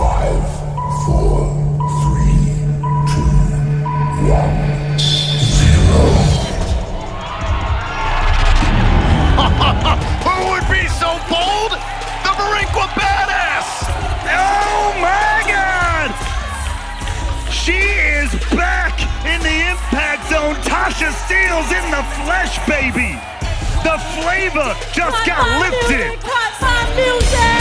five, four, three, two, one, zero. Who would be so bold? The Marinqua Badass! Oh my god! She is back in the impact zone. Tasha Steelz in the flesh, baby! The flavor just got lifted! Cut my music!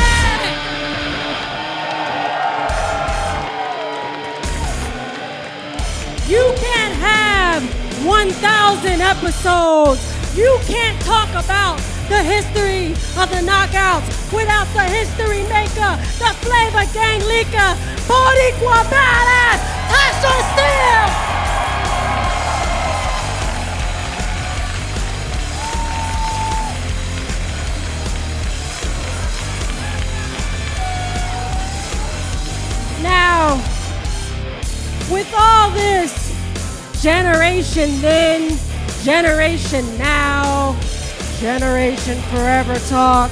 You can't have 1,000 episodes. You can't talk about the history of the knockouts without the history maker, the flavor gang leaker, Boricua badass, Tasha Steelz. With all this generation then, generation now, generation forever talk,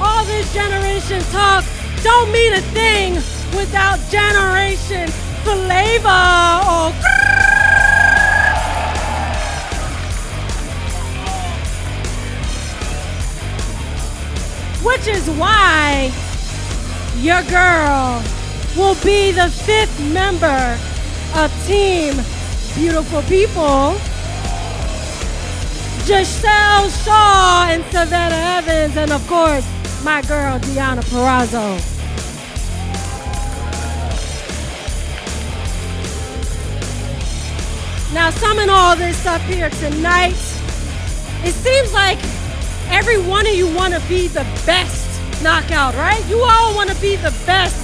all this generation talk don't mean a thing without generation flavor. Oh, or which is why your girl will be the fifth member of Team Beautiful People. Giselle Shaw and Savannah Evans, and of course, my girl Deonna Purrazzo. Now, summing all this up here tonight, it seems like every one of you want to be the best knockout, right? You all want to be the best.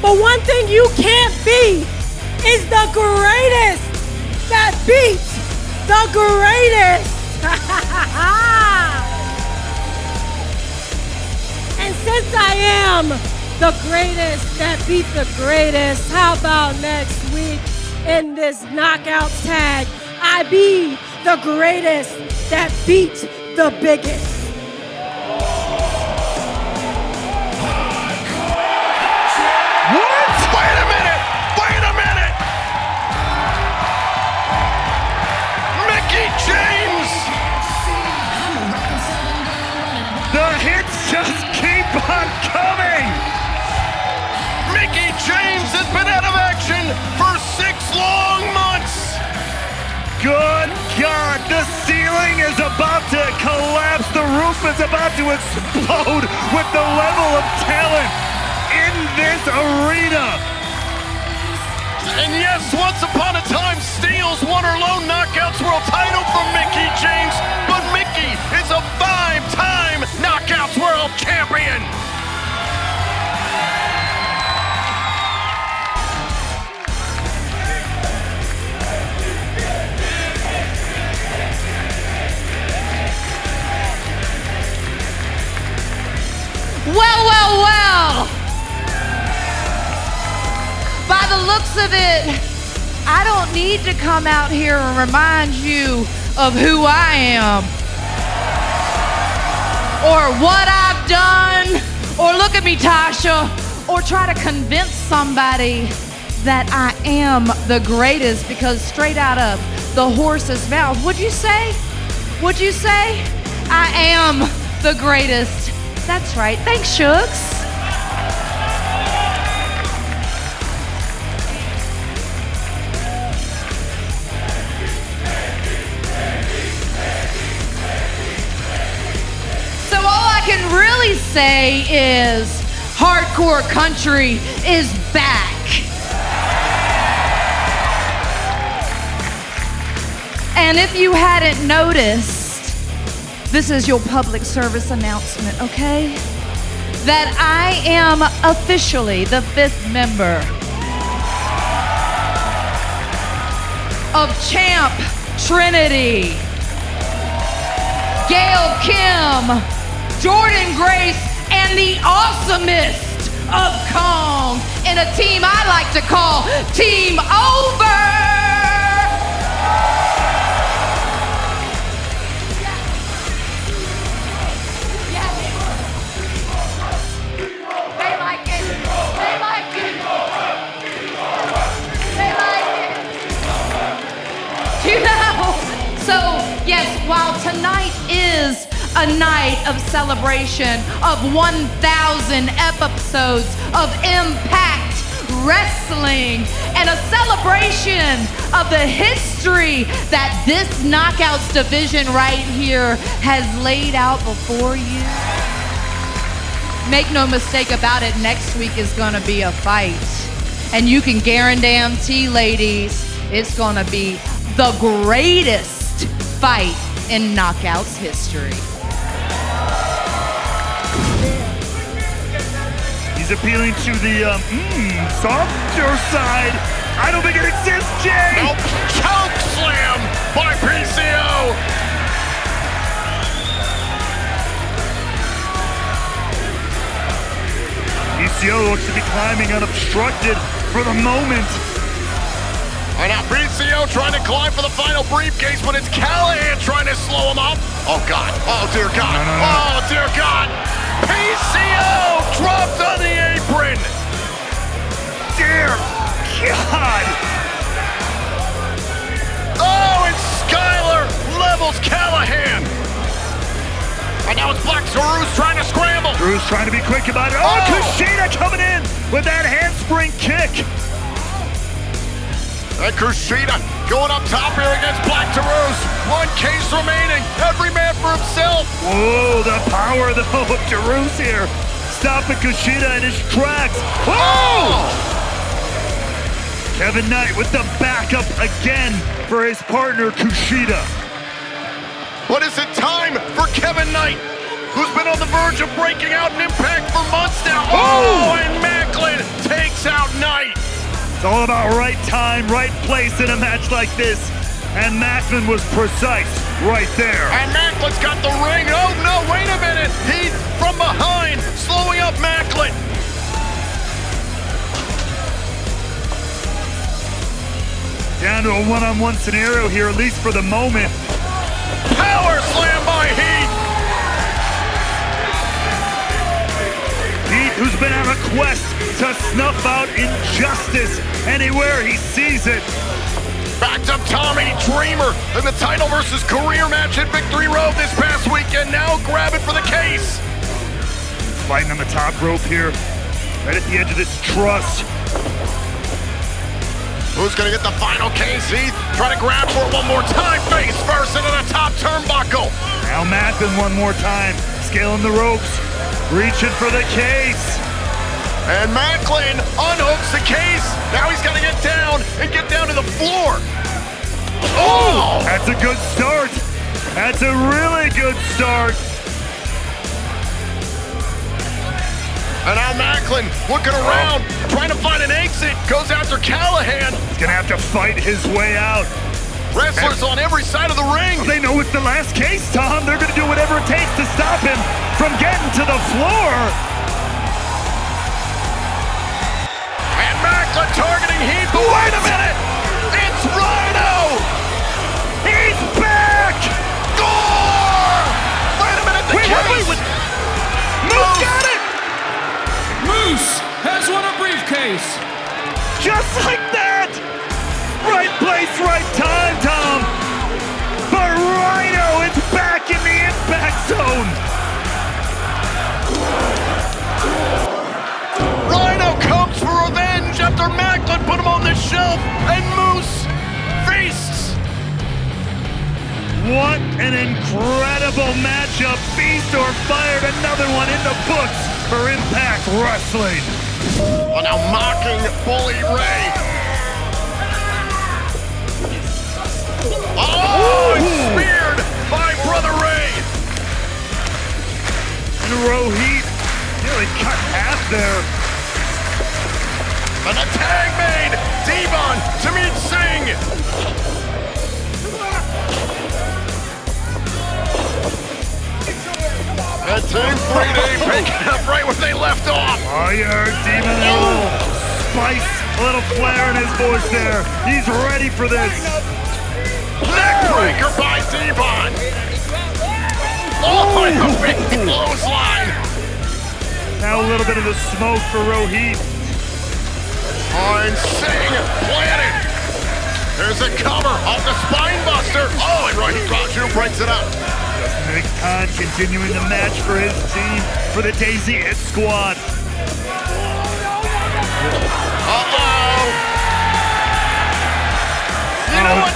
But one thing you can't be is the greatest that beats the greatest. and since I am the greatest that beat the greatest, how about next week in this knockout tag? I be the greatest that beat the biggest. On coming! Mickie James has been out of action for six long months! Good God, the ceiling is about to collapse. The roof is about to explode with the level of talent in this arena. And yes, once upon a time, Steelz won her lone Well, well, well. By the looks of it, I don't need to come out here and remind you of who I am or what I've done or look at me, Tasha, or try to convince somebody that I am the greatest because straight out of the horse's mouth, would you say? Would you say? I am the greatest. That's right. Thanks, Shooks. So all I can really say is hardcore country is back. And if you hadn't noticed, this is your public service announcement, okay? That I am officially the fifth member of Champ Trinity. Gail Kim, Jordynne Grace, and the awesomest of Kong in a team I like to call Team Over. While tonight is a night of celebration of 1,000 episodes of Impact Wrestling and a celebration of the history that this Knockouts division right here has laid out before you. Make no mistake about it, next week is gonna be a fight. And you can guarantee, ladies, it's gonna be the greatest fight in Knockouts history. He's appealing to the um, mm, softer side. I don't think it exists, Jay. Nope. Choke slam by PCO. PCO looks to be climbing unobstructed for the moment. And now PCO trying to climb for the final briefcase, but it's Callihan trying to slow him up. Oh God. Oh dear God. No, no, no. Oh dear God. PCO dropped on the apron. Dear God. Oh, and Skyler levels Callihan. And now it's Black Taurus trying to scramble. Drew's trying to be quick about it. Oh, Oh. Kushida coming in with that handspring kick. And Kushida going up top here against Black Taurus. One case remaining. Every man for himself. Whoa, the power though of Drew's here. Stopping Kushida in his tracks. Whoa! Kevin Knight with the backup again for his partner Kushida. But is it time for Kevin Knight, who's been on the verge of breaking out an impact for months now? Oh, and Maclin takes out Knight. It's all about right time, right place in a match like this. And Maclin was precise right there. And Maclin's got the ring. Oh no, wait a minute. He's from behind, slowing up Maclin. Down to a one-on-one scenario here, at least for the moment. Power slam by Heath. Who's been on a quest to snuff out injustice anywhere he sees it. Backed up Tommy Dreamer in the title versus career match at Victory Road this past weekend. Now grabbing for the case. Fighting on the top rope here, right at the edge of this truss. Who's gonna get the final case? Heath trying to grab for it one more time. Face first into the top turnbuckle. Now Maclin one more time, scaling the ropes, reaching for the case. And Maclin unhooks the case. Now he's gotta get down and get down to the floor. Oh! oh! That's a good start. That's a really good start. And now Maclin looking around, trying to find an exit. Goes after Callihan. He's gonna have to fight his way out. Wrestlers on every side of the ring. They know it's the last case, Tom. They're gonna do whatever it takes to stop him from getting to the floor. And Maclin targeting bring heat, but wait a minute! It's Rhino! He's back! Gore! Wait a minute, the Wait, wait, wait, case! wait. Moose got it! Moose has won a briefcase. Just like that! Right place, right time, Tom! But Rhino is back in the impact zone! Rhino comes for revenge after Maclin put him on the shelf, and Moose feasts! What an incredible matchup! Beastor fired another one in the books for Impact Wrestling! Oh, now mocking Bully Ray. Oh, speared by Brother Ray. And Rohit nearly cut half there. And a tag made. Devon to meet Singh. And Team 3D picking up right where they left off. Oh, you Demon little oh. spice, a little flair in his voice there. He's ready for this. Neckbreaker by Devon. Oh, and a big clothesline. Now a little bit of the smoke for Rohit. Oh, and Singh planted. There's a cover off the spine buster. Oh, and Rohit Raju breaks it up. Nick Khan continuing the match for his team, for the Desi Hit Squad. Uh-oh. You know oh, what it is?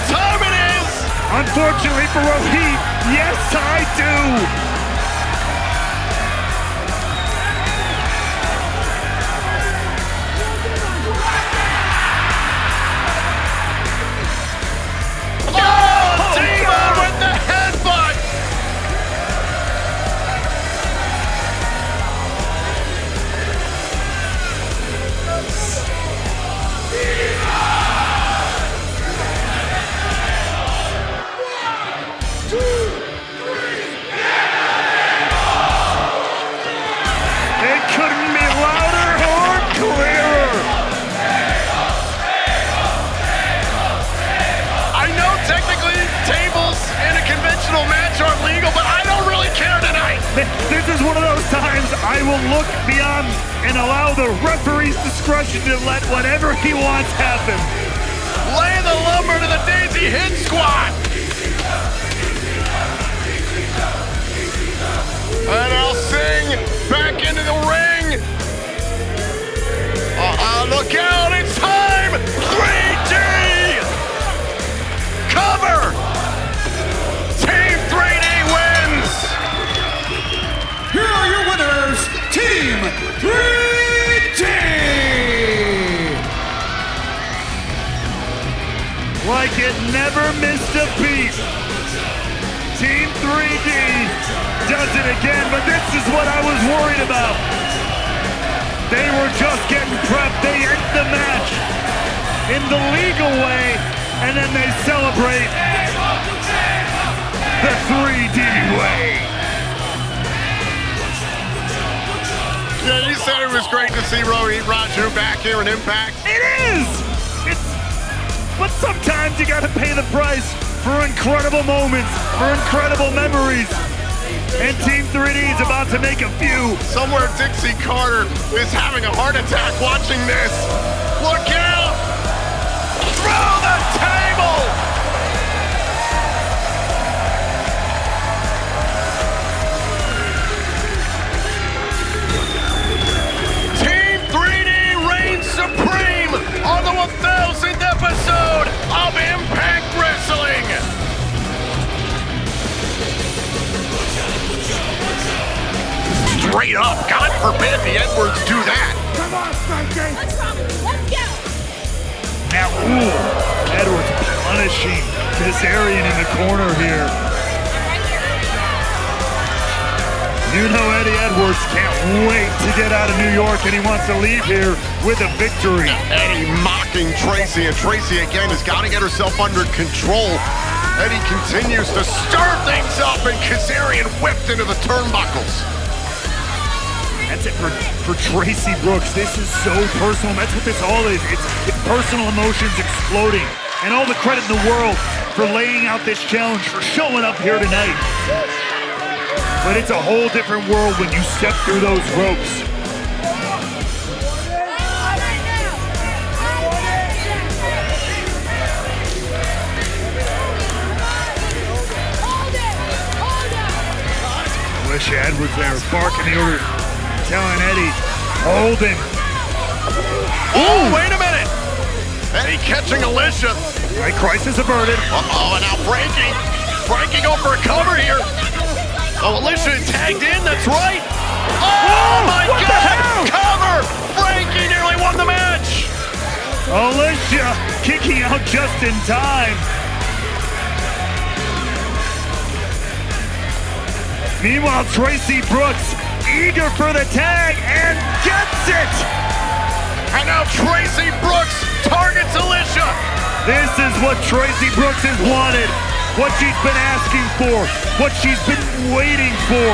Unfortunately for Rohit, yes I do. Is one of those times I will look beyond and allow the referee's discretion to let whatever he wants happen. Lay the lumber to the Desi Hit Squad. And I'll sing back into the ring. Uh-uh, look out, it's time! 3D! Cover! Team 3D. Like it never missed a beat. Team 3D does it again, but this is what I was worried about. They were just getting prepped. They end the match in the legal way, and then they celebrate the 3D way. Yeah, you said it was great to see Rohit Raju back here in Impact. It is! It's but sometimes you gotta pay the price for incredible moments, for incredible memories. And Team 3D is about to make a few. Somewhere Dixie Carter is having a heart attack watching this. Of Impact Wrestling! Straight up, God forbid the Edwards do that. come on Now, ooh, Edwards punishing this Kazarian in the corner here. You know Eddie Edwards can't wait to get out of New York and he wants to leave here with a victory. Eddie mocking Traci, and Traci again has got to get herself under control. Eddie continues to stir things up, and Kazarian whipped into the turnbuckles. That's it for, for Traci Brooks. This is so personal. That's what this all is. It's personal emotions exploding, and all the credit in the world for laying out this challenge, for showing up here tonight. But it's a whole different world when you step through those ropes. Alisha Edwards there barking the orders, telling Eddie, hold him. Oh, wait a minute! Eddie catching Alisha. Right, crisis averted. Uh-oh, and now Frankie. Frankie go for a cover here. Oh, Alisha tagged in, that's right. Oh, my God! Cover! Frankie nearly won the match. Alisha kicking out just in time. Meanwhile, Traci Brooks eager for the tag and gets it. And now Traci Brooks targets Alisha. This is what Traci Brooks has wanted, what she's been asking for, what she's been waiting for.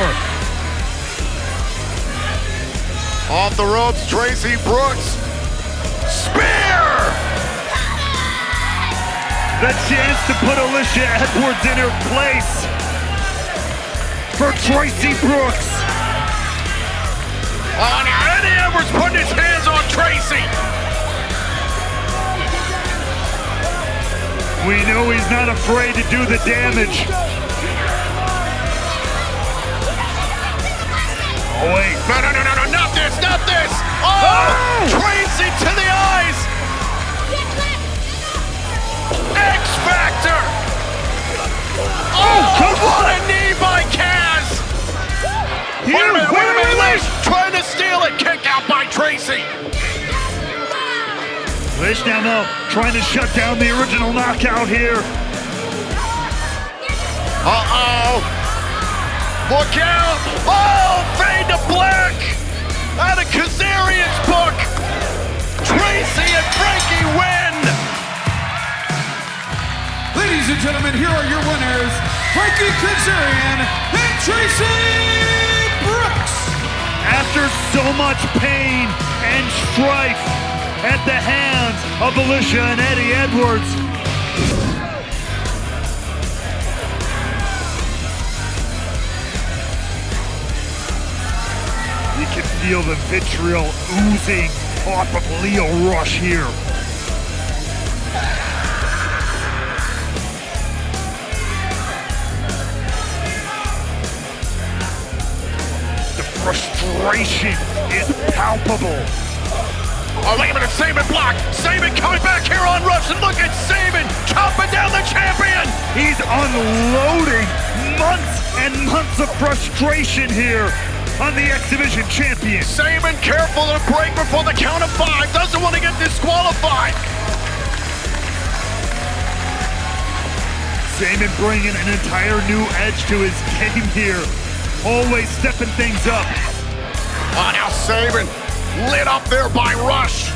Off the ropes, Traci Brooks. Spear! The chance to put Alisha Edwards in her place for Traci Brooks. Oh, now Eddie Edwards putting his hands on Traci. We know he's not afraid to do the damage. Oh, wait. No, no, no, no, no, not this, not this. Oh, Traci to the eyes. X Factor. Oh, oh what a knee by. Wait a minute, wait a minute, Lish trying to steal it. Kick out by Traci. Lish now, no, trying to shut down the original knockout here. Uh-oh. Look out. Oh, fade to black. Out of Kazarian's book. Traci and Frankie win. Ladies and gentlemen, here are your winners, Frankie Kazarian and Traci Brooks. After so much pain and strife at the hands of Alisha and Eddie Edwards, you can feel the vitriol oozing off of Lio Rush here. Frustration is palpable. Oh, wait a minute, Sabin blocked. Sabin coming back here on Rush, and look at Sabin chopping down the champion. He's unloading months and months of frustration here on the X Division champion. Sabin careful to break before the count of five. Doesn't want to get disqualified. Sabin bringing an entire new edge to his game here. Always stepping things up. Oh, now Sabin lit up there by Rush.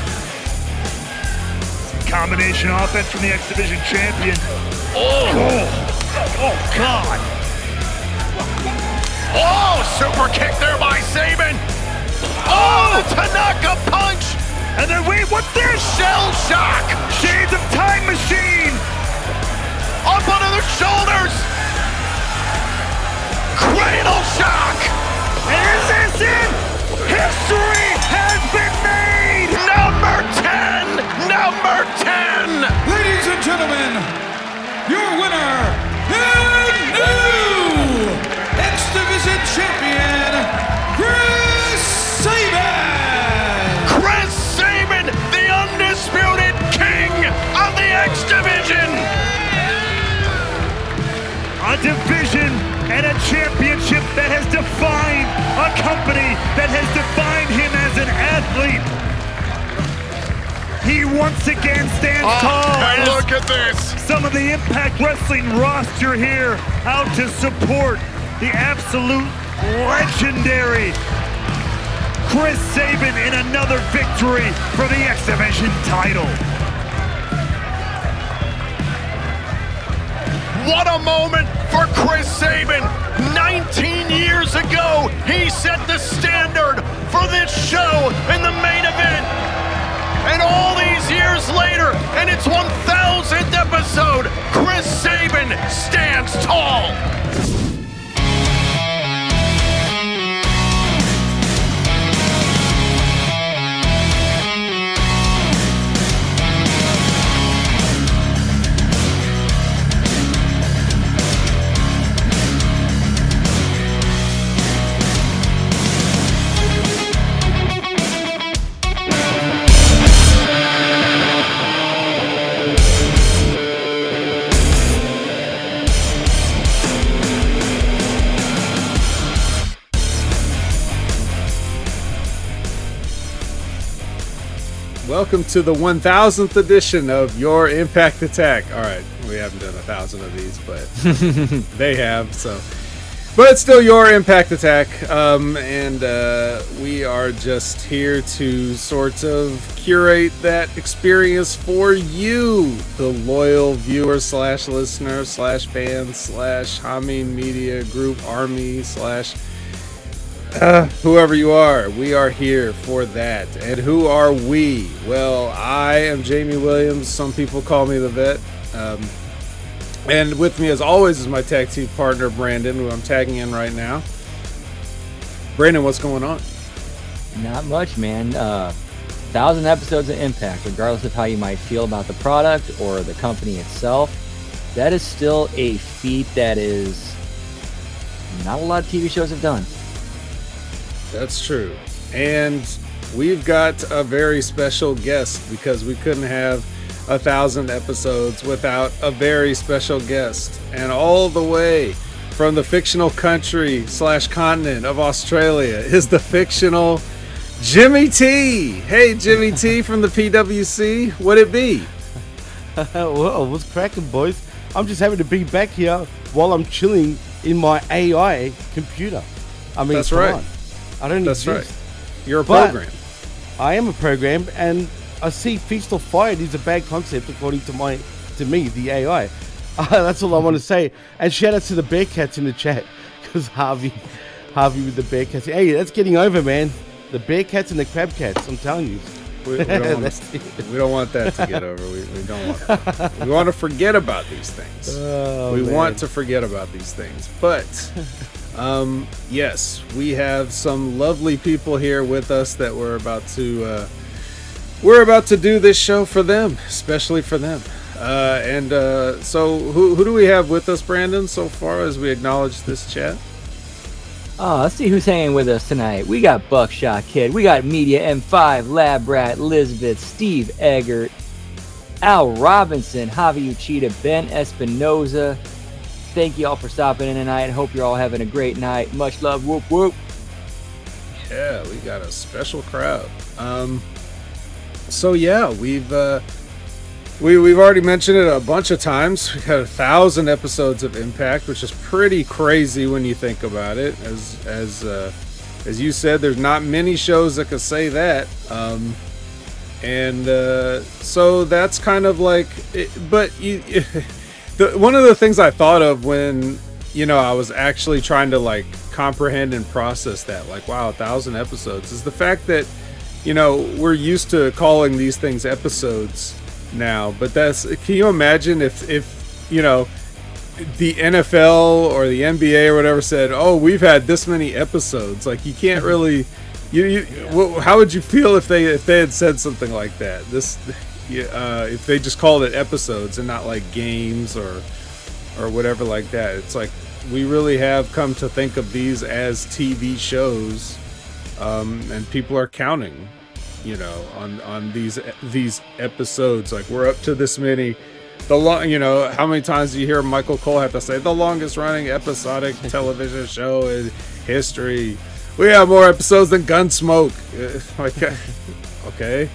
Combination offense from the X Division champion. Oh, Oh, oh God. oh, super kick there by Sabin. Oh, the Tanaka punch. And then wait, what's this? Shell shock. Shades of Time Machine. Up onto their shoulders. Cradle shock. Is this it? History has been made. Number 10. Number 10. Ladies and gentlemen, your winner and new X Division champion, Chris Sabin. Chris Sabin, the undisputed king of the X Division. A division and a championship that has defined a company that has defined him as an athlete. He once again stands ah, tall. and look at this. some of the Impact Wrestling roster here out to support the absolute legendary Chris Sabin in another victory for the X Division title. What a moment for Chris Sabin. 19 years ago, he set the standard for this show in the main event. And all these years later, and its 1000th episode, Chris Sabin stands tall. Welcome to the 1000th edition of Your Impact Attack. All right, we haven't done a thousand of these, but they have. So, but it's still Your Impact Attack, um, and uh, we are just here to sort of curate that experience for you, the loyal viewer slash listener slash fan slash Hami Media Group Army slash uh, whoever you are, we are here for that. And who are we? Well, I am Jamie Williams. Some people call me the vet. Um, and with me, as always, is my tag team partner, Brandon, who I'm tagging in right now. Brandon, what's going on? Not much, man. Uh, thousand episodes of Impact, regardless of how you might feel about the product or the company itself, that is still a feat that is not a lot of TV shows have done. That's true. And we've got a very special guest because we couldn't have a thousand episodes without a very special guest. And all the way from the fictional country slash continent of Australia is the fictional Jimmy T. Hey, Jimmy T from the PWC. What it be? well, what's cracking, boys? I'm just happy to be back here while I'm chilling in my AI computer. I mean, That's right. on. I don't That's exist. right. You're a But program. I am a program, and I see feast or fired is a bad concept according to my to me, the AI. Uh, that's all I want to say. And shout out to the Bearcats in the chat because Harvey, Harvey with the Bearcats. Hey, that's getting over, man. The Bearcats and the Crabcats. I'm telling you. We, we, don't want That's we don't want that to get over. We, we don't want that. We want to forget about these things. Oh, we man. want to forget about these things. But um, yes, we have some lovely people here with us that we're about to uh, we're about to do this show for them, especially for them. Uh, and uh, so, who, who do we have with us, Brandon? So far as we acknowledge this chat, Oh, let's see who's hanging with us tonight. We got Buckshot Kid, we got Media M5, Lab Rat, Elizabeth, Steve Eggert, Al Robinson, Javi Uchida, Ben Espinoza. Thank you all for stopping in tonight. Hope you're all having a great night. Much love. Whoop whoop. Yeah, we got a special crowd. Um, so yeah, we've uh, we we've already mentioned it a bunch of times. We've had a thousand episodes of Impact, which is pretty crazy when you think about it. As as uh, as you said, there's not many shows that could say that. Um, and uh, so that's kind of like, it, but you, the one of the things I thought of when you know I was actually trying to like comprehend and process that, like, wow, a thousand episodes is the fact that you know we're used to calling these things episodes now, but that's can you imagine if if you know the NFL or the NBA or whatever said, "Oh, we've had this many episodes." Like you can't mm-hmm. really you, you wh- how would you feel if they if they had said something like that? This yeah, uh, if they just called it episodes and not like games or or whatever like that. It's like we really have come to think of these as TV shows, um, and people are counting, you know, on on these these episodes. Like we're up to this many. The long, you know, how many times do you hear Michael Cole have to say the longest running episodic television show in history? We have more episodes than Gunsmoke. Like, okay,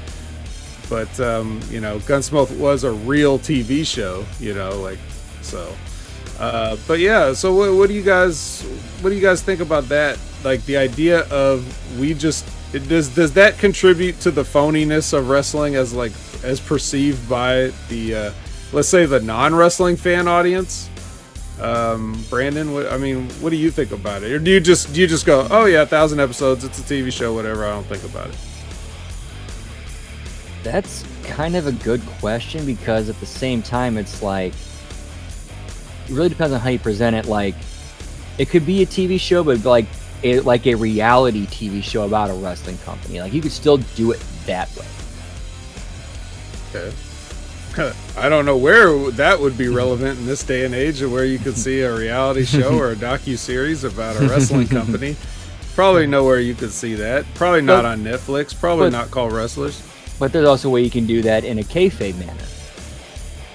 but um, you know, Gunsmoke was a real TV show. You know, like so. Uh, but yeah, so what, what do you guys what do you guys think about that? Like the idea of we just it, does does that contribute to the phoniness of wrestling as like as perceived by the uh, let's say the non wrestling fan audience? Um, Brandon, what, I mean, what do you think about it? Or do you just do you just go, oh yeah, a thousand episodes, it's a TV show, whatever? I don't think about it. That's kind of a good question because at the same time, it's like it really depends on how you present it. Like, it could be a TV show, but like a, like a reality TV show about a wrestling company. Like, you could still do it that way. Okay. I don't know where that would be relevant in this day and age, of where you could see a reality show or a docu series about a wrestling company. Probably nowhere you could see that. Probably not But- on Netflix. Probably but- not called Wrestlers. But there's also a way you can do that in a kayfabe manner,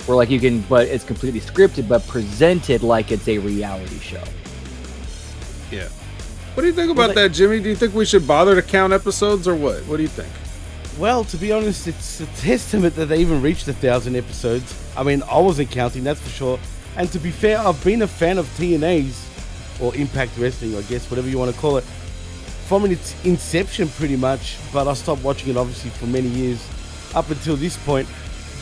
where like you can, but it's completely scripted, but presented like it's a reality show. Yeah. What do you think about that, Jimmy? Do you think we should bother to count episodes or what? What do you think? Well, to be honest, it's a testament that they even reached a thousand episodes. I mean, I wasn't counting, that's for sure. And to be fair, I've been a fan of TNA's or Impact Wrestling, I guess, whatever you want to call it, from its inception, pretty much. But I stopped watching it obviously for many years up until this point.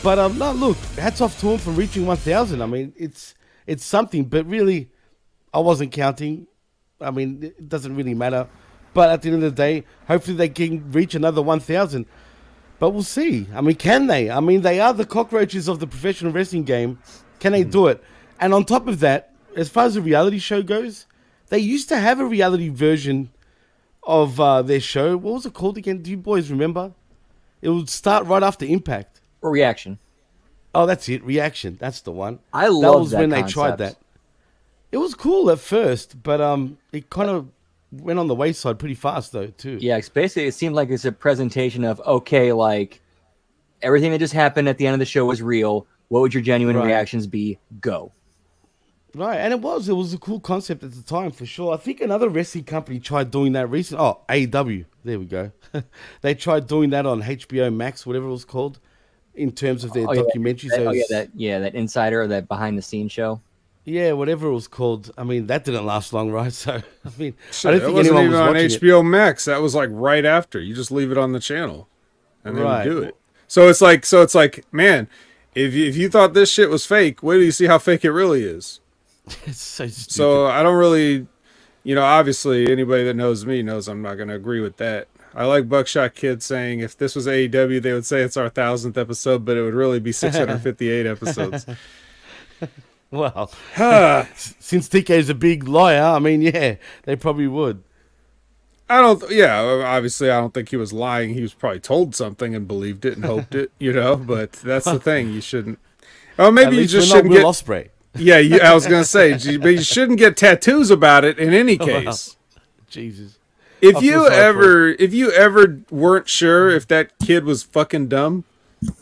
But um, no, look, hats off to him for reaching 1,000. I mean, it's it's something, but really, I wasn't counting. I mean, it doesn't really matter. But at the end of the day, hopefully they can reach another 1,000. But we'll see. I mean, can they? I mean, they are the cockroaches of the professional wrestling game. Can they do it? And on top of that, as far as the reality show goes, they used to have a reality version of uh, their show. What was it called again? Do you boys remember? It would start right after Impact. Or Reaction. Oh, that's it. Reaction. That's the one. I love that was that when they tried that. It was cool at first, but um, it kind of went on the wayside pretty fast though too. Yeah, it's basically it seemed like it's a presentation of okay, like everything that just happened at the end of the show was real. What would your genuine Right. reactions be? Go. Right, and it was it was a cool concept at the time for sure. I think another wrestling company tried doing that recent. Oh, AEW. There we go. they tried doing that on HBO Max, whatever it was called, in terms of their Oh, yeah, documentary. that- oh yeah, that yeah, that insider or that behind the scenes show. yeah, whatever it was called. I mean, that didn't last long, right? So I mean, Shit, I don't that think wasn't anyone even was on watching it. HBO Max. That was like right after. You just leave it on the channel, and then Right. you do it. So it's like, so it's like, man, if you, if you thought this shit was fake, wait till you see how fake it really is. It's so stupid. So I don't really, you know, obviously anybody that knows me knows I'm not going to agree with that. I like Buckshot Kid saying if this was AEW, they would say it's our thousandth episode, but it would really be 658 episodes. Well, since TK is a big liar, I mean, yeah, they probably would. I don't. Yeah, obviously, I don't think he was lying. He was probably told something and believed it and hoped it. You know, but that's the thing. You shouldn't. Oh, maybe you just shouldn't Will get. Ospreay. Yeah, you, I was gonna say, but you shouldn't get tattoos about it in any oh, Wow. case. Jesus. If I feel you ever, if you ever weren't sure if that kid was fucking dumb,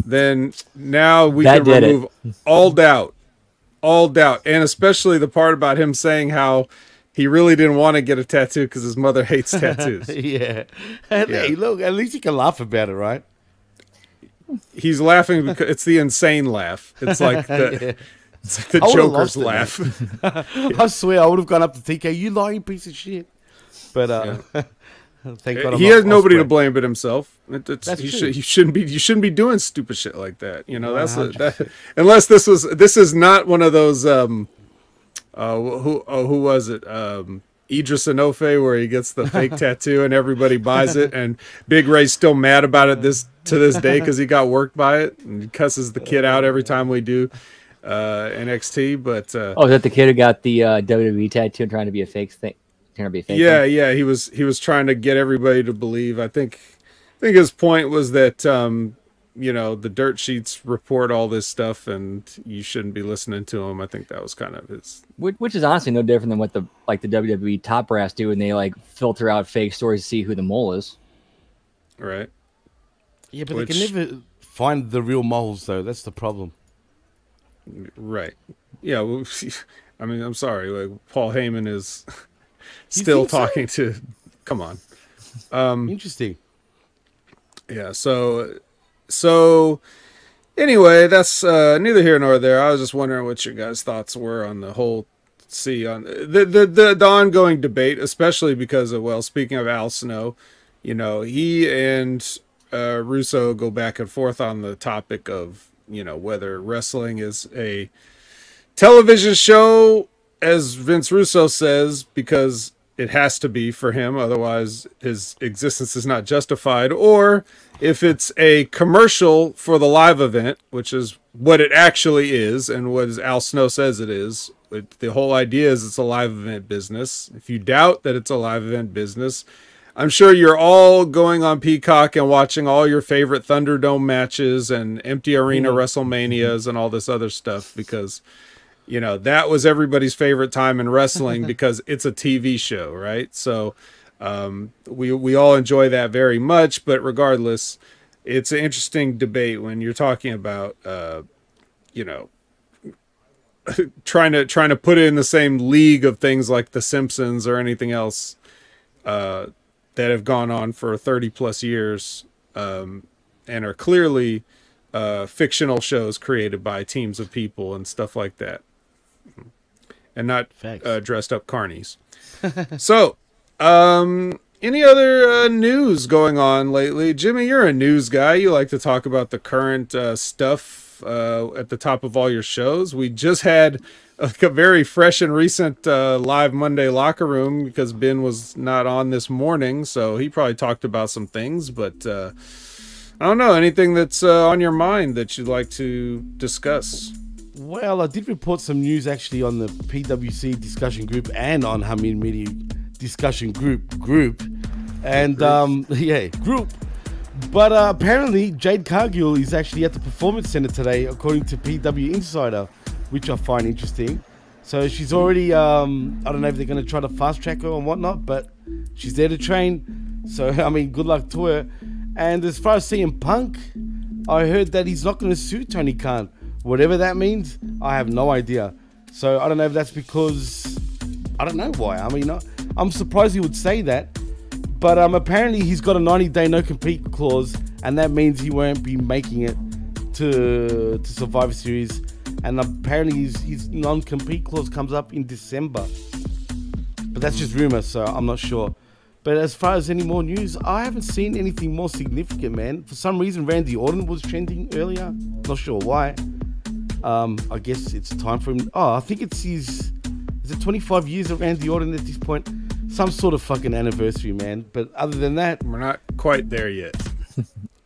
then now we That can did it. remove all doubt, all doubt, and especially the part about him saying how he really didn't want to get a tattoo because his mother hates tattoos. yeah. Yeah. Hey, look, at least you can laugh about it, right? He's laughing because it's the insane laugh. It's like the, Yeah. It's like the Joker's laugh. I swear, I would have gone up to TK. You lying piece of shit. But uh, thank God I'm he has nobody to blame but himself. It- That's true. should, he shouldn't be. You shouldn't be doing stupid shit like that. You know, that's a, that, unless this was. This is not one of those. Um, uh, who oh, who was it? Um, Edris Enofe, where he gets the fake tattoo and everybody buys it, and Big Ray's still mad about it this to this day because he got worked by it and cusses the kid out every time we do uh, NXT. But uh, Oh, is that the kid who got the uh, WWE tattoo and trying to be a fake thing? Trying to be a fake. yeah thing? yeah he was he was trying to get everybody to believe i think i think his point was that um you know the dirt sheets report all this stuff and you shouldn't be listening to them i think that was kind of his Which, which is honestly no different than what the like the WWE top brass do, and they like filter out fake stories to see who the mole is. right Yeah, but Which- they can never find the real moles, though. That's the problem. Right yeah well i mean i'm sorry like paul heyman is still think so? talking to come on um Interesting. yeah so so anyway that's uh neither here nor there i was just wondering what your guys thoughts were on the whole see on the the the, the ongoing debate especially because of well speaking of al snow you know he and uh russo go back and forth on the topic of you know whether wrestling is a television show as vince russo says because it has to be for him otherwise his existence is not justified or if it's a commercial for the live event, which is what it actually is, and what Al Snow says it is, it, the whole idea is it's a live event business. If you doubt that it's a live event business, I'm sure you're all going on Peacock and watching all your favorite Thunderdome matches and empty arena WrestleManias and all this other stuff because you know that was everybody's favorite time in wrestling because it's a TV show, right? So um, we we all enjoy that very much, but regardless, it's an interesting debate when you're talking about uh, you know trying to trying to put it in the same league of things like The Simpsons or anything else uh, that have gone on for 30 plus years um, and are clearly uh, fictional shows created by teams of people and stuff like that, and not uh, dressed up carnies. so, um, any other uh, news going on lately? Jimmy, you're a news guy. You like to talk about the current uh, stuff uh, at the top of all your shows. We just had like a very fresh and recent uh, live Monday locker room because Ben was not on this morning, so he probably talked about some things. But uh, I don't know anything that's uh, on your mind that you'd like to discuss. Well, I did report some news actually on the PWC discussion group and on Hamid Media discussion group group, and um, yeah, group. But uh, apparently, Jade Cargill is actually at the Performance Center today, according to PW Insider, which I find interesting. So she's already, um, I don't know if they're going to try to fast track her and whatnot, but she's there to train. So, I mean, good luck to her. And as far as CM Punk, I heard that he's not going to sue Tony Khan. Whatever that means, I have no idea. So, I don't know if that's because, I don't know why. I mean, I- I'm surprised he would say that. But um, apparently he's got a 90 day no compete clause, and that means he won't be making it to to Survivor Series. And apparently his, his non compete clause comes up in December. But that's just rumor, so I'm not sure. But as far as any more news, I haven't seen anything more significant, man. For some reason, Randy Orton was trending earlier. Not sure why. Um, I guess it's time for him. Oh, I think it's his. Is it 25 years of Randy Orton at this point? Some sort of fucking anniversary, man. But other than that, we're not quite there yet.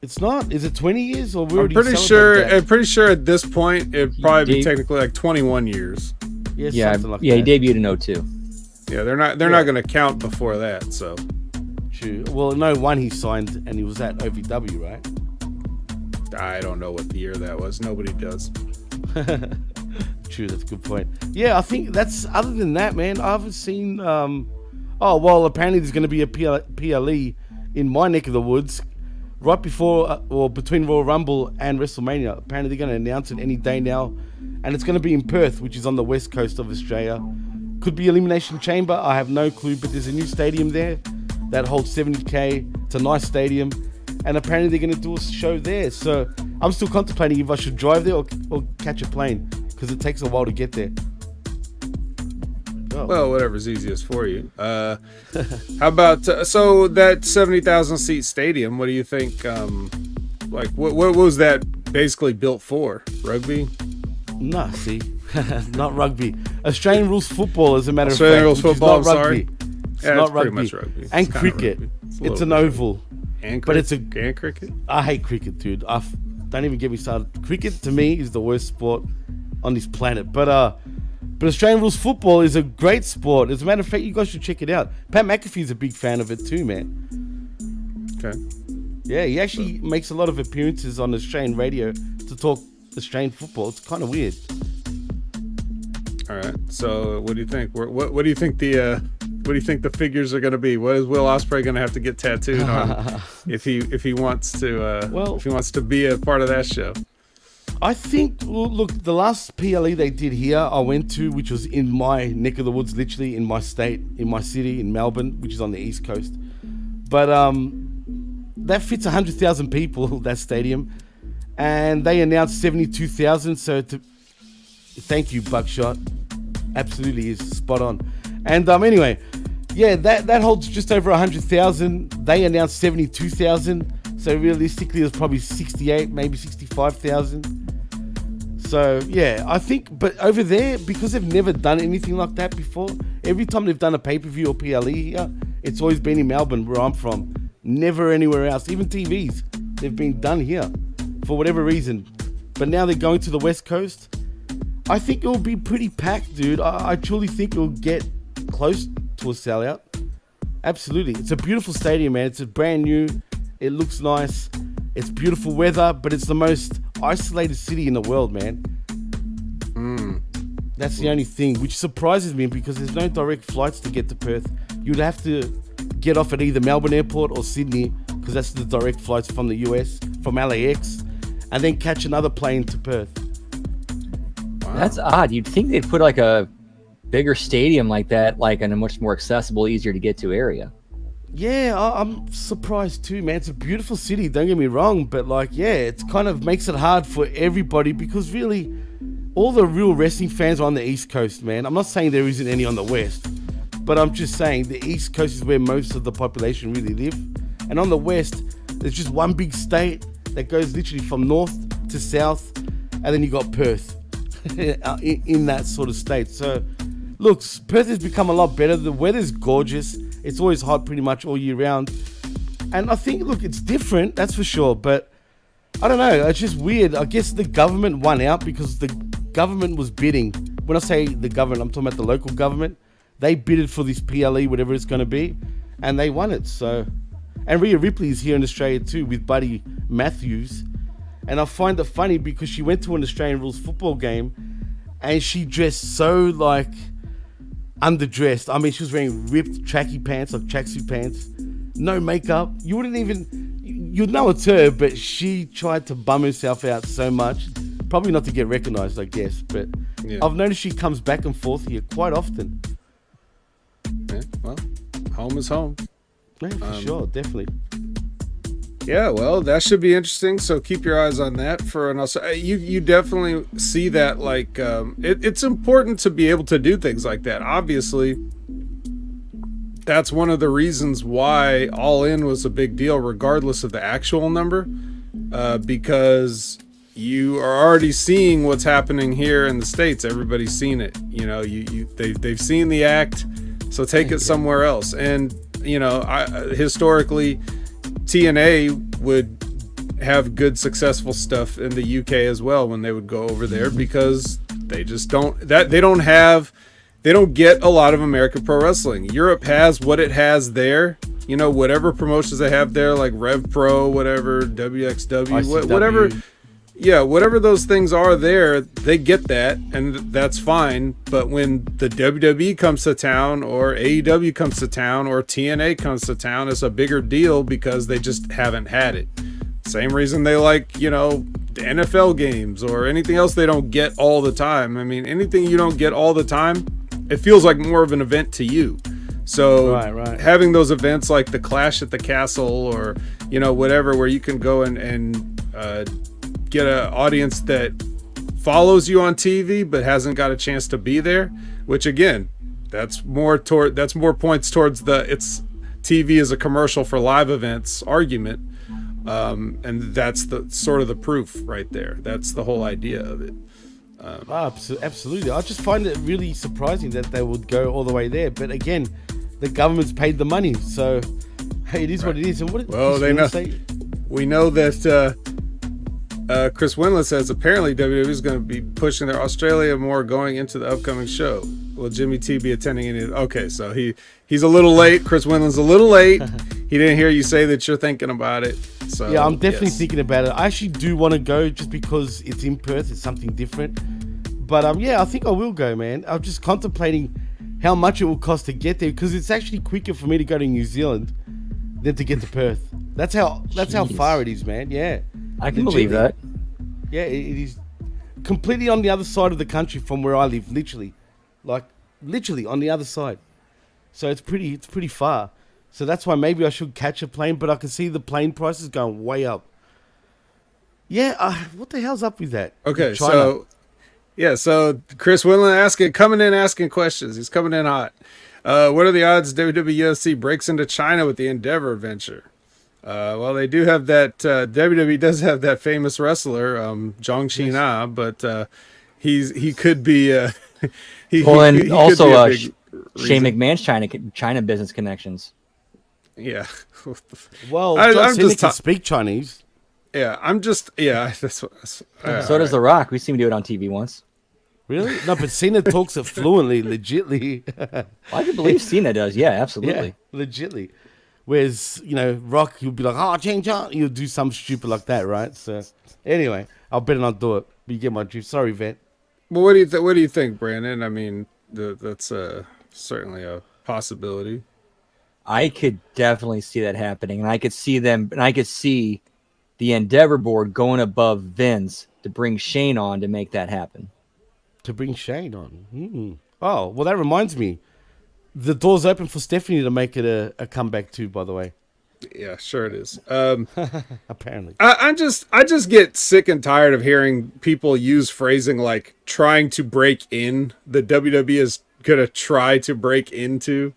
it's not. Is it 20 years or we I'm pretty sure. that? I'm pretty sure at this point it'd probably be technically like 21 years. Yeah, yeah, something like yeah, that. he debuted in 02. Yeah, they're not. They're Yeah. not going to count before that. So True. Well, no, one he signed and he was at OVW, right? I don't know what the year that was. Nobody does. True, that's a good point. Yeah, I think that's other than that, man. I haven't seen. Um, oh well, apparently there's going to be a PL, PLE in my neck of the woods, right before uh, or between Royal Rumble and WrestleMania. Apparently they're going to announce it any day now, and it's going to be in Perth, which is on the west coast of Australia. Could be Elimination Chamber. I have no clue, but there's a new stadium there that holds 70k. It's a nice stadium, and apparently they're going to do a show there. So I'm still contemplating if I should drive there or, or catch a plane because it takes a while to get there. Oh. Well, whatever's easiest for you. Uh, how about uh, so that 70,000 seat stadium? What do you think? Um, like, what, what was that basically built for? Rugby? Nah, see, not rugby. Australian rules football, as a matter Australian of fact. Australian rules football, not rugby. sorry. It's Yeah, not it's pretty rugby. much rugby. It's And cricket. rugby. It's It's, an oval. And but it's a and cricket. I hate cricket, dude. I f- don't even get me started. Cricket to me is the worst sport on this planet. But uh, but Australian rules football is a great sport. As a matter of fact, you guys should check it out. Pat McAfee's a big fan of it too, man. Okay. Yeah, he actually makes a lot of appearances on Australian radio to talk Australian football. It's kind of weird. All right. So, what do you think? What what, what do you think the uh, what do you think the figures are going to be? What is Will Ospreay going to have to get tattooed on if he if he wants to uh, Well- if he wants to be a part of that show? I think, look, the last PLE they did here, I went to, which was in my neck of the woods, literally in my state, in my city, in Melbourne, which is on the east coast. But um, that fits 100,000 people, that stadium. And they announced 72,000. So to, thank you, Buckshot. Absolutely is spot on. And um, anyway, yeah, that, that holds just over 100,000. They announced 72,000. So realistically, it was probably 68, maybe 65,000. So yeah, I think, but over there, because they've never done anything like that before, every time they've done a pay per view or PLE here, it's always been in Melbourne, where I'm from. Never anywhere else. Even TVs, they've been done here for whatever reason. But now they're going to the West Coast. I think it will be pretty packed, dude. I, I truly think it'll get close to a sellout. Absolutely. It's a beautiful stadium, man. It's a brand new. It looks nice. It's beautiful weather, but it's the most isolated city in the world, man. Hmm. That's the only thing, which surprises me because there's no direct flights to get to Perth. You'd have to get off at either Melbourne Airport or Sydney because that's the direct flights from the US, from LAX, and then catch another plane to Perth. That's odd. You'd think they'd put like a bigger stadium like that, like in a much more accessible, easier to get to area. Yeah, I- I'm surprised too, man. It's a beautiful city, don't get me wrong, but like, yeah, it's kind of makes it hard for everybody because really, all the real wrestling fans are on the East Coast, man. I'm not saying there isn't any on the West, but I'm just saying the East Coast is where most of the population really live. And on the West, there's just one big state that goes literally from north to south, and then you got Perth uh, in, in that sort of state. So, look, Perth has become a lot better. The weather's gorgeous. It's always hot pretty much all year round. And I think, look, it's different, that's for sure. But I don't know. It's just weird. I guess the government won out because the government was bidding. When I say the government, I'm talking about the local government. They bidded for this PLE, whatever it's going to be, and they won it. So, and Rhea Ripley is here in Australia too with Buddy Matthews. And I find it funny because she went to an Australian rules football game and she dressed so like underdressed. I mean, she was wearing ripped tracky pants, like tracksuit pants, no makeup. You wouldn't even, you'd know it's her, but she tried to bum herself out so much. Probably not to get recognized, I guess. But Yeah. I've noticed she comes back and forth here quite often. Yeah, well, home is home. Yeah, for Um, sure, definitely. Yeah, well, that should be interesting. So keep your eyes on that for an also. You you definitely see that like um, it, it's important to be able to do things like that. Obviously, that's one of the reasons why All In was a big deal, regardless of the actual number, uh, because you are already seeing what's happening here in the states. Everybody's seen it. You know, you you they they've seen the act, so take it somewhere else. And you know, I historically. TNA would have good successful stuff in the UK as well when they would go over there mm-hmm. because they just don't that they don't have they don't get a lot of American pro wrestling. Europe has what it has there. You know, whatever promotions they have there, like Rev Pro, whatever, WXW, ICW. whatever yeah, whatever those things are there, they get that, and that's fine. But when the WWE comes to town, or AEW comes to town, or TNA comes to town, it's a bigger deal because they just haven't had it. Same reason they like, you know, the NFL games or anything else they don't get all the time. I mean, anything you don't get all the time, it feels like more of an event to you. So Right, right. having those events like the Clash at the Castle or you know whatever, where you can go and and uh, get an audience that follows you on TV but hasn't got a chance to be there, which again, that's more toward that's more points towards the it's TV is a commercial for live events argument. Um, and that's the sort of the proof right there. That's the whole idea of it. Um, abso- absolutely. I just find it really surprising that they would go all the way there. But again, the government's paid the money, so hey, it is what it is. And what Well, they know. say? We know that uh, uh, Chris Winlet says apparently WWE is going to be pushing their Australia more going into the upcoming show. Will Jimmy T be attending any? Okay, so he he's a little late. Chris Winland's a little late. he didn't hear you say that you're thinking about it. So yeah, I'm definitely yes. thinking about it. I actually do want to go just because it's in Perth. It's something different. But um, yeah, I think I will go, man. I'm just contemplating how much it will cost to get there because it's actually quicker for me to go to New Zealand than to get to Perth. That's how that's how far it is, man. Yeah, I can believe that. Yeah, it, it is completely on the other side of the country from where I live. Literally, like literally on the other side. So it's pretty it's pretty far. So that's why maybe I should catch a plane, but I can see the plane prices going way up. Yeah, uh, what the hell's up with that? Okay, China? so yeah, so Chris Winland asking, coming in asking questions. He's coming in hot. Uh, what are the odds WWEFC breaks into China with the Endeavor venture? Uh, well, they do have that. Uh, WWE does have that famous wrestler, um, Zhang Qina, but uh, he's he could be. Uh, he, Well, he- and he could also be a uh, big reason. Shane McMahon's China China business connections. Yeah. well, I- John I'm Cena just can ta- speak Chinese. Yeah, I'm just yeah. That's what. That's, so does The Rock. We seen him do it on TV once. Really? No, but Cena talks it fluently, legitly. I can believe Cena does. Yeah, absolutely. Yeah, legitly. Whereas, you know, Rock, he'll be like, oh, change out. You'll do some stupid like that, right? So, anyway, I'll better not do it. But you get my drift. Sorry, Vet. Well, what do you th- what do you think, Brandon? I mean, th- that's uh, certainly a possibility. I could definitely see that happening, and I could see them, and I could see the Endeavor board going above Vince to bring Shane on to make that happen. To bring Shane on. Hmm. Oh, well, that reminds me. The door's open for Stephanie to make it a, a comeback too. By the way, Yeah, sure it is. Um, apparently. I, I just I just get sick and tired of hearing people use phrasing like trying to break in. The WWE is gonna try to break into,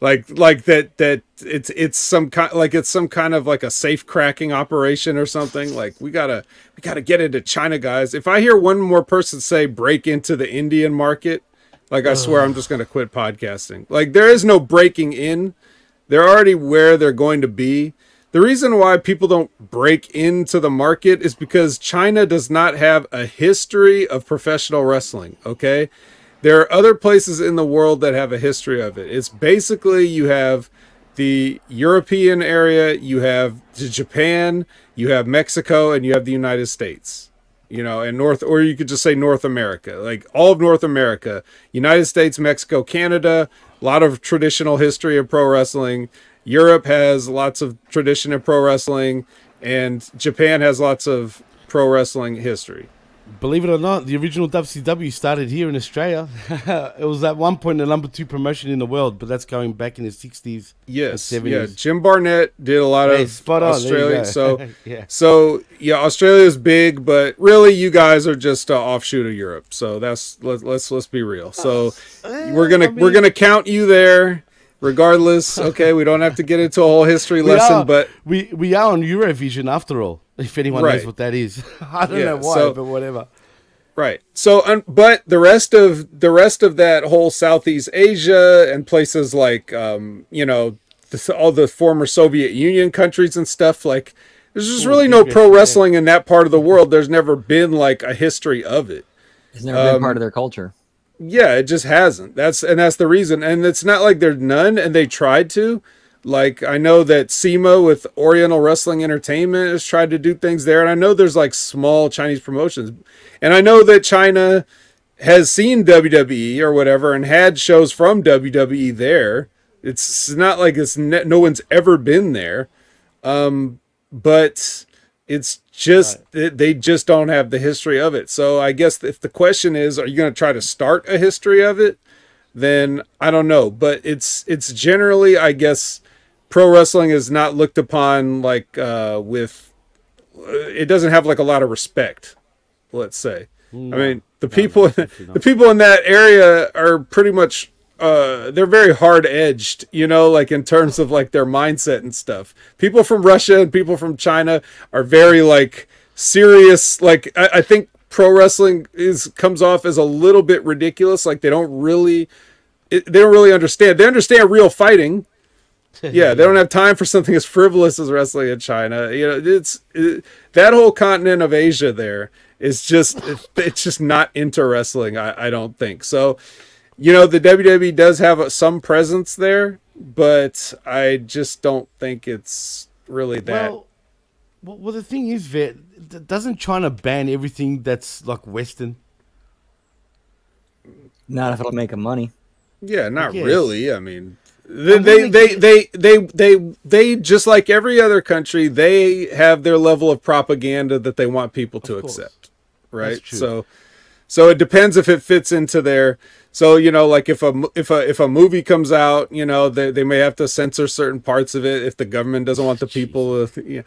like like that that it's it's some kind like it's some kind of like a safe cracking operation or something. Like we gotta we gotta get into China, guys. If I hear one more person say break into the Indian market, like I swear I'm just gonna quit podcasting. Like there is no breaking in. They're already where they're going to be. The reason why people don't break into the market is because China does not have a history of professional wrestling, okay? There are other places in the world that have a history of it. It's basically you have the European area, you have Japan, you have Mexico, and you have the United States. You know, and North, or you could just say North America, like all of North America, United States, Mexico, Canada, a lot of traditional history of pro wrestling. Europe has lots of tradition of pro wrestling, and Japan has lots of pro wrestling history. Believe it or not, the original WCW started here in Australia. it was at one point the number two promotion in the world, but that's going back in the 60s. Yes, yeah. Jim Barnett did a lot Hey, of spot on, there you Australia. So, Yeah. so yeah, Australia's big, but really, you guys are just an offshoot of Europe. So that's let's let's let's be real. So Uh, we're gonna we're gonna count you there, regardless. Okay, we don't have to get into a whole history We lesson, are- but we we are on Eurovision after all. If anyone knows what that is, I don't Yeah, know why, so- but whatever. Right. So, um, but the rest of the rest of that whole Southeast Asia and places like, um, you know, the, all the former Soviet Union countries and stuff, like, there's just really no pro wrestling in that part of the world. There's never been like a history of it. It's never been Um, part of their culture. Yeah, it just hasn't. That's and that's the reason. And it's not like there's none, and they tried to. Like I know that CIMA with Oriental Wrestling Entertainment has tried to do things there, and I know there's like small Chinese promotions, and I know that China has seen WWE or whatever and had shows from WWE there. It's not like it's ne- no one's ever been there, um, but it's just they- they just don't have the history of it. So I guess if the question is, are you going to try to start a history of it? Then I don't know, but it's it's generally I guess pro wrestling is not looked upon like uh, with it doesn't have like a lot of respect. Let's say. I mean, the people the people in that area are pretty much uh they're very hard edged, you know, like in terms of like their mindset and stuff. People from Russia and people from China are very like serious. Like I, I think pro wrestling is comes off as a little bit ridiculous. Like they don't really it, they don't really understand. They understand real fighting. yeah, they don't have time for something as frivolous as wrestling in China. You know, it's it, that whole continent of Asia there is just it's just not into wrestling. I, I don't think so. You know, the WWE does have some presence there, but I just don't think it's really that. Well, well, well, the thing is, Vet, doesn't China ban everything that's like Western? Not if it'll make them money. Yeah, not guess. really. I mean, they, I'm they, really they, they, they, they, they, just like every other country, they have their level of propaganda that they want people to accept, right? true. So, so it depends if it fits into their. So you know, like if a if a if a movie comes out, you know, they they may have to censor certain parts of it if the government doesn't want the people. To, yeah.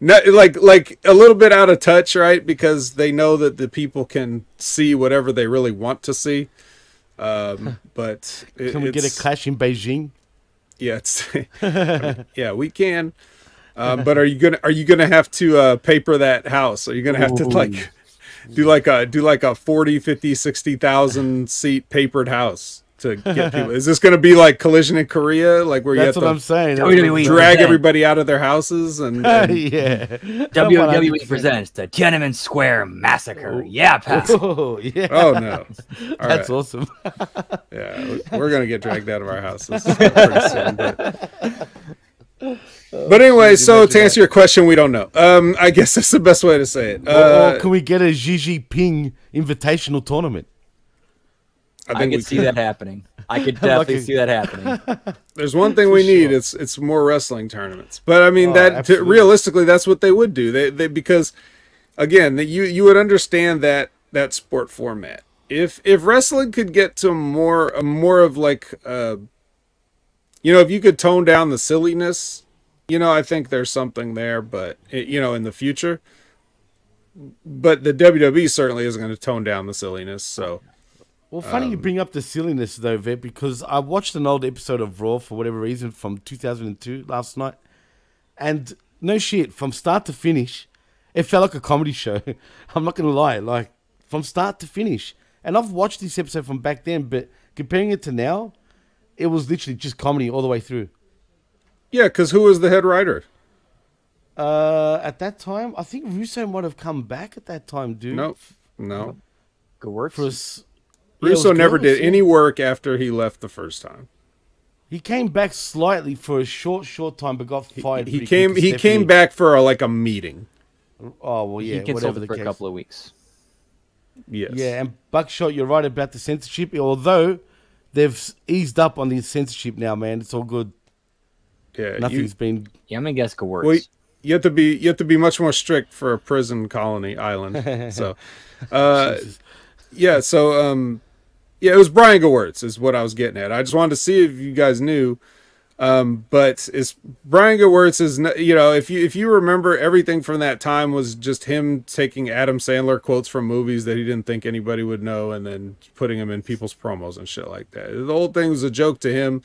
No, like like a little bit out of touch, right? Because they know that the people can see whatever they really want to see. Um, but it- Can we get a clash in Beijing? yeah, it's I mean, yeah, we can. Um, but are you gonna are you gonna have to uh, paper that house? Are you gonna have to like do like a do like a 40, 50, 60,000 seat papered house? to get people? Is this going to be like Collision in Korea, like where you That's have what to I'm saying. WWE drag presents- everybody out of their houses and, and yeah. WWE presents the Tiananmen Square Massacre. Oh. Yeah, pal. Oh, yeah. oh no, All That's right. awesome. Yeah, we're gonna get dragged out of our houses pretty soon. But, but anyway, so to answer your question, we don't know. Um, I guess that's the best way to say it. Uh, or can we get a Xi Jinping invitational tournament? I I think we could see that happening. I could definitely see that happening. There's one thing we need. It's it's more wrestling tournaments. But I mean Oh, that t- realistically, that's what they would do. They they because again, that you you would understand that that sport format. If if wrestling could get to more more of like uh, you know, if you could tone down the silliness, you know, I think there's something there. But it, you know, in the future. But the WWE certainly isn't going to tone down the silliness. So Well, funny Um, you bring up the silliness though, Vet, because I watched an old episode of Raw for whatever reason from 2002 last night, and no shit, from start to finish, it felt like a comedy show. I'm not gonna lie, like from start to finish. And I've watched this episode from back then, but comparing it to now, it was literally just comedy all the way through. yeah, because who was the head writer? Uh, at that time, I think Russo might have come back at that time, dude. No, no. Good work. For us, Russo was never did any work after he left the first time. He came back slightly for a short, short time, but got fired. He pretty came he Stephanie. came back for a, like a meeting. Oh well, yeah, he whatever consulted the for case. a couple of weeks. Yes. Yeah, and Buckshot, you're right about the censorship. Although they've eased up on the censorship now, man, it's all good. Yeah. Nothing's You, been. Yeah, I'm gonna guess Gewirtz. well, you have to be you have to be much more strict for a prison colony island. so uh yeah, so um yeah, it was Brian Gewirtz is what I was getting at. I just wanted to see if you guys knew. Um, but it's Brian Gewirtz is you know if you if you remember everything from that time was just him taking Adam Sandler quotes from movies that he didn't think anybody would know and then putting them in people's promos and shit like that. The whole thing was a joke to him,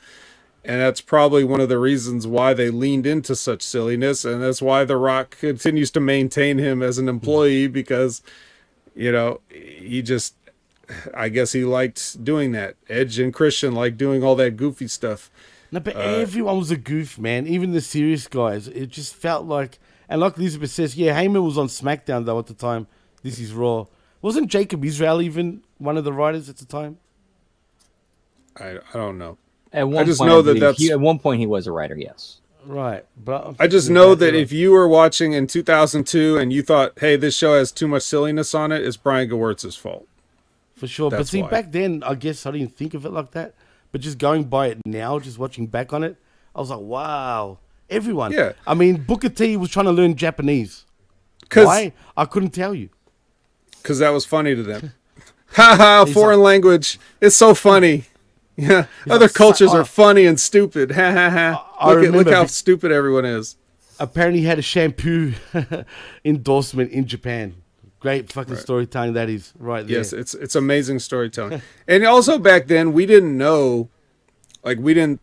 and that's probably one of the reasons why they leaned into such silliness, and that's why The Rock continues to maintain him as an employee because you know he just I guess he liked doing that. Edge and Christian like doing all that goofy stuff. No, but Uh, everyone was a goof, man. Even the serious guys. It just felt like, and like Elizabeth says, yeah, Heyman was on SmackDown though at the time. This is Raw. Wasn't Jacob Israel even one of the writers at the time? I I don't know. At one just point, know that believe that's- he, at one point he was a writer. Yes. Right, but I just know that if you were watching in 2002 and you thought, "Hey, this show has too much silliness on it," it's Brian Gewirtz's fault. For sure. but see, why. back then, I guess I didn't think of it like that. But just going by it now, just watching back on it, I was like, wow. Everyone. Yeah. I mean, Booker T was trying to learn Japanese. Why? I couldn't tell you. because that was funny to them. Ha ha! Foreign language. It's so funny. Yeah, other like, cultures "Si- are uh, funny and stupid. Ha ha ha! Look, at, look how stupid everyone is. Apparently, he had a shampoo endorsement in Japan. Great fucking storytelling that is right there. Yes, it's it's amazing storytelling. and also back then we didn't know like we didn't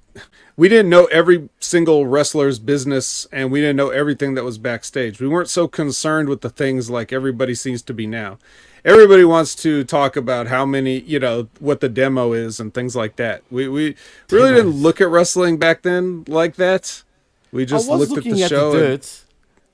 we didn't know every single wrestler's business and we didn't know everything that was backstage. We weren't so concerned with the things like everybody seems to be now. Everybody wants to talk about how many, you know, what the demo is and things like that. We we really didn't look at wrestling back then like that. We just looked at the at show. the and-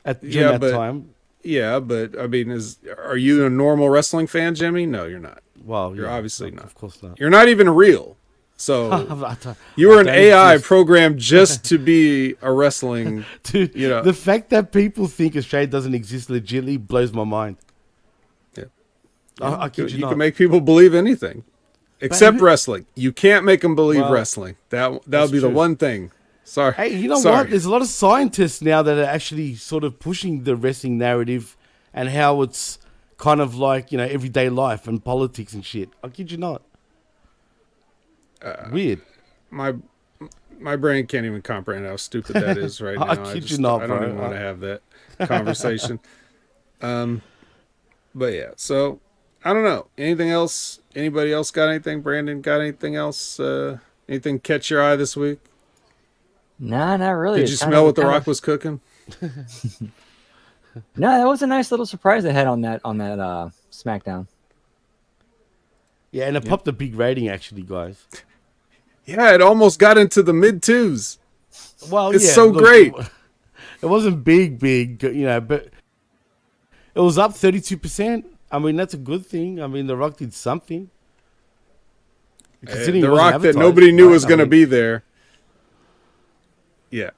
at during that but, time. Yeah, but I mean, is are you a normal wrestling fan, Jimmy? No, you're not. Well, You're yeah, obviously of not. Of course not. You're not even real. So you were an AI programmed just to be a wrestling. Dude, you know. the fact that people think Australia doesn't exist legitly blows my mind. Yeah. I, I kid you you, can make people believe anything, except wrestling. You can't make them believe Well, wrestling. That that would be the one thing. Sorry. Hey, you know Sorry. what? There's a lot of scientists now that are actually sort of pushing the wrestling narrative and how it's kind of like, you know, everyday life and politics and shit. I kid you not. Uh, Weird. my my brain can't even comprehend how stupid that is right now. I kid you just, not, I don't bro. even want to have that conversation. um, but yeah, so I don't know. Anything else? Anybody else got anything? Brandon got anything else? Uh, anything catch your eye this week? Nah, not really. Did you It's kind smell of- what the Rock of- was cooking? No, that was a nice little surprise they had on that on that uh, SmackDown. Yeah, and it popped a big rating, actually, guys. Yeah, it almost got into the mid twos. Well, It's yeah, so look, great. It wasn't big, big, you know, but it was up 32%. I mean, that's a good thing. I mean, The Rock did something. Considering the rock that nobody knew right? was I going to be there. Yeah.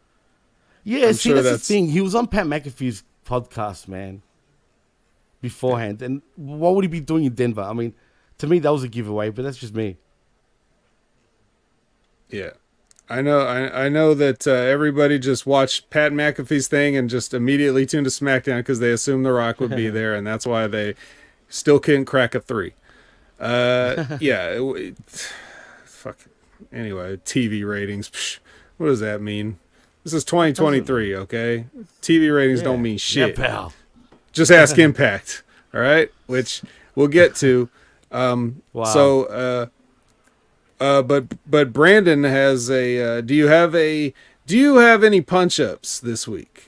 Yeah, I'm see, sure that's, that's- the thing. He was on Pat McAfee's podcast, man, beforehand. And what would he be doing in Denver? I mean, to me, that was a giveaway, but that's just me. Yeah. I know I, I know that uh, everybody just watched Pat McAfee's thing and just immediately tuned to SmackDown because they assumed The Rock would be there, and that's why they still couldn't crack a three. Uh, yeah. It, it- fuck. Anyway, TV ratings. psh, what does that mean? This is 2023, okay? TV ratings don't mean shit. pal. Just ask Impact, all right? Which we'll get to. Um, Wow. So, uh, uh, but but Brandon has a. Uh, do you have a? Do you have any punch ups this week?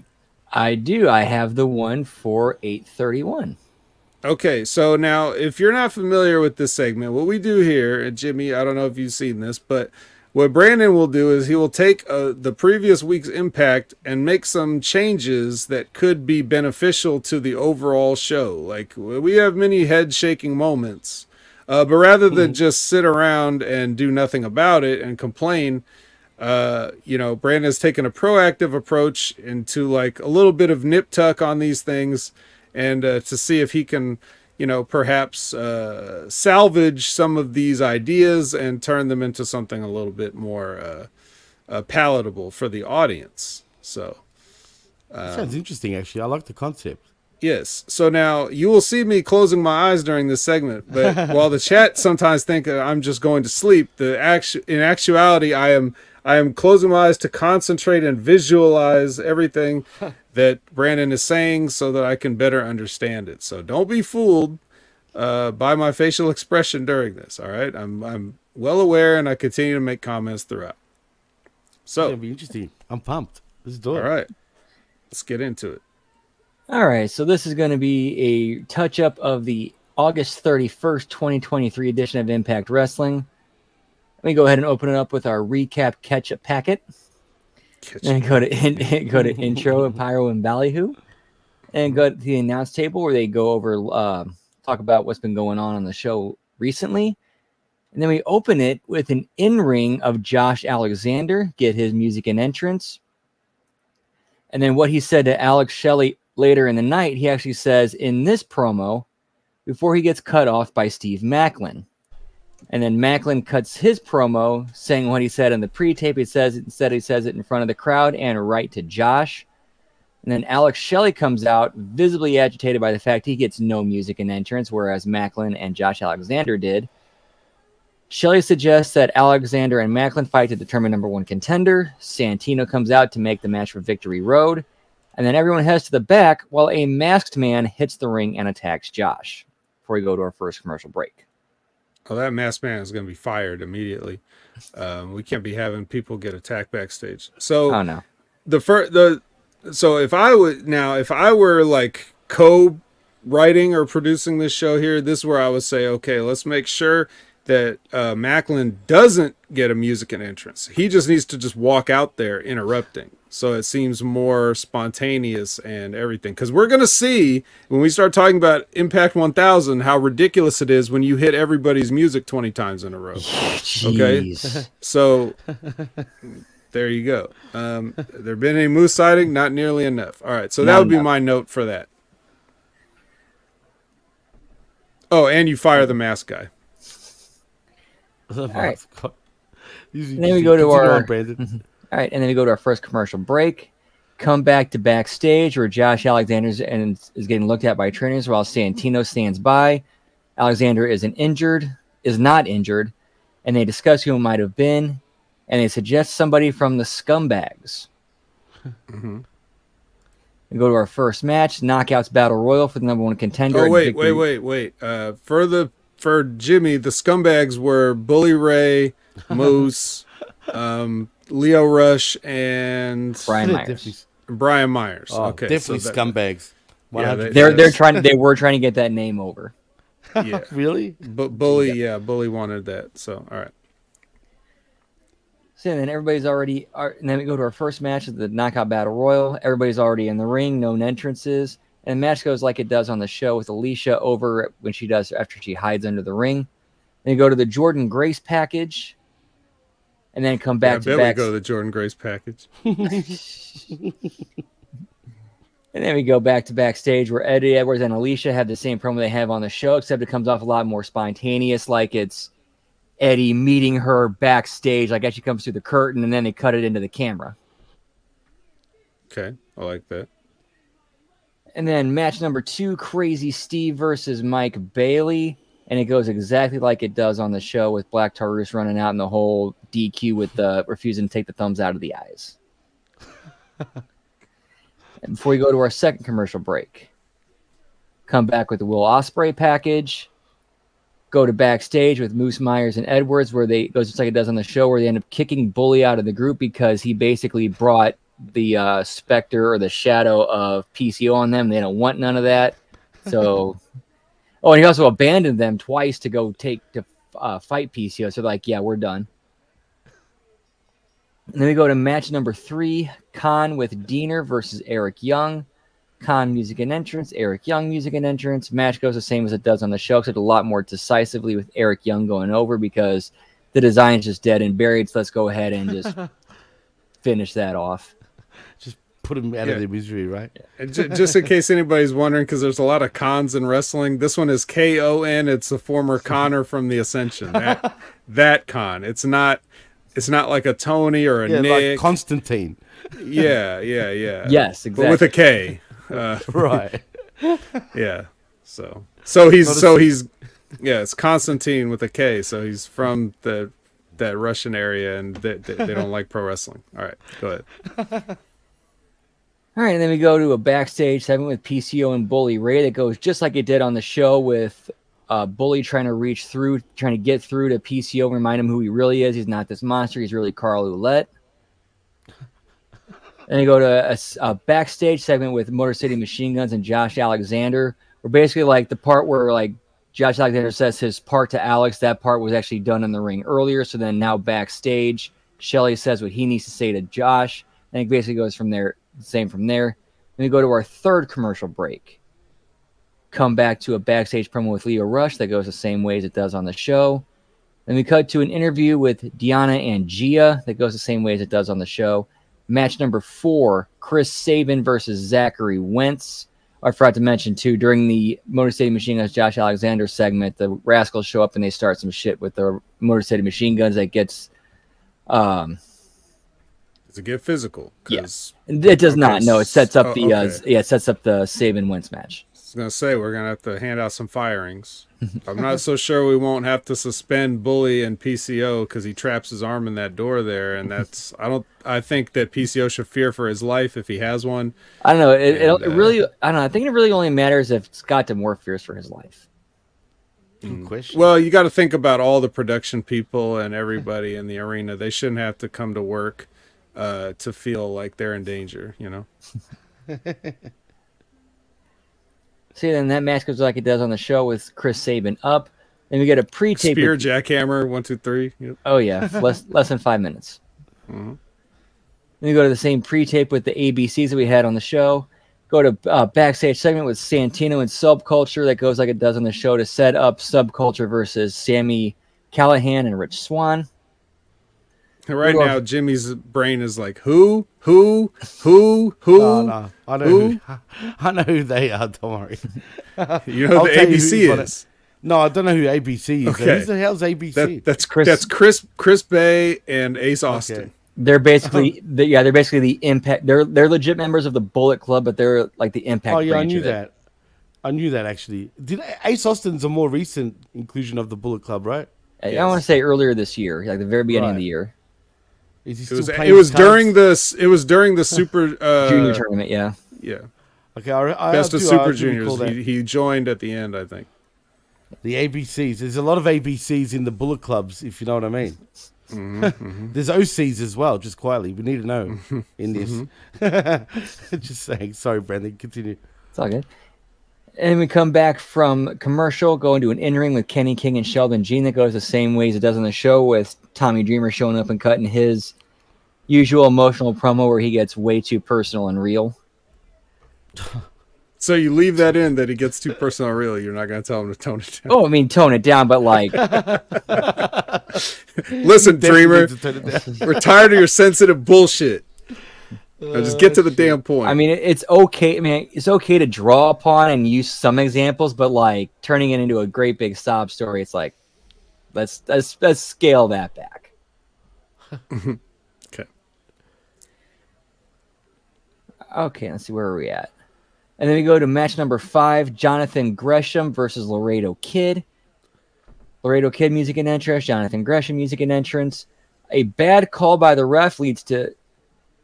I do. I have the one for 831. Okay, so now if you're not familiar with this segment, what we do here, and Jimmy, I don't know if you've seen this, but what Brandon will do is he will take uh, the previous week's impact and make some changes that could be beneficial to the overall show. Like we have many head shaking moments, uh, but rather than just sit around and do nothing about it and complain, uh, you know, Brandon has taken a proactive approach into like a little bit of nip tuck on these things and uh, to see if he can, you know, perhaps uh, salvage some of these ideas and turn them into something a little bit more uh, uh, palatable for the audience. So, That sounds interesting, actually. I like the concept. Yes. So now you will see me closing my eyes during this segment, but while the chat sometimes think I'm just going to sleep, the actu- in actuality I am I am closing my eyes to concentrate and visualize everything that Brandon is saying so that I can better understand it. So don't be fooled uh, by my facial expression during this. All right. I'm I'm well aware and I continue to make comments throughout. So It'll be interesting. I'm pumped. Let's do it. all right. Let's get into it. All right, so this is going to be a touch up of the August 31st, 2023 edition of Impact Wrestling. Let me go ahead and open it up with our recap catch up packet. And go to in, go to intro and pyro and ballyhoo, and go to the announce table where they go over uh, talk about what's been going on on the show recently, and then we open it with an in ring of Josh Alexander get his music and entrance, and then what he said to Alex Shelley later in the night, he actually says in this promo before he gets cut off by Steve Maclin. And then Maclin cuts his promo saying what he said in the pre-tape. He says it instead he says it in front of the crowd and right to Josh. And then Alex Shelley comes out visibly agitated by the fact he gets no music and entrance, whereas Maclin and Josh Alexander did. Shelley suggests that Alexander and Maclin fight to determine number one contender. Santino comes out to make the match for Victory Road. And then everyone heads to the back while a masked man hits the ring and attacks Josh before we go to our first commercial break. Oh, that masked man is going to be fired immediately. Um, we can't be having people get attacked backstage. So, Oh, no. the first the so if I would now if I were like co writing or producing this show here, this is where I would say, okay, let's make sure that uh, Maclin doesn't get a music and entrance. He just needs to just walk out there interrupting. So it seems more spontaneous and everything. Because we're going to see when we start talking about Impact 1000 how ridiculous it is when you hit everybody's music 20 times in a row. Okay. So there you go. Um, there been any moose sighting? Not nearly enough. All right. So that Not would be enough. my note for that. Oh, and you fire the mask guy. All right. And then we go to our All right, and then we go to our first commercial break. Come back to backstage where Josh Alexander is, and is getting looked at by trainers while Santino stands by. Alexander isn't injured, is not injured, and they discuss who it might have been, and they suggest somebody from the scumbags. We go to our first match, Knockouts Battle Royal for the number one contender. Oh and wait, wait, wait, wait. Uh, for the for Jimmy, the scumbags were Bully Ray, Moose, um, Lio Rush, and Brian Myers. definitely- Brian Myers. Oh, okay, definitely so that- scumbags. Yeah, they- They're they're trying they were trying to get that name over. Yeah, Really? but Bully, yeah, Bully wanted that. So all right. So then everybody's already, are- and then we go to our first match of the Knockout Battle Royal. Everybody's already in the ring, no entrances. And the match goes like it does on the show with Alisha over when she does after she hides under the ring. Then you go to the Jordynne Grace package, and then come Yeah, I back to bet back. we go to the Jordynne Grace package. And then we go back to backstage where Eddie Edwards and Alisha have the same promo they have on the show, except it comes off a lot more spontaneous, like it's Eddie meeting her backstage, like as she comes through the curtain, and then they cut it into the camera. Okay, I like that. And then match number two, Crazy Steve versus Mike Bailey. And it goes exactly like it does on the show with Black Taurus running out and the whole DQ with the refusing to take the thumbs out of the eyes. and before we go to our second commercial break, come back with the Will Ospreay package. Go to backstage with Moose Myers and Edwards, where they goes just like it does on the show, where they end up kicking Bully out of the group because he basically brought the uh, specter or the shadow of PCO on them. They don't want none of that. So, oh, and he also abandoned them twice to go take to uh, fight PCO. So, like, yeah, we're done. And then we go to match number three Kon with Deaner versus Eric Young. Kon music and entrance, Eric Young music and entrance. Match goes the same as it does on the show, except a lot more decisively with Eric Young going over because the design is just dead and buried. So let's go ahead and just finish that off. Just put him out Yeah. of their misery, right? And ju- just in case anybody's wondering, because there's a lot of cons in wrestling, this one is K O N. It's a former Connor from the Ascension. That, that con. It's not. It's not like a Tony or a Yeah, Nick. like Constantine. yeah, yeah, yeah. Yes, exactly. But with a K. Uh, Right. Yeah. So so he's Not a so C. he's yeah, it's Constantine with a K. So he's from the that Russian area, and they, they, they don't like pro wrestling. All right, go ahead. All right, and then we go to a backstage segment with PCO and Bully Ray that goes just like it did on the show with uh, Bully trying to reach through, trying to get through to PCO, remind him who he really is. He's not this monster. He's really Carl Ouellette. And they go to a backstage segment with Motor City Machine Guns and Josh Alexander. We're basically like the part where like Josh Alexander says his part to Alex, that part was actually done in the ring earlier. So then now backstage, Shelley says what he needs to say to Josh, and it basically goes from there, same from there. Then we go to our third commercial break. Come back to a backstage promo with Lio Rush that goes the same way as it does on the show. Then we cut to an interview with Deonna and Gia that goes the same way as it does on the show. Match number four, Chris Sabin versus Zachary Wentz. I forgot to mention too during the Motor City Machine Guns Josh Alexander segment, the Rascals show up and they start some shit with the Motor City Machine Guns that gets um Does it get physical? 'Cause- it does Okay, not. No, it sets up oh, the uh, yeah, it sets up the Sabin Wentz match. I was gonna say we're gonna have to hand out some firings. I'm not so sure we won't have to suspend Bully and PCO because he traps his arm in that door there, and that's I don't I think that PCO should fear for his life if he has one. I don't know. It, it, And, it uh, really, I don't know. I think it really only matters if Scott D'Amore fears for his life. Good question. Well, you got to think about all the production people and everybody in the arena. They shouldn't have to come to work uh, to feel like they're in danger. You know. See, then that match goes like it does on the show with Chris Sabin up. Then we get a pre-tape. Spear, with- jackhammer, one, two, three. Yep. Oh yeah, less less than five minutes. Mhm. Then we go to the same pre-tape with the ABCs that we had on the show. Go to uh, backstage segment with Santino and Subculture that goes like it does on the show to set up Subculture versus Sami Callihan and Rich Swann. And Right Who are- now, Jimmy's brain is like, who, who, who, who? No, no, I know who? who, I know who they are. Don't worry. You know who the ABC who's on it. is. No, I don't know who ABC is. Okay. Who the hell's ABC? That, that's Chris- Chris. That's Chris. Chris Bey and Ace Austin. They're basically, the, yeah, they're basically the impact. They're they're legit members of the Bullet Club, but they're like the impact. oh yeah, I knew that. I knew that actually. Did Ace Austin's a more recent inclusion of the Bullet Club, right? I, I want to say earlier this year, like the very beginning of the year, Is he It was. playing It was during the. It was during the super uh, junior tournament. Yeah, Yeah, Okay, I, I best of do- super do juniors. that. He, he joined at the end, I think. The ABCs. There's a lot of ABCs in the Bullet Clubs, if you know what I mean. Mm-hmm, There's OCs as well, just quietly. We need to know in this. mm-hmm. just saying. Sorry, Brandon. Continue. it's all good. And we come back from commercial, go into an in ring with Kenny King and Sheldon Jean that goes the same way as it does on the show with Tommy Dreamer showing up and cutting his usual emotional promo where he gets way too personal and real. So you leave that in that he gets too personal real. You're not going to tell him to tone it down. Oh, I mean, tone it down, but like, Listen, Dreamer, need to turn it down. we're tired of your sensitive bullshit. Now just get to the damn point. I mean, it's okay. I mean, it's okay to draw upon and use some examples, but like turning it into a great big sob story, it's like, let's let's let's scale that back. okay. Okay, let's see where are we at. And then we go to match number five: Jonathan Gresham versus Laredo Kid. Laredo Kid music and entrance, Jonathan Gresham music and entrance. A bad call by the ref leads to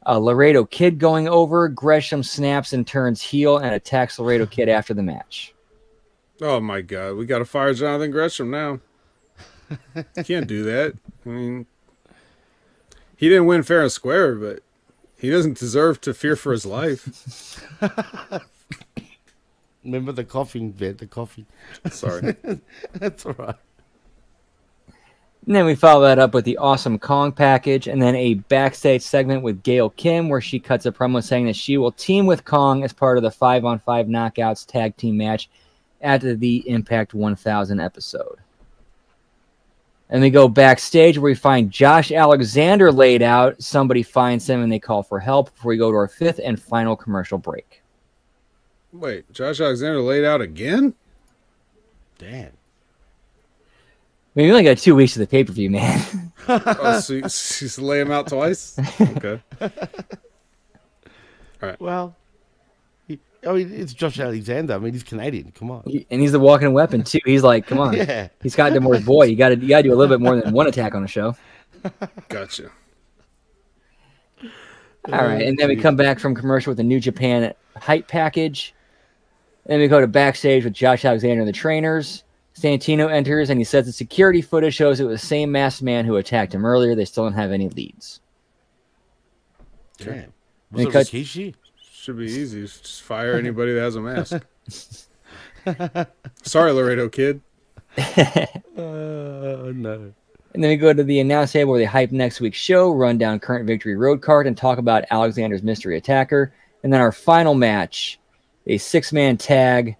uh, Laredo Kid going over. Gresham snaps and turns heel and attacks Laredo Kid after the match. Oh my god, we got to fire Jonathan Gresham now. Can't do that. I mean, he didn't win fair and square, but he doesn't deserve to fear for his life. Remember the coughing bit, the coffee. Sorry. That's all right. And then we follow that up with the awesome Kong package, and then a backstage segment with Gail Kim, where she cuts a promo saying that she will team with Kong as part of the five on five knockouts tag team match at the Impact 1000 episode. And we go backstage where we find Josh Alexander laid out. Somebody finds him and they call for help before we go to our fifth and final commercial break. Wait, Josh Alexander laid out again? Damn. I mean, we only got two weeks of the pay per view, man. oh, so you- she's lay him out twice? Okay. All right. Well, he, I mean, it's Josh Alexander. I mean, he's Canadian. Come on. and he's the walking weapon too. He's like, come on, Yeah. he's Scott D'Amore's boy. You got to you got to do a little bit more than one attack on a show. Gotcha. All right, and then we come back from commercial with the New Japan hype package. Then we go to backstage with Josh Alexander and the trainers. Santino enters and he says the security footage shows it was the same masked man who attacked him earlier. They still don't have any leads. Damn. They Was it cut- Rikishi? Should be easy. Just fire anybody that has a mask. Sorry, Laredo kid. Uh, no. And then we go to the announce table where they hype next week's show, run down current victory road card, and talk about Alexander's mystery attacker. And then our final match, a six man tag,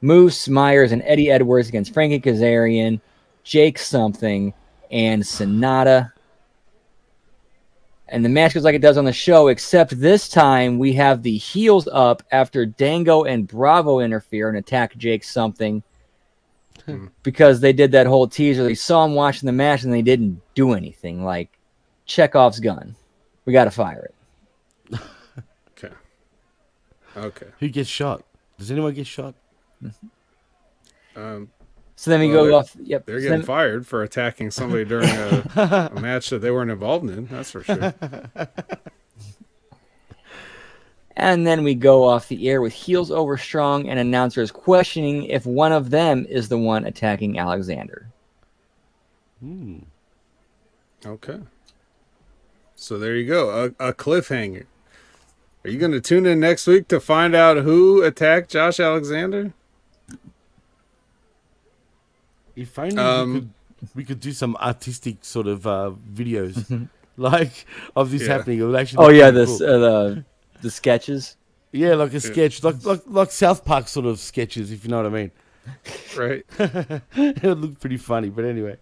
Moose, Myers, and Eddie Edwards against Frankie Kazarian, Jake something, and Sonata. And the match goes like it does on the show, except this time we have the heels up after Dango and Bravo interfere and attack Jake something because they did that whole teaser. They saw him watching the match and they didn't do anything. Like Chekhov's gun. We got to fire it. Okay. Okay. Who gets shot? Does anyone get shot? Um, So then we well, go off. Yep. They're so getting then- fired for attacking somebody during a, a match that they weren't involved in. That's for sure. And then we go off the air with heels over strong and announcers questioning if one of them is the one attacking Alexander. Hmm. Okay. So there you go. A, a cliffhanger. Are you going to tune in next week to find out who attacked Josh Alexander? If only Um, we, could, we could do some artistic sort of uh, videos, like of this Yeah. happening. It would actually. Oh yeah, pretty this cool. uh, the the sketches. Yeah, like a sketch, like like like South Park sort of sketches, if you know what I mean. Right. it would look pretty funny, but anyway.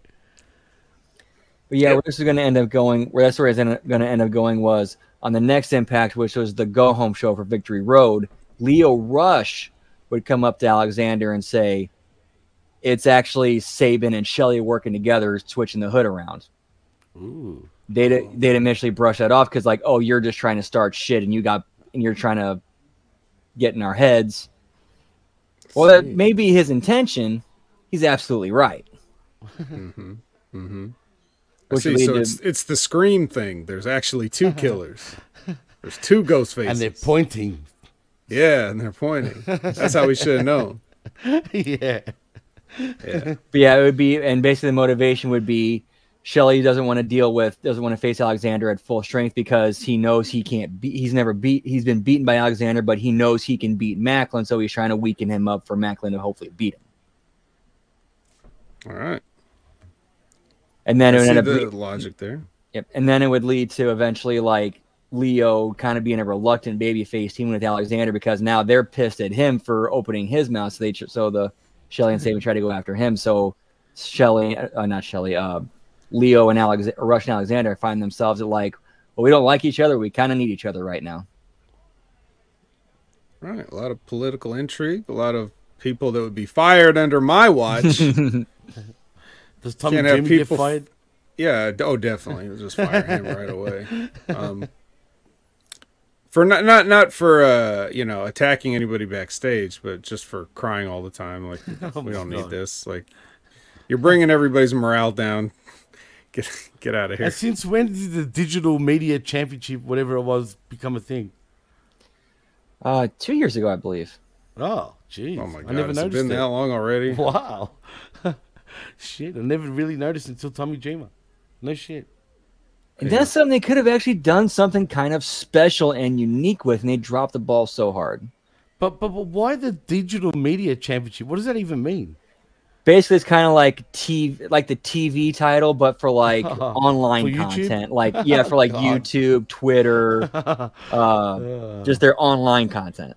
But yeah, where this is going to end up going, where that's where it's going to end up going was on the next Impact, which was the go home show for Victory Road. Lio Rush would come up to Alexander and say, "It's actually Sabin and Shelley working together, switching the hood around." Ooh. They'd they'd initially brush that off because like, oh, you're just trying to start shit, and you got and you're trying to get in our heads. Well, that may be his intention. He's absolutely right. Mm-hmm. Mm-hmm. I Which see. So to- it's it's the scream thing. There's actually two killers. There's two ghost faces. And they're pointing. Yeah, and they're pointing. That's how we should have known. yeah. Yeah. But yeah, it would be, and basically the motivation would be Shelley doesn't want to deal with, doesn't want to face Alexander at full strength because he knows he can't beat, he's never beat, he's been beaten by Alexander, but he knows he can beat Maclin, so he's trying to weaken him up for Maclin to hopefully beat him. All right. and then I it would end up the le- logic there. Yep. And then it would lead to eventually like Lio kind of being a reluctant babyface teaming with Alexander because now they're pissed at him for opening his mouth. So they so the Shelley and Sabin try to go after him. So Shelley, uh, not Shelley, uh, Lio and Alex, Rush and Alexander find themselves at like, well, we don't like each other. We kind of need each other right now. Right, a lot of political intrigue, a lot of people that would be fired under my watch. Does Tommy Can't have Dreamer get people- fired? Yeah, oh, definitely. We'll just fire him right away. Um, for not not not for uh, you know attacking anybody backstage, but just for crying all the time. Like Oh we don't need this. Like you're bringing everybody's morale down. Get get out of here. And since when did the digital media championship, whatever it was, become a thing? Uh, two years ago, I believe. Oh, jeez. Oh my God, I never has it noticed been it. that long already? Wow. shit, I never really noticed until Tommy Dreamer. No shit. And that's something they could have actually done something kind of special and unique with, and they dropped the ball so hard. But, but but why the digital media championship? What does that even mean? Basically, it's kind of like TV, like the TV title, but for like online For content. Like yeah, for like YouTube, Twitter, uh, just their online content.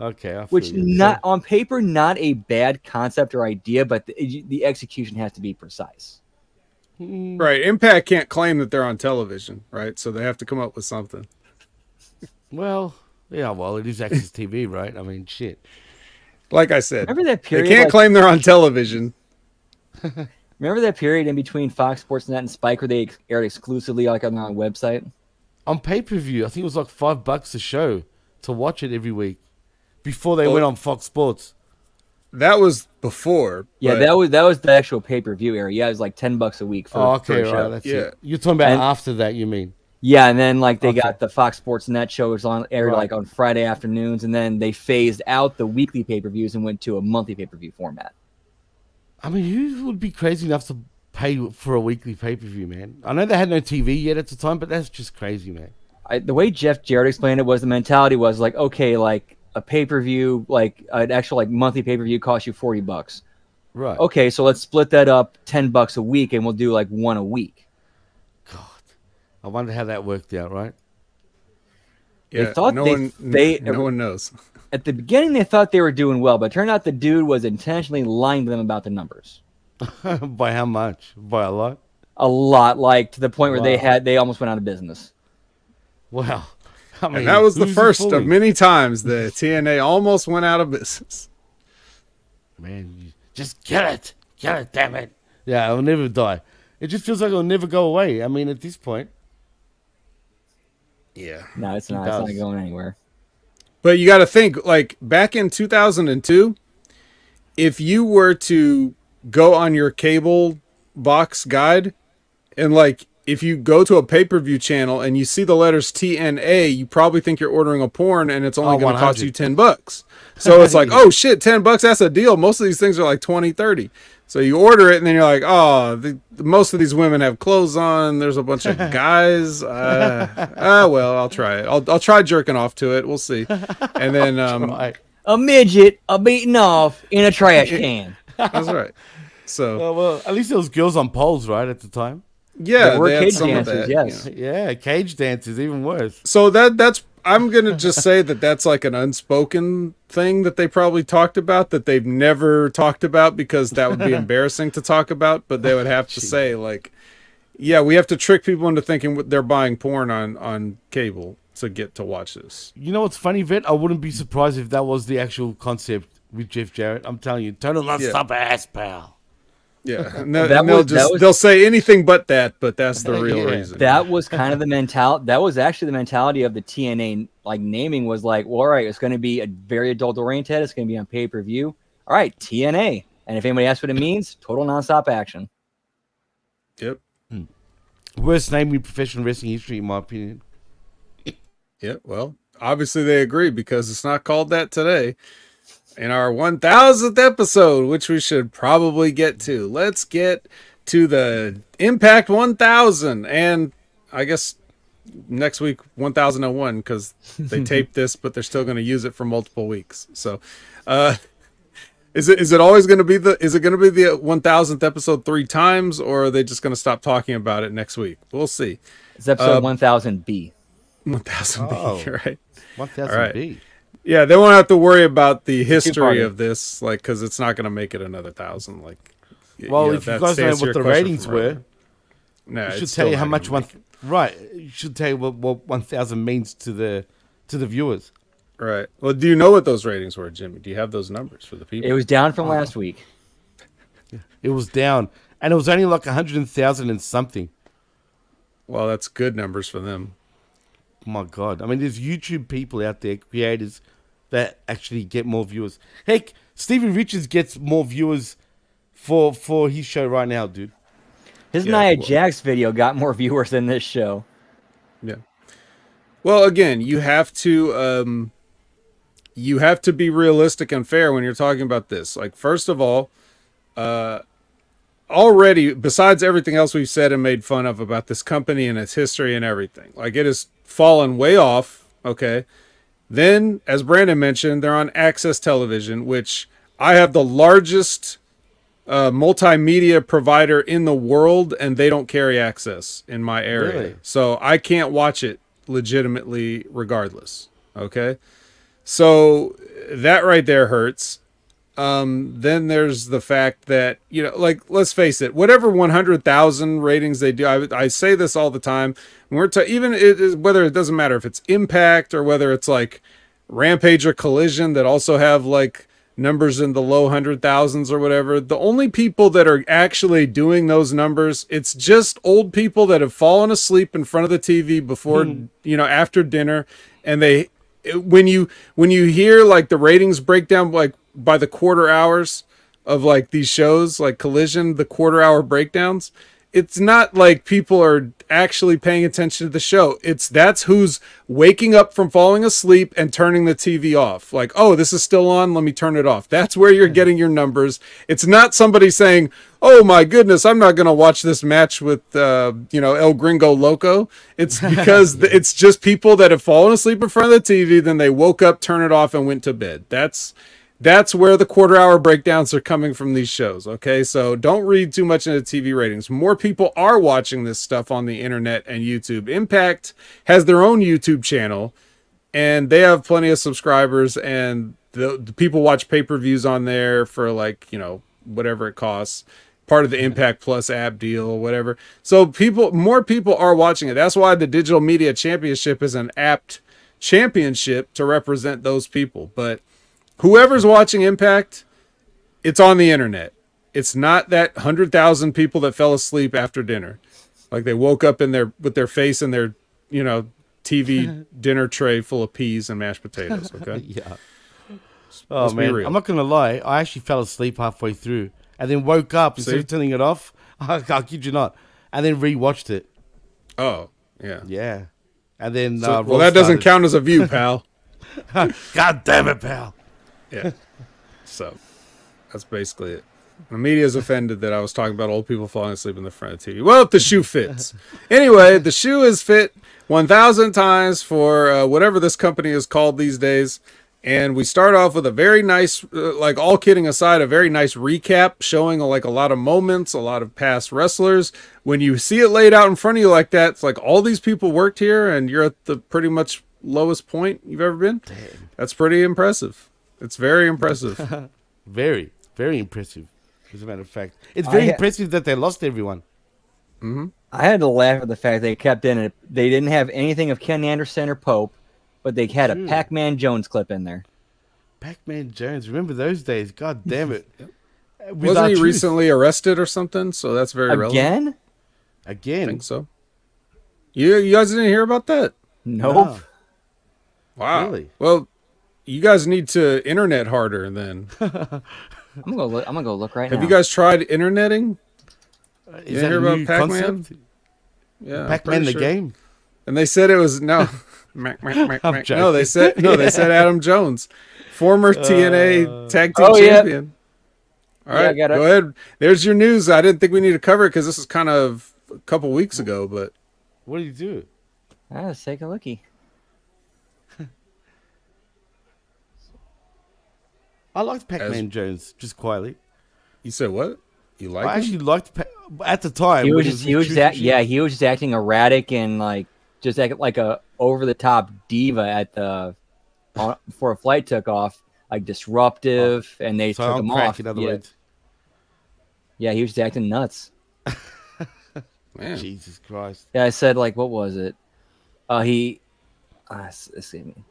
Okay, Which not on paper, not a bad concept or idea, but the, the execution has to be precise. Right, Impact can't claim that they're on television, right? So they have to come up with something. Well, yeah, well, it is Access TV, right? I mean, shit. Like I said, Remember that they period, can't like- claim they're on television. Remember that period in between Fox Sports Net and Spike where they aired exclusively like on their own website? On pay per view, I think it was like five bucks a show to watch it every week before they Oh. went on Fox Sports. That was before. Yeah, but- that was that was the actual pay per view era. Yeah, it was like ten bucks a week for, Oh, for okay, a show. right. That's it. You're talking about And- after that, you mean? Yeah, and then like they Okay. got the Fox Sports Net show was on aired Right. like on Friday afternoons, and then they phased out the weekly pay per views and went to a monthly pay per view format. I mean, who would be crazy enough to pay for a weekly pay per view, man? I know they had no TV yet at the time, but that's just crazy, man. I, the way Jeff Jarrett explained it was the mentality was like, okay, like a pay per view, like an actual like monthly pay per view costs you forty bucks. Right. Okay, so let's split that up ten bucks a week, and we'll do like one a week. God, I wonder how that worked out, right? They Yeah, thought no they one- they no one knows. At the beginning, they thought they were doing well, but it turned out the dude was intentionally lying to them about the numbers. By how much? By a lot? A lot, like to the point where they had they almost went out of business. Wow. I mean, and that was the who's he first of many times the TNA almost went out of business. Man, just get it. Get it, damn it. Yeah, it'll never die. It just feels like it'll never go away. I mean, at this point. Yeah. No, it's It not. It's not going anywhere. But you got to think like back in 2002, if you were to go on your cable box guide and like if you go to a pay-per-view channel and you see the letters TNA, you probably think you're ordering a porn and it's only Oh, going to cost you 10 bucks. So it's like, "Oh shit, 10 bucks that's a deal." Most of these things are like 20, 30. So you order it and then you're like, "Oh, the, most of these women have clothes on. There's a bunch of guys. Uh, ah, well, I'll try it. I'll I'll try jerking off to it. We'll see." And then um A midget, a beaten off in a trash can. That's right. So Oh, well, at least there was girls on poles, right, at the time? Yeah, There were cage dances. yes. know. Yeah, cage dances, even worse. So that that's I'm gonna just say that that's like an unspoken thing that they probably talked about that they've never talked about because that would be embarrassing to talk about. But they would have to say like, yeah, we have to trick people into thinking they're buying porn on on cable to get to watch this. You know what's funny, Vet? I wouldn't be surprised if that was the actual concept with Jeff Jarrett. I'm telling you, total non-stop ass, pal. Yeah, and, they- That and they'll was- that just was- they'll say anything but that, but that's the real Yeah. reason. That was kind of the mentality. That was actually the mentality of the TNA like naming was like, well, all right, it's going to be a very adult oriented. It's going to be on pay per view. All right, TNA. And if anybody asks what it means, total nonstop action. Yep. Hmm. Worst name in professional wrestling history, in my opinion. Yep. Well, obviously they agree because it's not called that today. In our 1000th episode, which we should probably get to, let's get to the Impact 1000. And I guess next week 1001 because they taped this, but they're still going to use it for multiple weeks. So, uh, Is it is it always going to be the is it going to be the one thousandth episode three times, or are they just going to stop talking about it next week? We'll see. It's episode Uh, one thousand B. 1000B, right? 1000 All right. B. Yeah, they won't have to worry about the history of this, like, because it's not going to make it another thousand. Like, y- Well, yeah, if you that's guys know what the ratings were, no, it should tell you how much one. make. Right, it should tell you what, what 1000 means to the to the viewers. Right. Well, do you know what those ratings were, Jimmy? Do you have those numbers for the people? It was down from uh-huh. last week. It was down, and it was only like 100,000 and something. Well, that's good numbers for them. My God, I mean, there's YouTube people out there, creators that actually get more viewers. Heck, Stephen Richards gets more viewers for for his show right now, dude. His Yeah, Nia Jax video got more viewers than this show. Yeah. Well, again, you have to um you have to be realistic and fair when you're talking about this. Like first of all, uh already besides everything else we've said and made fun of about this company and its history and everything. Like it has fallen way off, okay? Then as Brandon mentioned, they're on Access Television, which I have the largest uh, multimedia provider in the world, and they don't carry access in my area. Really? So I can't watch it legitimately, regardless. Okay. So that right there hurts. Um, then there's the fact that, you know, like, let's face it, whatever 100,000 ratings they do, I, I say this all the time. When we're ta- even it is, whether it doesn't matter if it's Impact or whether it's like Rampage or Collision that also have like numbers in the low hundred thousands or whatever. The only people that are actually doing those numbers, it's just old people that have fallen asleep in front of the TV before, you know, after dinner, and they when you when you hear like the ratings breakdown like by the quarter hours of like these shows like collision the quarter hour breakdowns it's not like people are actually paying attention to the show. It's that's who's waking up from falling asleep and turning the tv off. Like oh this is still on let me turn it off. That's where you're getting your numbers. It's not somebody saying oh my goodness i'm not going to watch this match with uh, you know el gringo loco. It's because th- it's just people that have fallen asleep in front of the tv then they woke up turned it off and went to bed. That's that's where the quarter hour breakdowns are coming from these shows. Okay. So don't read too much into TV ratings. More people are watching this stuff on the internet and YouTube. Impact has their own YouTube channel and they have plenty of subscribers and the, the people watch pay-per-views on there for like, you know, whatever it costs. Part of the Impact Plus app deal, or whatever. So people more people are watching it. That's why the Digital Media Championship is an apt championship to represent those people. But whoever's watching Impact, it's on the internet. It's not that hundred thousand people that fell asleep after dinner, like they woke up in their with their face in their you know TV dinner tray full of peas and mashed potatoes. Okay, yeah. Oh Let's man. I'm not gonna lie. I actually fell asleep halfway through, and then woke up instead See? of turning it off. I, I kid you not, and then rewatched it. Oh yeah, yeah, and then So- uh, well, that doesn't count as a view, pal. God damn it, pal. Yeah. So that's basically it. The media's offended that I was talking about old people falling asleep in the front of the TV. Well, if the shoe fits. anyway, the shoe is fit 1,000 times for uh, whatever this company is called these days. And we start off with a very nice, uh, like all kidding aside, a very nice recap showing like a lot of moments, a lot of past wrestlers. When you see it laid out in front of you like that, it's like all these people worked here and you're at the pretty much lowest point you've ever been. Damn. That's pretty impressive. It's very impressive. very, very impressive. As a matter of fact, it's very ha- impressive that they lost everyone. Mm-hmm. I had to laugh at the fact they kept in it. They didn't have anything of Ken Anderson or Pope, but they had a True. Pac-Man Jones clip in there. Pac-Man Jones, remember those days? God damn it! With Wasn't he truth. recently arrested or something? So that's very relevant. Again? Again? I think so. You you guys didn't hear about that? Nope. Wow. Really? Well, you guys need to internet harder then. I'm gonna go. Look, I'm gonna go look right Have now. Have you guys tried interneting? Uh, You Is didn't that hear a about new Pac-Man? concept? Yeah, Pac-Man pretty the sure. game. And they said it was no. Mac, mac, mac, I'm mac. No, they said no. They said Adam Jones, former TNA Tag Team Oh. Champion. All Yeah, I right, got it. go ahead. There's your news. I didn't think we need to cover it because this is kind of a couple weeks ago, but What did you do? Ah, let's take a looky. I liked Pac-Man Jones just quietly. You said what? You liked I him? actually liked Pa- at the time. he was when just he was Truth just act, yeah he was just acting erratic and like just act like a over the top diva at the on, before a flight took off like disruptive and they So took on him crack, off in other yeah. words. yeah he was just acting nuts Man. Jesus Christ. yeah I said like what was it uh he uh, s- see me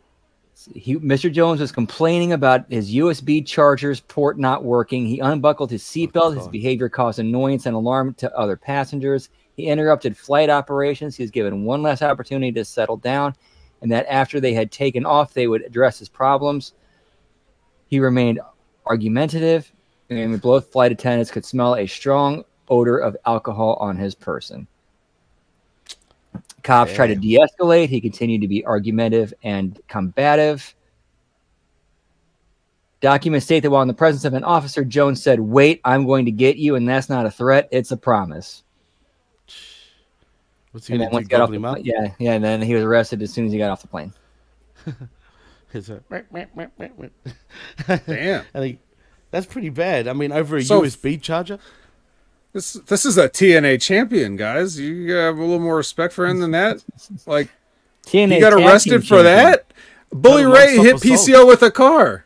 he, Mr. Jones was complaining about his USB charger's port not working. He unbuckled his oh, seatbelt. His behavior caused annoyance and alarm to other passengers. He interrupted flight operations. He was given one last opportunity to settle down, and that after they had taken off, they would address his problems. He remained argumentative, and both flight attendants could smell a strong odor of alcohol on his person. Cops tried to de escalate. He continued to be argumentative and combative. Documents state that while in the presence of an officer, Jones said, Wait, I'm going to get you. And that's not a threat, it's a promise. What's he And gonna then do? once got off Gobble the him yeah, yeah, and then he was arrested as soon as he got off the plane. It's a- Damn. I think that's pretty bad. I mean, over a So- USB charger. This this is a TNA champion, guys. You have a little more respect for him than that. Like TNA he got arrested for champion. that. Bully Ray hit one-stop PCO with a car.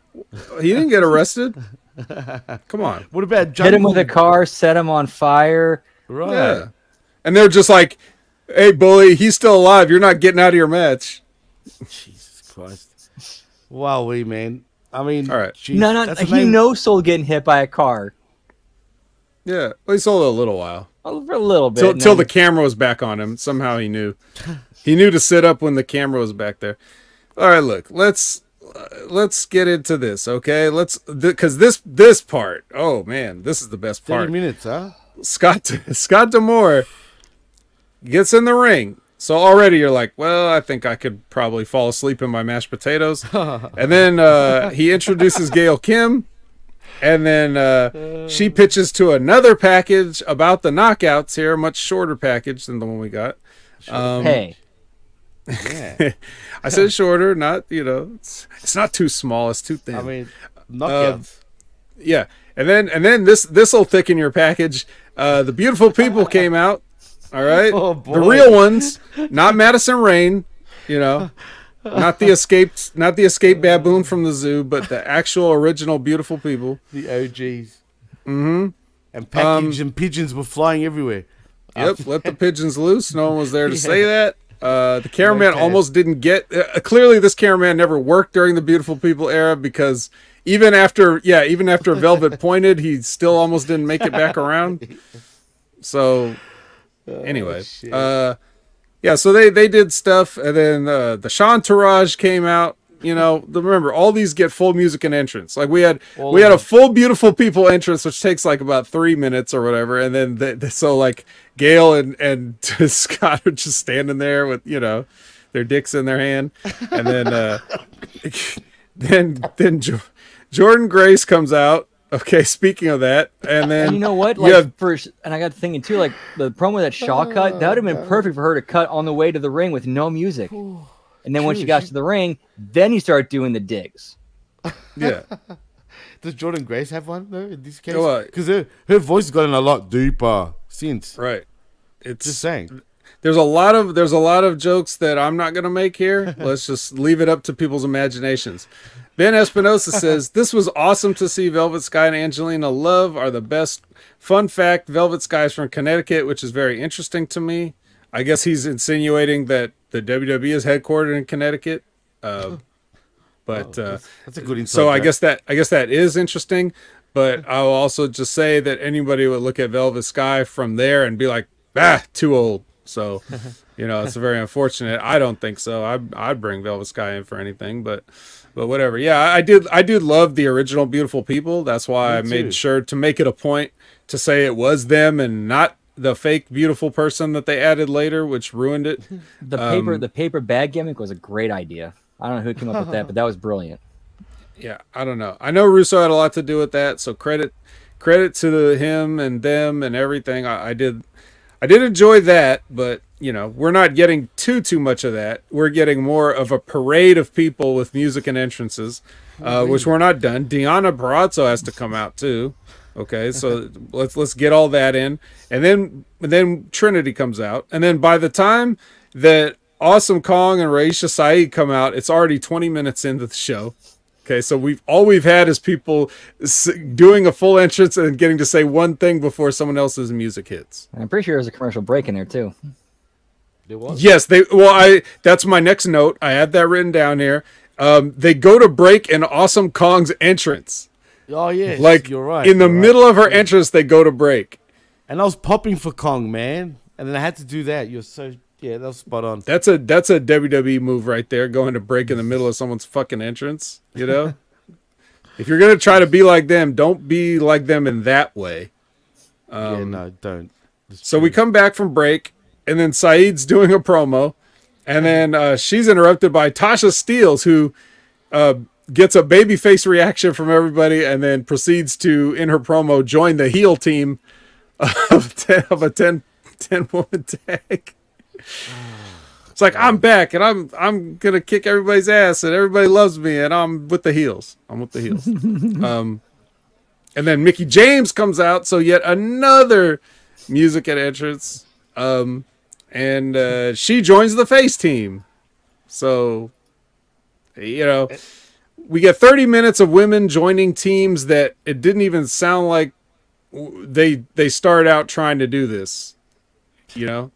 He didn't get arrested. Come on. What about Hit him with a car, set him on fire. Right. Yeah. And they're just like, "Hey, bully, he's still alive. You're not getting out of your match." Jesus Christ. Wow, we man. I mean, All right. geez, no, no, he name- no soul getting hit by a car. Yeah, well, he sold it a little while. Oh, For a little bit. Till, till then- the camera was back on him. Somehow he knew. He knew to sit up when the camera was back there. All right, look, let's uh, let's get into this, okay? Let's because this this part. Oh man, this is the best Thirty part. minutes, huh? Scott Scott D'Amore gets in the ring. So already you're like, well, I think I could probably fall asleep in my mashed potatoes. and then uh, he introduces Gail Kim, and then uh, she pitches to another package about the knockouts here, a much shorter package than the one we got. Um, hey, Yeah. I said shorter, not you know, it's, it's not too small, it's too thin. I mean, knockouts. yeah and then and then this this will thicken your package uh the beautiful people came out all right Oh, the real ones not Madison Rayne you know not the escaped not the escaped baboon from the zoo but the actual original beautiful people the OGs. Mm-hmm. And package and pigeons were flying everywhere. yep let the pigeons loose no one was there to say that uh the cameraman Okay. almost didn't get uh, clearly this cameraman never worked during the beautiful people era because even after yeah even after velvet pointed he still almost didn't make it back around so anyway shit. uh yeah so they they did stuff and then uh the Shantaraj came out you know the, remember all these get full music and entrance. Like we had All we had a full beautiful people entrance which takes like about three minutes or whatever and then the, the- so like gail and and scott are just standing there with you know their dicks in their hand and then uh then then jo- Jordynne Grace comes out okay speaking of that and then and you know what? you Like have- for and I got thinking too, like the promo that Shaw cut, that would have been perfect for her to cut on the way to the ring with no music. And then when she got to the ring, then you start doing the digs. yeah Does Jordynne Grace have one though in this case? Oh, uh, Because her, her voice has gotten a lot deeper since. right it's Just saying. there's a lot of there's a lot of jokes that I'm not gonna make here. Let's just leave it up to people's imaginations. Ben Espinosa says this was awesome to see Velvet Sky and Angelina Love are the best. Fun fact: Velvet Sky is from Connecticut, which is very interesting to me. I guess he's insinuating that the WWE is headquartered in Connecticut. Uh, but uh, That's a good insight. so I guess that I guess that is interesting. But I'll also just say that anybody would look at Velvet Sky from there and be like, ah, too old. So, you know, it's very unfortunate. I don't think so. I I'd bring Velvet Sky in for anything, but but whatever. Yeah, I did I did love the original Beautiful People. That's why I Me made too. sure to make it a point to say it was them and not the fake beautiful person that they added later, which ruined it. The paper Um, the paper bag gimmick was a great idea. I don't know who came up with that, but that was brilliant. yeah i don't know i know russo had a lot to do with that so credit credit to the, him and them and everything I, I did i did enjoy that but you know, we're not getting too too much of that. We're getting more of a parade of people with music and entrances, uh, which we're not done. Deonna Purrazzo has to come out too. Okay, so let's let's get all that in, and then and then Trinity comes out, and then by the time that Awesome Kong and Raisha Saeed come out, it's already twenty minutes into the show. Okay, so we've all we've had is people doing a full entrance and getting to say one thing before someone else's music hits. I'm pretty sure there's a commercial break in there too. There was. Yes, they. Well, I. That's my next note. I had that written down here. Um, they go to break in Awesome Kong's entrance. Oh yeah, like you're right. in the right. middle of her entrance, they go to break. And I was popping for Kong, man, and then I had to do that. You're so yeah, that was spot on. That's a that's a WWE move right there, going to break in the middle of someone's fucking entrance. You know, if you're gonna try to be like them, don't be like them in that way. yeah, Um, no, don't. So we come back from break, and then Saeed's doing a promo, and then uh, she's interrupted by Tasha Steelz, who uh, gets a babyface reaction from everybody, and then proceeds to, in her promo, join the heel team of, ten, of a 10, 10 woman tag. It's like I'm back, and I'm I'm gonna kick everybody's ass, and everybody loves me, and I'm with the heels. I'm with the heels. um, and then Mickie James comes out, so yet another music at entrance. Um, and uh, she joins the face team. So, you know, we get 30 minutes of women joining teams that it didn't even sound like they they started out trying to do this. You know,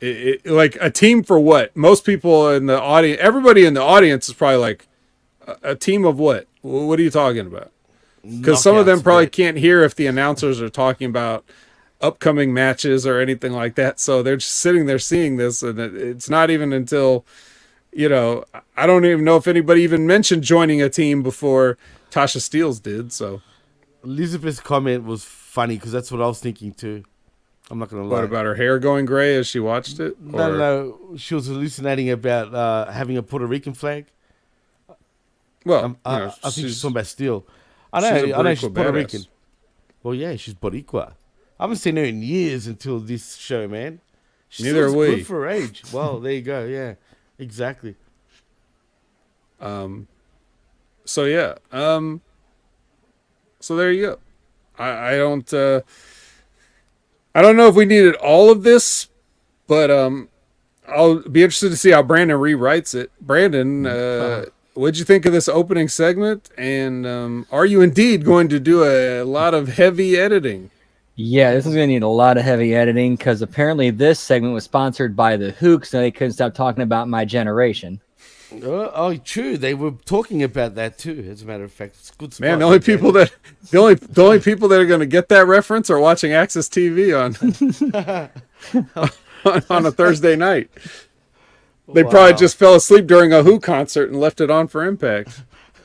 it, it, like a team for what? Most people in the audience, everybody in the audience is probably like a, a team of what? What are you talking about? Because some of them probably right. can't hear if the announcers are talking about upcoming matches or anything like that. So they're just sitting there seeing this, and it, it's not even until, you know, I don't even know if anybody even mentioned joining a team before Tasha Steelz did. So Elizabeth's comment was funny because that's what I was thinking too. I'm not gonna lie. what about her hair going gray as she watched it? No, Or- no, she was hallucinating about uh, having a Puerto Rican flag. Well, Um, I, you know, I think she's she's- talking about steel. I know, I know she's Puerto badass. Rican. Well, yeah, she's Boricua. I haven't seen her in years until this show, man. She Neither are we. Good for age. Well, there you go. Yeah, exactly. Um, so yeah. Um, so there you go. I, I don't. Uh, I don't know if we needed all of this, but um, I'll be interested to see how Brandon rewrites it. Brandon, uh, what'd you think of this opening segment? And um, are you indeed going to do a, lot of heavy editing? Yeah, this is going to need a lot of heavy editing because apparently this segment was sponsored by the Hook, so they couldn't stop talking about my generation. Oh, oh, true. They were talking about that too. As a matter of fact, it's a good. Man, the only people that the only the only people that are going to get that reference are watching Access TV on on, on a Thursday night. They probably just fell asleep during a Who concert and left it on for Impact.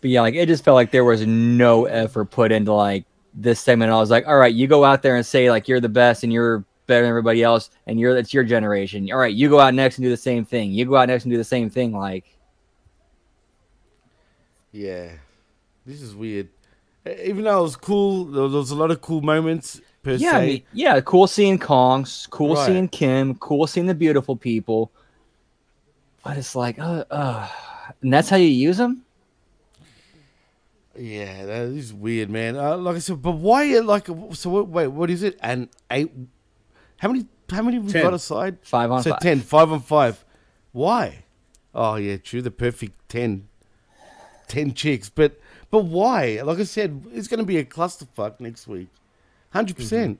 But yeah, like it just felt like there was no effort put into like this segment. I was like, all right, you go out there and say like you're the best and you're better than everybody else, and you're that's your generation. All right, you go out next and do the same thing. You go out next and do the same thing. Like, Yeah, this is weird. Even though it was cool, there was a lot of cool moments per yeah, I mean, yeah, cool seeing Kongs, cool Right. seeing Kim, cool seeing the beautiful people. But it's like, uh, uh, and that's how you use them. Yeah, that is weird, man. Uh, like I said, but why? Like, so wait, what is it? And eight? How many? How many we Ten. got aside? Five on so five. ten, five on five. Why? Oh yeah, true. The perfect 10. 10 chicks, but but why? Like I said, it's going to be a clusterfuck next week, 100 percent.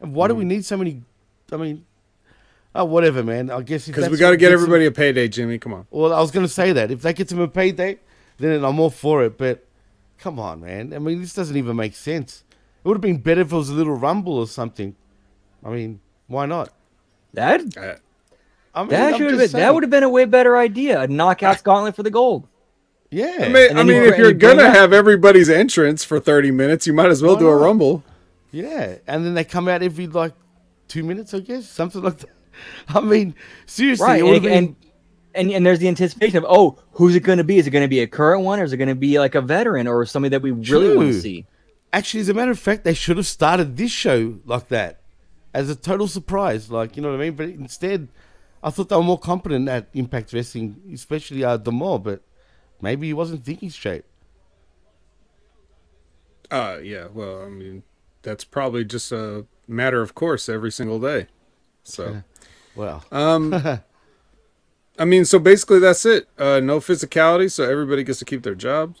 And why do we need so many? I mean, oh whatever, man. I guess Because we got to get them- everybody a payday, Jimmy. Come on. well, I was going to say that if that gets him a payday, then I'm all for it. But come on, man. I mean, this doesn't even make sense. It would have been better if it was a little rumble or something. I mean, why not? That uh, I mean, that should have been that would have been a way better idea. A knockouts gauntlet for the gold. Yeah. I mean, I mean you if you're and you bring gonna up- have everybody's entrance for 30 minutes, you might as well Why do a rumble. Yeah, and then they come out every like two minutes, I guess, something like that. I mean, seriously, right it and, have been. and, and and there's the anticipation of oh who's it going to be is it going to be a current one or is it going to be like a veteran or somebody that we really want to see Actually, as a matter of fact, they should have started this show like that. as a total surprise. Like you know what I mean? But instead, I thought they were more competent at Impact Wrestling, especially uh, D'Amore. But maybe he wasn't thinking straight. Uh, yeah. Well, I mean, that's probably just a matter of course every single day. So, well, um, I mean, so basically that's it. Uh, no physicality, so everybody gets to keep their jobs.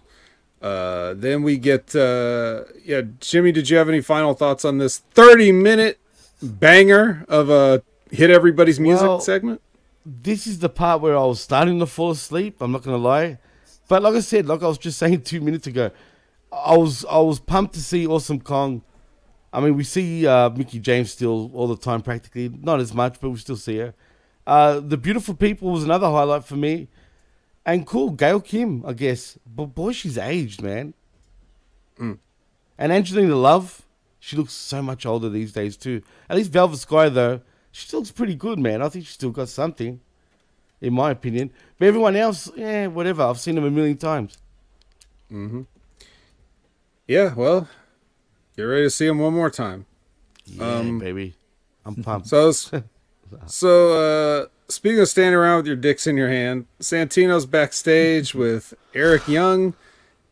Uh, then we get, uh, yeah, Jimmy, did you have any final thoughts on this 30 minute banger of a hit everybody's music Well, segment? This is the part where I was starting to fall asleep. I'm not gonna lie, but like I said, like I was just saying two minutes ago, I was I was pumped to see Awesome Kong. I mean, we see uh, Mickie James still all the time, practically not as much, but we still see her. Uh, the beautiful people was another highlight for me, and cool Gail Kim, I guess. But boy, she's aged, man. Mm. And Angelina Love, she looks so much older these days too. At least Velvet Sky though, she still looks pretty good, man. I think she still got something, in my opinion. But everyone else, yeah, whatever. I've seen them a million times. Mm-hmm. Yeah, well, get ready to see them one more time. Yeah, baby. I'm pumped. So, so uh, speaking of standing around with your dicks in your hand, Santino's backstage with Eric Young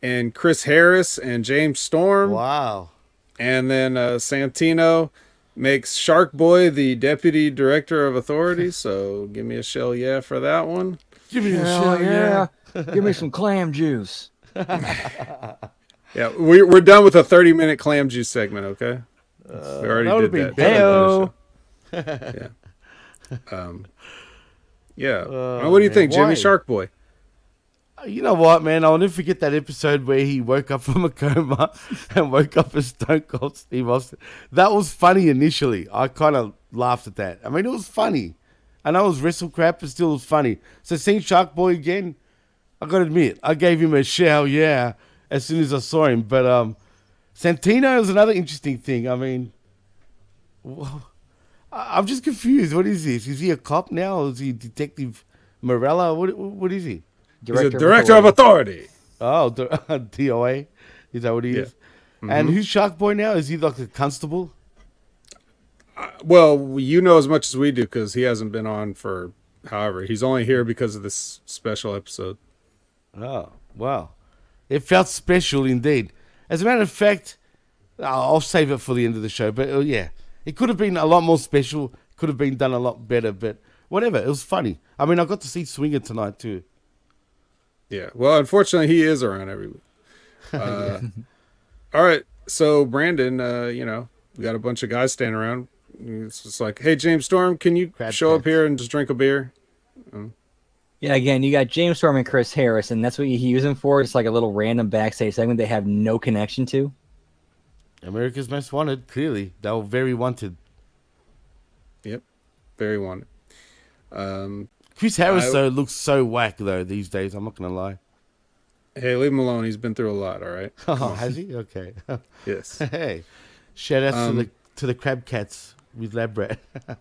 and Chris Harris and James Storm. Wow. And then uh, Santino makes Shark Boy the deputy director of authority. So give me a shell yeah for that one. Give me Hell yeah. Give me some clam juice. Yeah, we, we're done with a 30 minute clam juice segment, okay? we already that would've did been that. better. yeah. Um, yeah. Oh, what do you man. think, Jimmy Why? Shark Boy? You know what, man? I'll never forget that episode where he woke up from a coma and woke up as Stone Cold Steve Austin. That was funny initially. I kind of laughed at that. I mean, it was funny. and I know it was wrestle crap, but still it was funny. So seeing Shark Boy again, I gotta admit, I gave him a shell, yeah, as soon as I saw him. But um, Santino is another interesting thing. I mean, I- I'm just confused. What is this? Is he a cop now? Is he Detective Marella? What what is he? He's a director of authority. Oh, DOA. Is that what he Yeah. is? And Mhm. who's Shark Boy now? Is he like a constable? Well, you know as much as we do because he hasn't been on for however. He's only here because of this special episode. Oh, wow. It felt special indeed. As a matter of fact, I'll I'll save it for the end of the show. But uh, yeah, it could have been a lot more special. Could have been done a lot better. But whatever, it was funny. I mean, I got to see Swinger tonight too. Yeah. Well, unfortunately, he is around every week. Uh, all right. So, Brandon, uh, you know, we got a bunch of guys standing around. It's just like, hey, James Storm, can you show up here and just drink a beer? Um, Yeah, again, you got James Storm and Chris Harris, and that's what you use them for. It's like a little random backstage segment they have no connection to. America's Most Wanted. Clearly, they were very wanted. Yep. Very wanted. Um, Chris Harris I- though looks so whack though these days. I'm not gonna lie. Hey, leave him alone. He's been through a lot. All right. Oh, has he? Okay. Yes. Hey, shout out Um, to the to the crab cats with lab rat.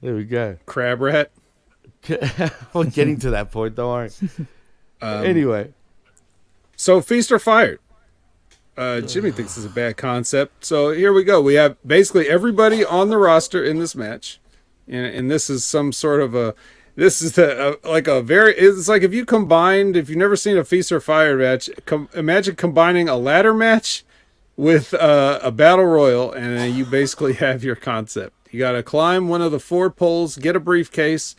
there we go. Crab rat. We're getting to that point. Don't worry. Um, anyway, So feast or fired. Uh, Jimmy thinks it's a bad concept. So here we go. We have basically everybody on the roster in this match, and, and this is some sort of a. This is the, uh, like a very. It's like if you combined, if you've never seen a feast or fire match, com- imagine combining a ladder match with uh, a battle royal, and then you basically have your concept. You got to climb one of the four poles, get a briefcase.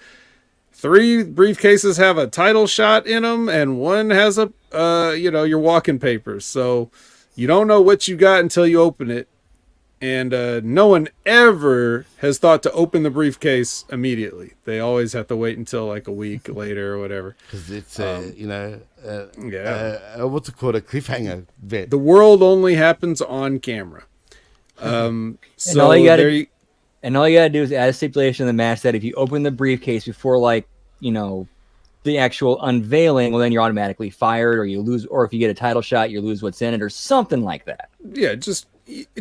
Three briefcases have a title shot in them, and one has a, uh, you know, your walking papers. So you don't know what you got until you open it. And uh, no one ever has thought to open the briefcase immediately. They always have to wait until like a week later or whatever. because it's uh, you know, uh, yeah. uh, uh, what's it called? A cliffhanger. Vet. The world only happens on camera. Um, And so all you gotta, there you- and all you gotta do is add a stipulation in the match that if you open the briefcase before like you know the actual unveiling, well then you're automatically fired, or you lose, or if you get a title shot, you lose what's in it, or something like that. yeah, just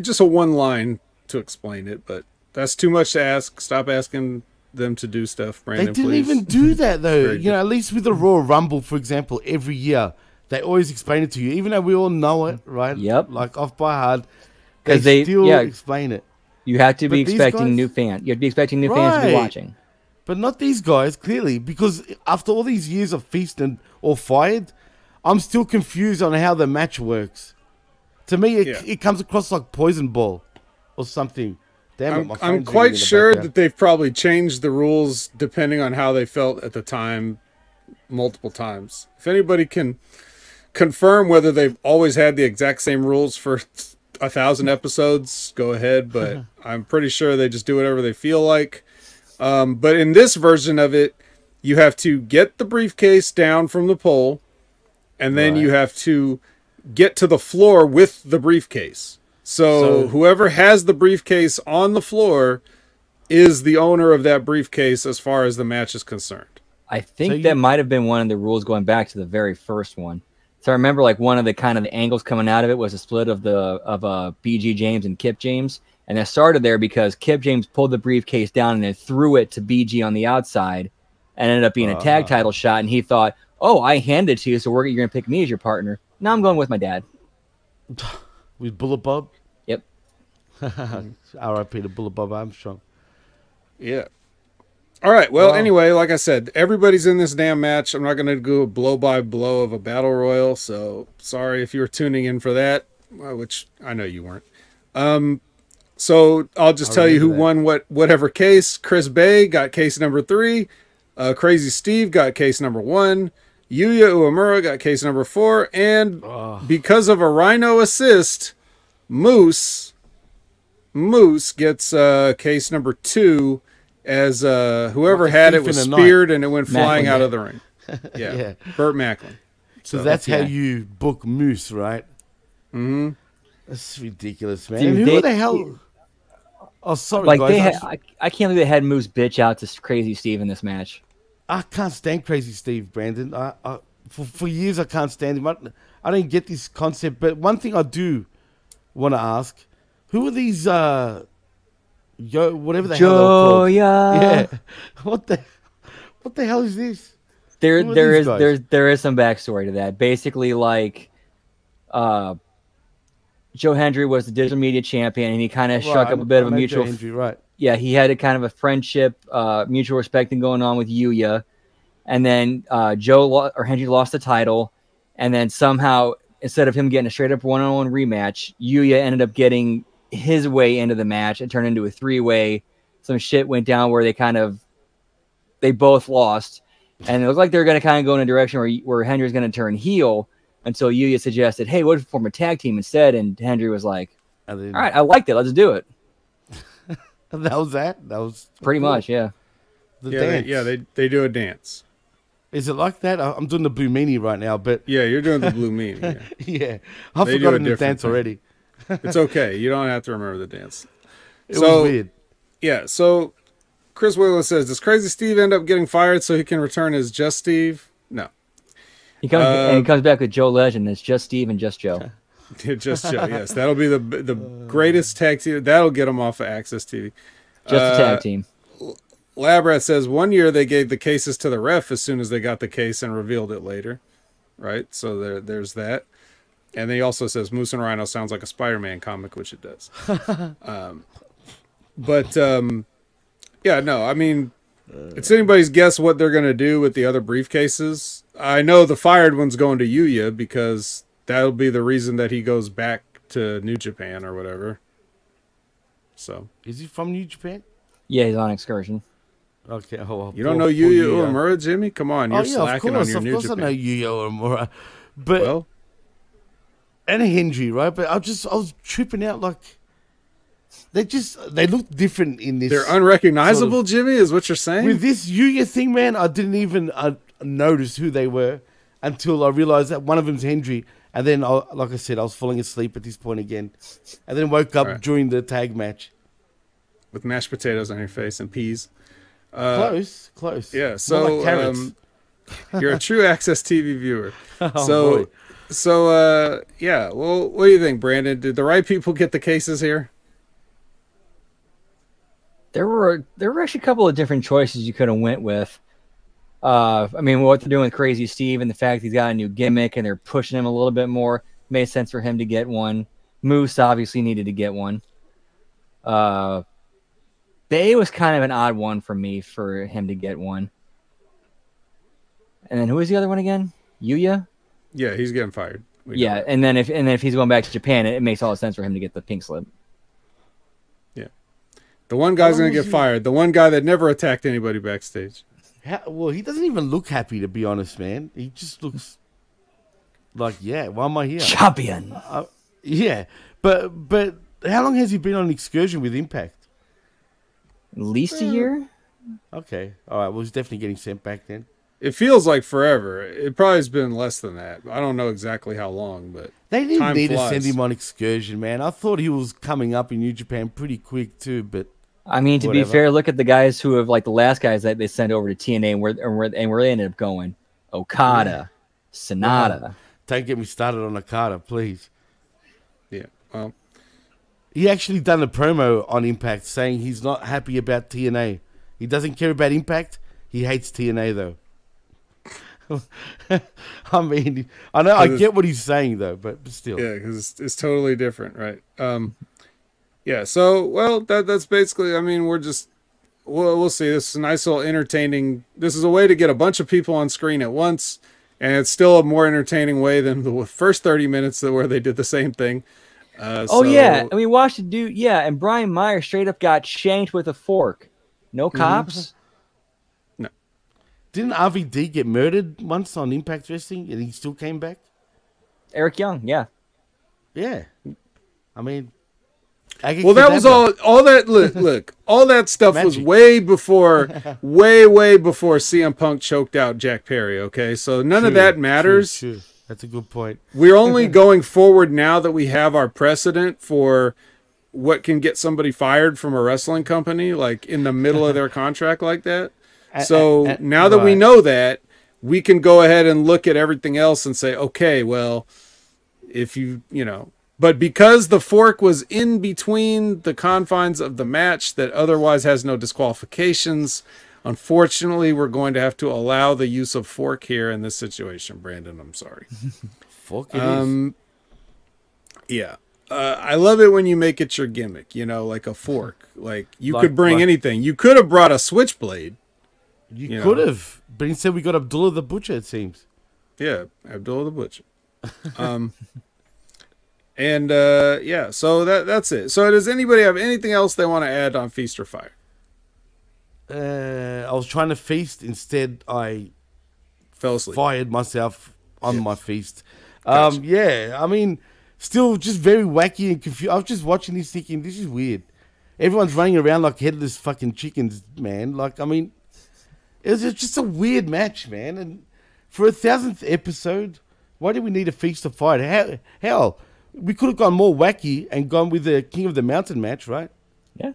just a one line to explain it, but that's too much to ask. Stop asking them to do stuff, They didn't please. even do that though. Very you know, at least with the Royal Rumble, for example, every year they always explain it to you, even though we all know it, mm-hmm. right? Yep. Like off by heart, 'Cause they, they- still yeah. explain it. You have to be But these expecting guys- new fans. You have to be expecting new fans to be watching. But not these guys, clearly, because after all these years of feasting or fired, I'm still confused on how the match works. To me, it, Yeah. it comes across like poison ball or something. Damn it, I'm, I'm quite sure that they've probably changed the rules depending on how they felt at the time multiple times. If anybody can confirm whether they've always had the exact same rules for a thousand episodes, go ahead. But I'm pretty sure they just do whatever they feel like. Um, but in this version of it, you have to get the briefcase down from the pole, and then you have to get to the floor with the briefcase. So, So- whoever has the briefcase on the floor is the owner of that briefcase as far as the match is concerned. I think you- that might have been one of the rules going back to the very first one. So I remember like one of the kind of the angles coming out of it was a split of the of uh BG James and Kip James. And it started there because Kip James pulled the briefcase down and then threw it to BG on the outside and ended up being a tag title shot. And he thought, Oh, I handed it to you, so we're you're gonna pick me as your partner. Now I'm going with my dad. With Bullet Bob? Yep. R.I.P. to Bullet Bob Armstrong. Yeah. All right. Well, Wow. anyway, like I said, everybody's in this damn match. I'm not going to go blow by blow of a battle royal. So sorry if you were tuning in for that, uh, which I know you weren't. Um, so I'll just I tell you who that. won what whatever case. Chris Bey got case number three. Uh, Crazy Steve got case number one. Yuya Uemura got case number four, and because of a Rhino assist, Moose Moose gets uh, case number two as uh, whoever Like had it was in the night. speared and it went Maclin, flying out yeah. of the ring. Yeah, Yeah. Burt Macklin. So that's how you book Moose, right? Mm-hmm. That's ridiculous, man. Dude, who they- the hell? Oh, sorry, Like guys. they I had, I, I can't believe they had Moose bitch out to Crazy Steve in this match. I can't stand Crazy Steve, Brandon. I, I for, for years I can't stand him. I, I don't get this concept. But one thing I do want to ask: Who are these? uh Yo, whatever the hell. Joya. Yeah. What the? What the hell is this? there there is guys? there's there is some backstory to that. Basically, like uh Joe Hendry was the digital media champion and he kind of struck Right, up a bit I of a mutual Hendry, right? yeah, he had a kind of a friendship, uh mutual respect thing going on with Yuya. And then uh Joe lo- or Hendry lost the title and then somehow instead of him getting a straight up one-on-one rematch, Yuya ended up getting his way into the match and turned into a three-way. Some shit went down where they kind of they both lost, and it looked like they're going to kind of go in a direction where where Hendry's going to turn heel until Yuya suggested, "Hey, what if we form a tag team instead?" And Hendry was like, then, "All right, I liked it. Let's do it." that was that. That was Pretty cool. much, yeah. The Yeah, they, dance. yeah, they they do a dance. Is it like that? I- I'm doing the blue meanie right now, but Yeah, you're doing the blue meanie. Yeah. yeah, I've They forgotten the dance thing. already. It's okay. You don't have to remember the dance. It So- was weird. Yeah, so Chris Wheeler says, "Does Crazy Steve end up getting fired so he can return as Just Steve?" No, He comes and Um, he comes back with Joe Legend. It's just Steve and just Joe. just Joe. Yes, that'll be the the greatest tag team. That'll get him off of Access TV. Just a Uh, tag team. Labrat says one year they gave the cases to the ref as soon as they got the case and revealed it later. Right, so there there's that. And then he also says Moose and Rhino sounds like a Spider-Man comic, which it does. um, but um, yeah, no, I mean, it's anybody's guess what they're gonna do with the other briefcases. I know the fired one's going to Yuya because that'll be the reason that he goes back to New Japan or whatever. So Is he from New Japan? Yeah, he's on excursion. Okay. Oh, well, you don't poor- know poor Yuya Yuya. Uemura, Jimmy? Come on, you're oh yeah, of slacking course, on your of New course Japan. I know Yuya Uemura, but Well, and a Hendry, right? But I just I was tripping out like they just they look different in this. they're unrecognizable, sort of- Jimmy, is what you're saying? With this Yuya thing, man, I didn't even uh, notice who they were until I realized that one of them's Hendry. And then, I, like I said, I was falling asleep at this point again, and then woke up Right. during the tag match. With mashed potatoes on your face and peas. close, close. Uh, Yeah, so like um, you're a true Access TV viewer. Oh, so, boy. so uh, yeah. Well, what do you think, Brandon? Did the right people get the cases here? there were there were actually a couple of different choices you could have went with. Uh, I mean, what they're doing with Crazy Steve and the fact he's got a new gimmick and they're pushing him a little bit more made sense for him to get one. Moose obviously needed to get one. Uh, Bey was kind of an odd one for me for him to get one. And then who was the other one again? Yuya. Yeah, he's getting fired. We yeah, and then if and then if he's going back to Japan, it, it makes all the sense for him to get the pink slip. Yeah, the one guy's gonna get he- fired. The one guy that never attacked anybody backstage. How, well, he doesn't even look happy, to be honest, man. He just looks like, yeah, why am I here? Champion. Uh, yeah, but but how long has he been on an excursion with Impact? At least a year. Okay, all right. Well, he's definitely getting sent back then. It feels like forever. It probably has been less than that. I don't know exactly how long, but They didn't time need flies. to send him on excursion, man. I thought he was coming up in New Japan pretty quick too, but I mean, to Whatever. be fair, look at the guys who have like the last guys that they sent over to TNA and where and where, and where they ended up going. Okada, Sonata. don't get me started on Okada, please. yeah. Well, He actually done a promo on Impact saying he's not happy about TNA. He doesn't care about Impact. He hates TNA though. I mean, I know I get what he's saying though, but but still. yeah, because it's, it's totally different, right? Um, yeah. So, well, that that's basically. I mean, we're just. We'll, we'll see. This is a nice little entertaining. This is a way to get a bunch of people on screen at once, and it's still a more entertaining way than the first thirty minutes where they did the same thing. Uh, Oh so- yeah, and we watched a dude. Yeah, and Brian Meyer straight up got shanked with a fork. No Mm-hmm. cops. Didn't RVD get murdered once on Impact Wrestling and he still came back? Eric Young. Yeah. Yeah. I mean, Well, that was all. All that look, look, all that stuff was way before, way, way before CM Punk choked out Jack Perry. Okay, so none of that matters. true. That's a good point. We're only going forward now that we have our precedent for what can get somebody fired from a wrestling company, like in the middle of their contract, like that. A- So a- a- now that we know that, we can go ahead and look at everything else and say, okay, well, if you, you know, but because the fork was in between the confines of the match that otherwise has no disqualifications, unfortunately, we're going to have to allow the use of fork here in this situation, Brandon. I'm sorry. Fuck it is. Um, yeah. Uh, I love it when you make it your gimmick, you know, like a fork. Like you Like- could bring like- anything. You could have brought a switchblade. You, you could know. have, but instead we got Abdullah the Butcher. It seems. Yeah, Abdullah the Butcher. Um, and uh, yeah, so that that's it. So does anybody have anything else they want to add on Feast or Fire? Uh, I was trying to feast. Instead, I Fell asleep. fired myself on my feast. Um, yeah, I mean, still just very wacky and confused. I was just watching this thinking, this is weird. Everyone's running around like headless fucking chickens, man. Like, I mean, it was just a weird match, man. And for a thousandth episode, why do we need a feast of fire? How, hell, we could have gone more wacky and gone with the King of the Mountain match, right? Yeah.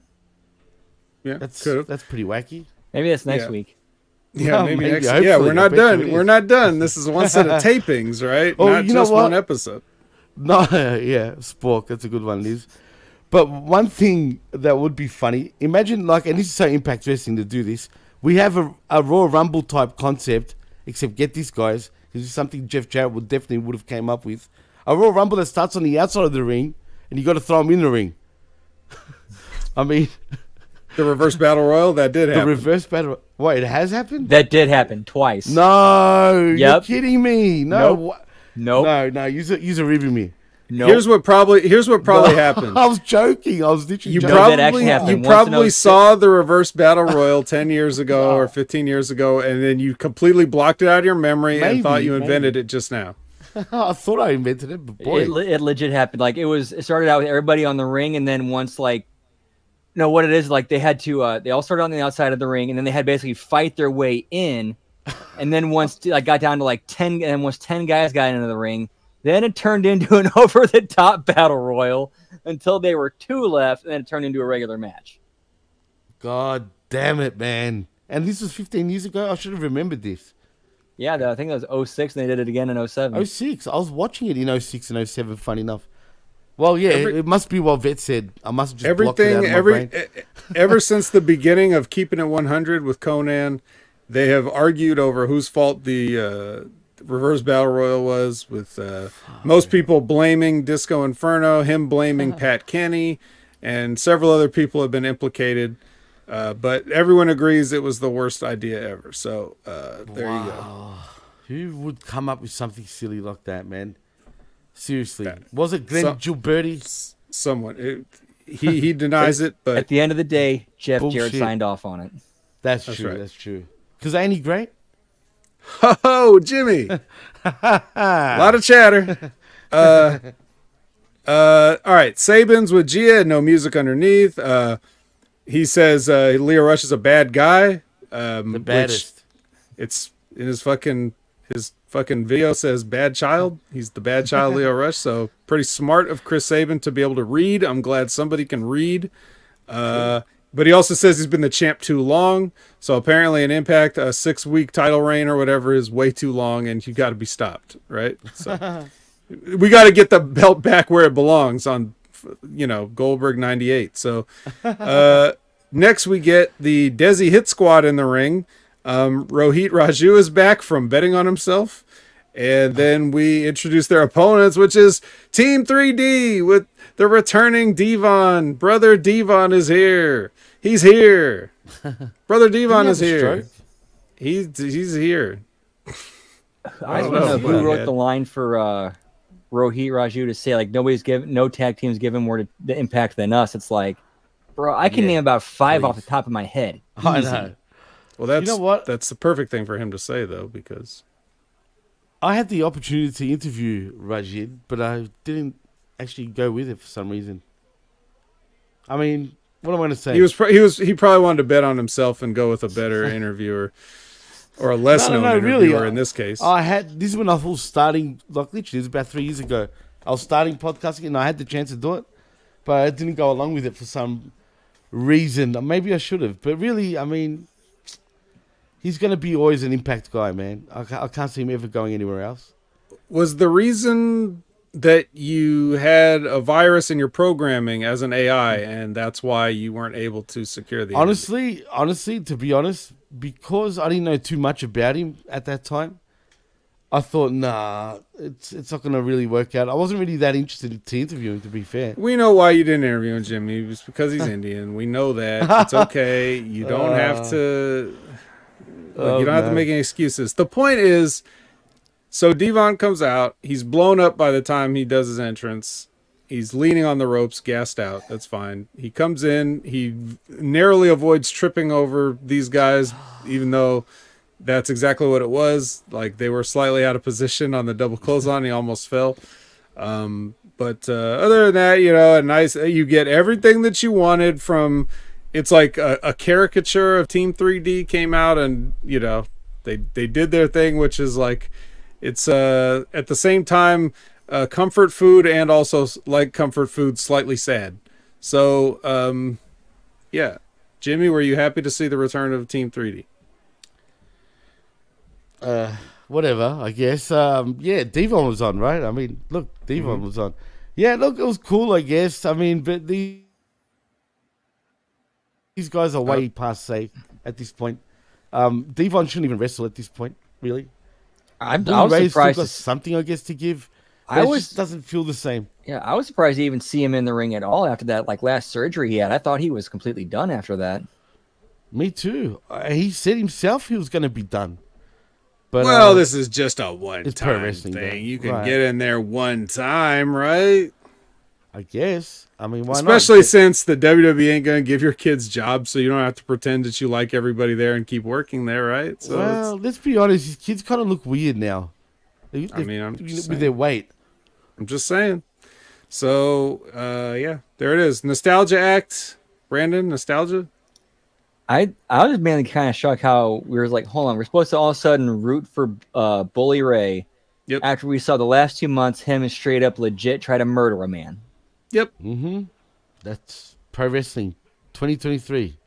Yeah, That's could've. that's pretty wacky. Maybe that's next Yeah. week. Yeah, Oh, maybe, maybe, next. Yeah, we're not done. We're not done. This is one set of tapings, right? Oh, not you know what? one episode. No, yeah, Spork, that's a good one, Liz. But one thing that would be funny, imagine like, and this is so Impact Wrestling to do this. We have a, a Royal Rumble type concept, except get this, guys. This is something Jeff Jarrett would definitely would have came up with. A Royal Rumble that starts on the outside of the ring, and you got to throw them in the ring. I mean, The reverse battle royal that did happen. the reverse battle. What? It has happened? That did happen twice. No, you're Yep. kidding me. No, Nope. wha- Nope. no, no. You're you're ribbing me. Nope. Here's what probably here's what probably happened. I was joking. I was literally You joking. No, that probably actually happened. you probably saw the reverse battle royal 10 years ago or 15 years ago and then you completely blocked it out of your memory and thought you maybe. invented it just now. I thought I invented it, but boy, It, it legit happened. Like it was. It started out with everybody on the ring, and then once like, no, what it is like they had to. uh They all started on the outside of the ring, and then they had basically fight their way in, and then once like got down to like ten, and once ten guys got into the ring, then it turned into an over the top battle royal until they were two left, and then it turned into a regular match. God damn it, man! And this was 15 years ago. I should have remembered this. Yeah, the- I think that was 06, and they did it again in 07. 06. I was watching it in 06 and 07. Funny enough. Well, yeah, Every- it must be what Vet said. I must have just blocked it Everything out of my every brain. ever since the beginning of keeping it 100 with Konnan, they have argued over whose fault the uh, reverse battle royal was with uh, most people blaming Disco Inferno, him blaming Pat Kenny, and several other people have been implicated. Uh, but everyone agrees it was the worst idea ever. So uh, there you go. Who would come up with something silly like that, man? Seriously, was it Glenn Some- Gilberti? Someone it, he he denies it, but At the end of the day, Jeff Jarrett signed off on it. That's, That's true. right. That's true. Because ain't he great? Oh, Jimmy. A lot of chatter. Uh, uh, all right. Sabins with Gia no music underneath. Uh, he says uh, Lio Rush is a bad guy. Um, The baddest. It's in his fucking his fucking video says bad child. He's the bad child, Lio Rush. So pretty smart of Chris Sabin to be able to read. I'm glad somebody can read. Uh, but he also says he's been the champ too long. So apparently, an Impact, a six week title reign or whatever, is way too long, and you got to be stopped, right? So we got to get the belt back where it belongs on, you know, Goldberg '98. So uh, next we get the Desi Hit Squad in the ring. Um, Rohit Raju is back from betting on himself. And then we introduce their opponents, which is Team 3D with the returning Devon. Brother Devon is here. He's here. Brother Devon have is here. He's he's here. I just don't know know, who wrote the line for uh, Rohit Raju to say like nobody's given, no tag teams given more to, the impact than us. It's like, bro, I can Yeah, name about five off the top of my head. I know. Well, that's know what? That's the perfect thing for him to say though, because I had the opportunity to interview Rajid, but I didn't actually go with it for some reason. I mean, what am I going to say? he was pro- he was he probably wanted to bet on himself and go with a better interviewer or a less No, no, known no, interviewer really, in this case. I had this is when I was starting, like literally, it was about three years ago. I was starting podcasting and I had the chance to do it, but I didn't go along with it for some reason. Maybe I should have, but really, I mean, he's going to be always an impact guy, man. I, I can't see him ever going anywhere else. was the reason that you had a virus in your programming as an AI, and that's why you weren't able to secure the honestly, honestly, to be honest, because I didn't know too much about him at that time, I thought, nah, it's it's not going to really work out. I wasn't really that interested to interview him, to be fair. We know why you didn't interview him, Jimmy. It was because he's Indian. We know that. It's okay. You don't have uh, to. Oh, you don't have to oh, make any excuses. The point is, so Devon comes out. He's blown up by the time he does his entrance. He's leaning on the ropes, gassed out. That's fine. He comes in. He narrowly avoids tripping over these guys, even though that's exactly what it was. Like they were slightly out of position on the double clothesline. He almost fell. Um, but uh, other than that, you know, a nice you get everything that you wanted from. It's like a, a caricature of Team 3D came out, and you know they they did their thing, which is like it's uh at the same time uh, comfort food and also like comfort food, slightly sad. So um, yeah, Jimmy, were you happy to see the return of Team 3D? uh, whatever, I guess. Um, yeah, Devon was on, right? I mean, look, Devon Mm-hmm. was on. Yeah, look, it was cool, I guess. I mean, but the these guys are way past safe at this point. Um, Devon shouldn't even wrestle at this point, really. I'm, Bully I was Ray's surprised. to- something, I guess, to give. I but it was- doesn't feel the same. yeah, I was surprised to even see him in the ring at all after that like last surgery he had. I thought he was completely done after that. Me too. Uh, he said himself he was going to be done. But well, uh, this is just a one it's pro time thing. though. You can Right. get in there one time, right? I guess. I mean, why Especially not? since the WWE ain't gonna give your kids jobs, so you don't have to pretend that you like everybody there and keep working there, right? So it's- well, let's be honest. His kids kind of look weird now. They- I mean, I'm with just their weight. I'm just saying. So uh, yeah, there it is. Nostalgia act, Brandon. Nostalgia. I I was mainly kind of shocked how we were like, hold on, we're supposed to all of a sudden root for uh, Bully Ray. Yep. After we saw the last two months, him and straight up legit try to murder a man. Yep. Mm-hmm. That's pro wrestling, 2023.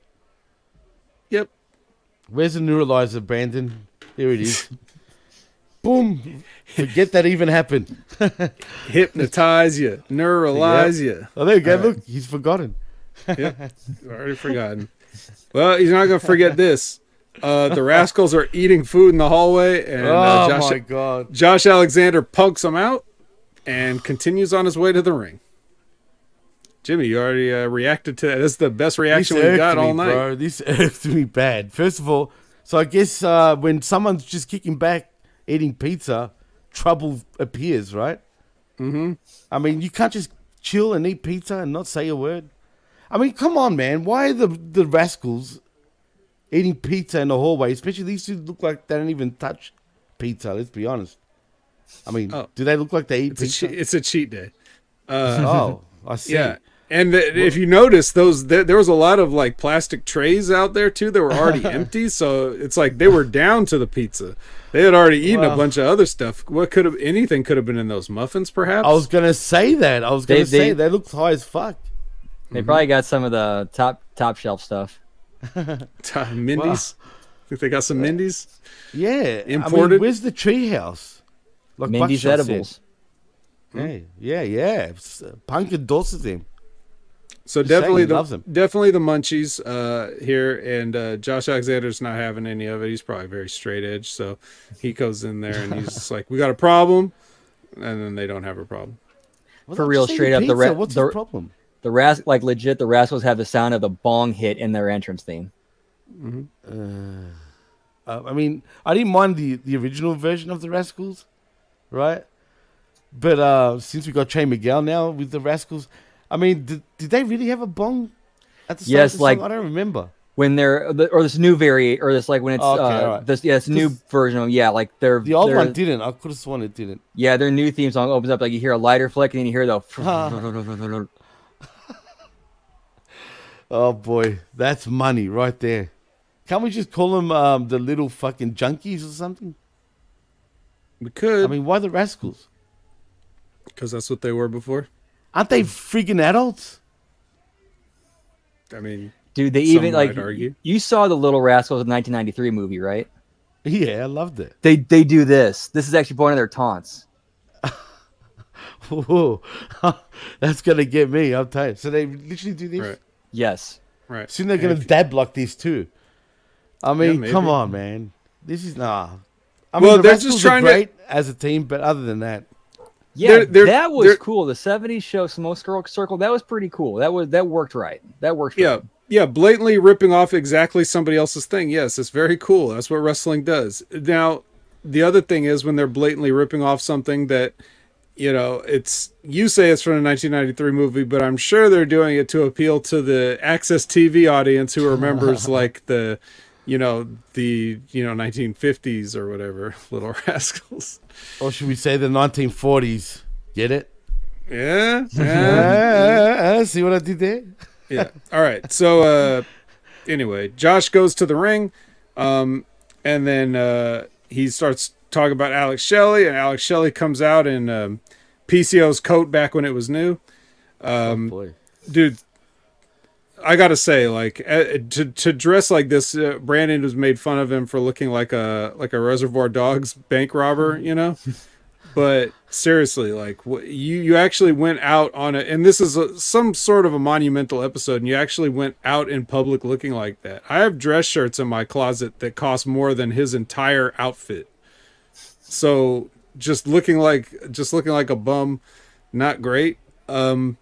Yep. Where's the neuralizer, Brandon? There it is. Boom. Forget that even happened. Hypnotize you, neuralize you. Oh, there you go. All right. Look, he's forgotten. Yep. Already forgotten. Well, he's not gonna forget this. Uh, the rascals are eating food in the hallway, and uh, oh Josh, my god. Josh Alexander punks him out and continues on his way to the ring. Jimmy, you already uh, reacted to that. That's the best reaction we got me, all night. bro. This irked me bad. First of all, so I guess uh, when someone's just kicking back eating pizza, trouble appears, right? Mm-hmm. I mean, you can't just chill and eat pizza and not say a word. I mean, come on, man. Why are the the rascals eating pizza in the hallway? Especially these two look like they don't even touch pizza. Let's be honest. I mean, Oh. do they look like they eat It's a, pizza? che- it's a cheat day. Uh, oh, I see. Yeah. And the, if you notice, those there, there was a lot of like plastic trays out there too that were already empty. So it's like they were down to the pizza. They had already eaten a bunch of other stuff. What could have anything could have been in those muffins? Perhaps. I was gonna say that. I was gonna They- say they- they looked high as fuck. They probably got some of the top top shelf stuff. Ta- Mindy's. Think they got some Mindy's? Yeah, I Imported? mean, where's the treehouse? Like Mindy's Buckshot said. edibles. Hey, yeah, yeah. It's, uh, Punk endorses him. So Just definitely he the loves 'em. definitely the munchies uh, here, and uh, Josh Alexander's not having any of it. He's probably very straight edge, so he goes in there and he's just like, "We got a problem," and then they don't have a problem. Well, For real, straight eating up, the pizza. ra- What's the- the problem? The ras like legit, the Rascals have the sound of the bong hit in their entrance theme. Uh, I mean, I didn't mind the, the original version of the Rascals, right? But uh, since we got Trey Miguel now with the Rascals, I mean, did, did they really have a bong at the start? Yes, of the like- song? I don't remember. When they're or this new variant or this like when it's Okay, uh, alright. this yeah this new 'Cause version of yeah like their The old their- one didn't. I could have sworn it didn't. yeah their new theme song opens up like you hear a lighter flick and then you hear the Oh boy, that's money right there. Can't we just call them um, the little fucking junkies or something? We could. I mean, why the Rascals? because that's what they were before. Aren't they freaking adults? I mean, dude they Some even like argue. you saw the Little Rascals in 1993 movie right Yeah, I loved it. they they do this this is actually one of their taunts Whoa. that's gonna get me. I'm tired. So they literally do this. Right. yes right. Soon they're gonna And if- dab block this too. I mean, maybe. come on, man. This is nah. I Well, mean, the they're Rascals just are trying to- great as a team, but other than that, yeah They're- they're- that was they're- cool the 70s show Smoke Circle Circle that was pretty cool that was that worked right that worked Yeah, right. yeah, blatantly ripping off exactly somebody else's thing. Yes, it's very cool. That's what wrestling does. Now, the other thing is when they're blatantly ripping off something that you know, it's you say it's from a 1993 movie, but I'm sure they're doing it to appeal to the Access TV audience who remembers like the you know, the you know 1950s or whatever, Little Rascals. or should we say the 1940s? Get it? Yeah. yeah. Ah, see what I did there? yeah. All right. So uh anyway, Josh goes to the ring um and then uh he starts talking about Alex Shelley and Alex Shelley comes out in um PCO's coat back when it was new. Um Boy. dude I got to say like uh, to to dress like this uh, Brandon was made fun of him for looking like a like a Reservoir Dogs bank robber, you know? but seriously like you you actually went out on it and this is a, some sort of a monumental episode and you actually went out in public looking like that. I have dress shirts in my closet that cost more than his entire outfit. So just looking like just looking like a bum not great. Um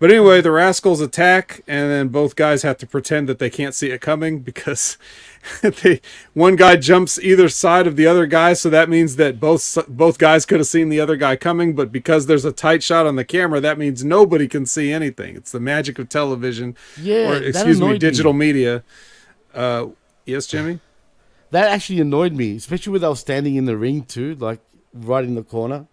but anyway the rascals attack and then both guys have to pretend that they can't see it coming because they one guy jumps either side of the other guy so that means that both both guys could have seen the other guy coming but because there's a tight shot on the camera that means nobody can see anything it's the magic of television Yeah, or excuse me annoyed me. digital media uh yes jimmy That actually annoyed me, especially when I was standing in the ring too, like right in the corner.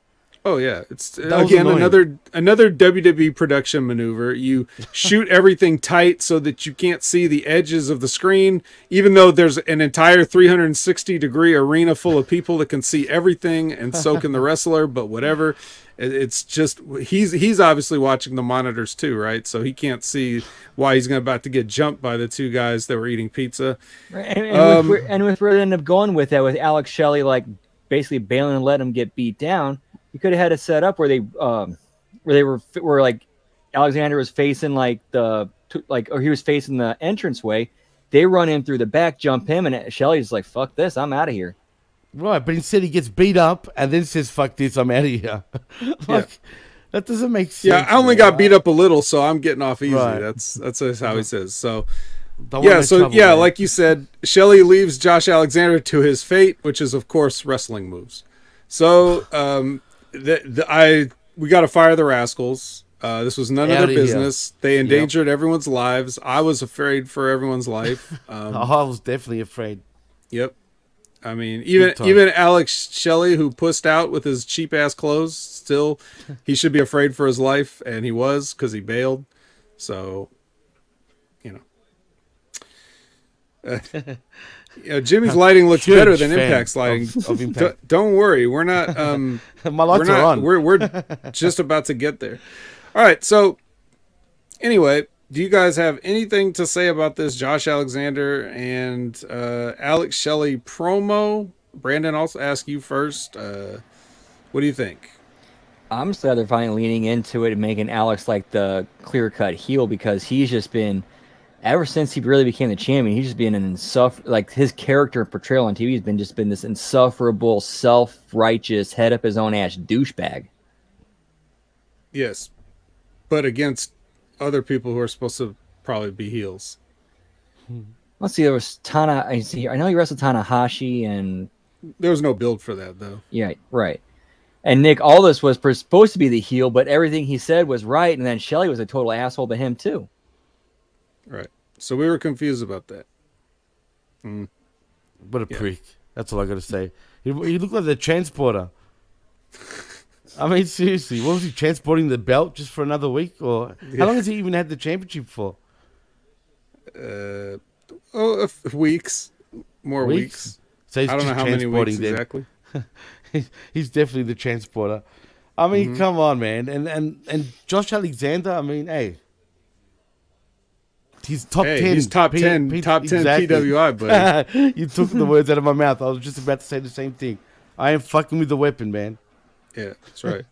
Oh yeah, it's That again another another WWE production maneuver. You shoot everything tight so that you can't see the edges of the screen, even though there's an entire 360 degree arena full of people that can see everything, and so can the wrestler. But whatever, it's just he's he's obviously watching the monitors too, right? So he can't see why he's gonna about to get jumped by the two guys that were eating pizza. And, and, Um, with, where- and with where they ended up going with that, with Alex Shelley like basically bailing and letting him get beat down, you could have had it set up where they um where they were where like Alexander was facing like the like or he was facing the entrance way. They run in through the back, jump him, and Shelley's like, "Fuck this, I'm out of here." Right, but instead he gets beat up and then says, "Fuck this, I'm out of here." like, That doesn't make sense. Yeah, I only man. got beat up a little, so I'm getting off easy. Right. That's that's just how he says. So Don't yeah, so trouble, yeah, man. like you said, Shelley leaves Josh Alexander to his fate, which is of course wrestling moves. So um, the, the I we got to fire the rascals. Uh, this was none of their here. business. They endangered everyone's lives. I was afraid for everyone's life. Um, I was definitely afraid. Yep. I mean, even even Alex Shelley, who pussed out with his cheap ass clothes, still he should be afraid for his life, and he was because he bailed. So, you know, you know, Jimmy's lighting looks better than Impact's lighting. of- of D- Impact. don't worry, we're not. Um, My lights we're are not, on. We're we're just about to get there. All right, so anyway, do you guys have anything to say about this Josh Alexander and uh, Alex Shelley promo? Brandon, I'll ask you first. Uh, what do you think? I'm just glad they're finally leaning into it and making Alex like the clear cut heel because he's just been ever since he really became the champion, he's just been an insuffer like his character portrayal on TV has been just been this insufferable, self righteous, head up his own ass douchebag. Yes, but against other people who are supposed to probably be heels. Hmm. Let's see, there was Tana. I see. I know he wrestled Tanahashi and There was no build for that though. yeah, right. And Nick Aldis was supposed to be the heel, but everything he said was right, and then Shelley was a total asshole to him too. Right. So we were confused about that. Mm. What a prick. That's all I got to say. He, he looked like the transporter. I mean, seriously, what was he transporting the belt just for another week? Or Yeah. how long has he even had the championship for? Uh, oh, a f- weeks, more weeks. So he's I don't know how many weeks them. exactly. He's- definitely the transporter. I mean, Mhm. come on, man. And and and Josh Alexander. I mean, hey, he's top Hey, ten. he's top 10 top 10 PWI, buddy. you took the words out of my mouth. I was just about to say the same thing. I am fucking with the weapon, man. Yeah, that's right.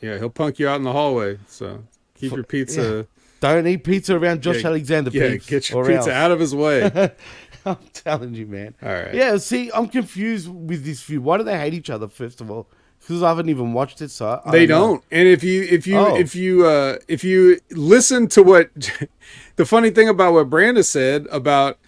yeah, he'll punk you out in the hallway. So keep your pizza. Yeah. Don't eat pizza around Josh Yeah, Alexander, yeah, peeps, get your pizza else. out of his way. I'm telling you, man. All right. Yeah, see, I'm confused with this feud. Why do they hate each other? First of all, because I haven't even watched it, so I, I they know. don't. And if you if you Oh. if you uh if you listen to what the funny thing about what Brandon said about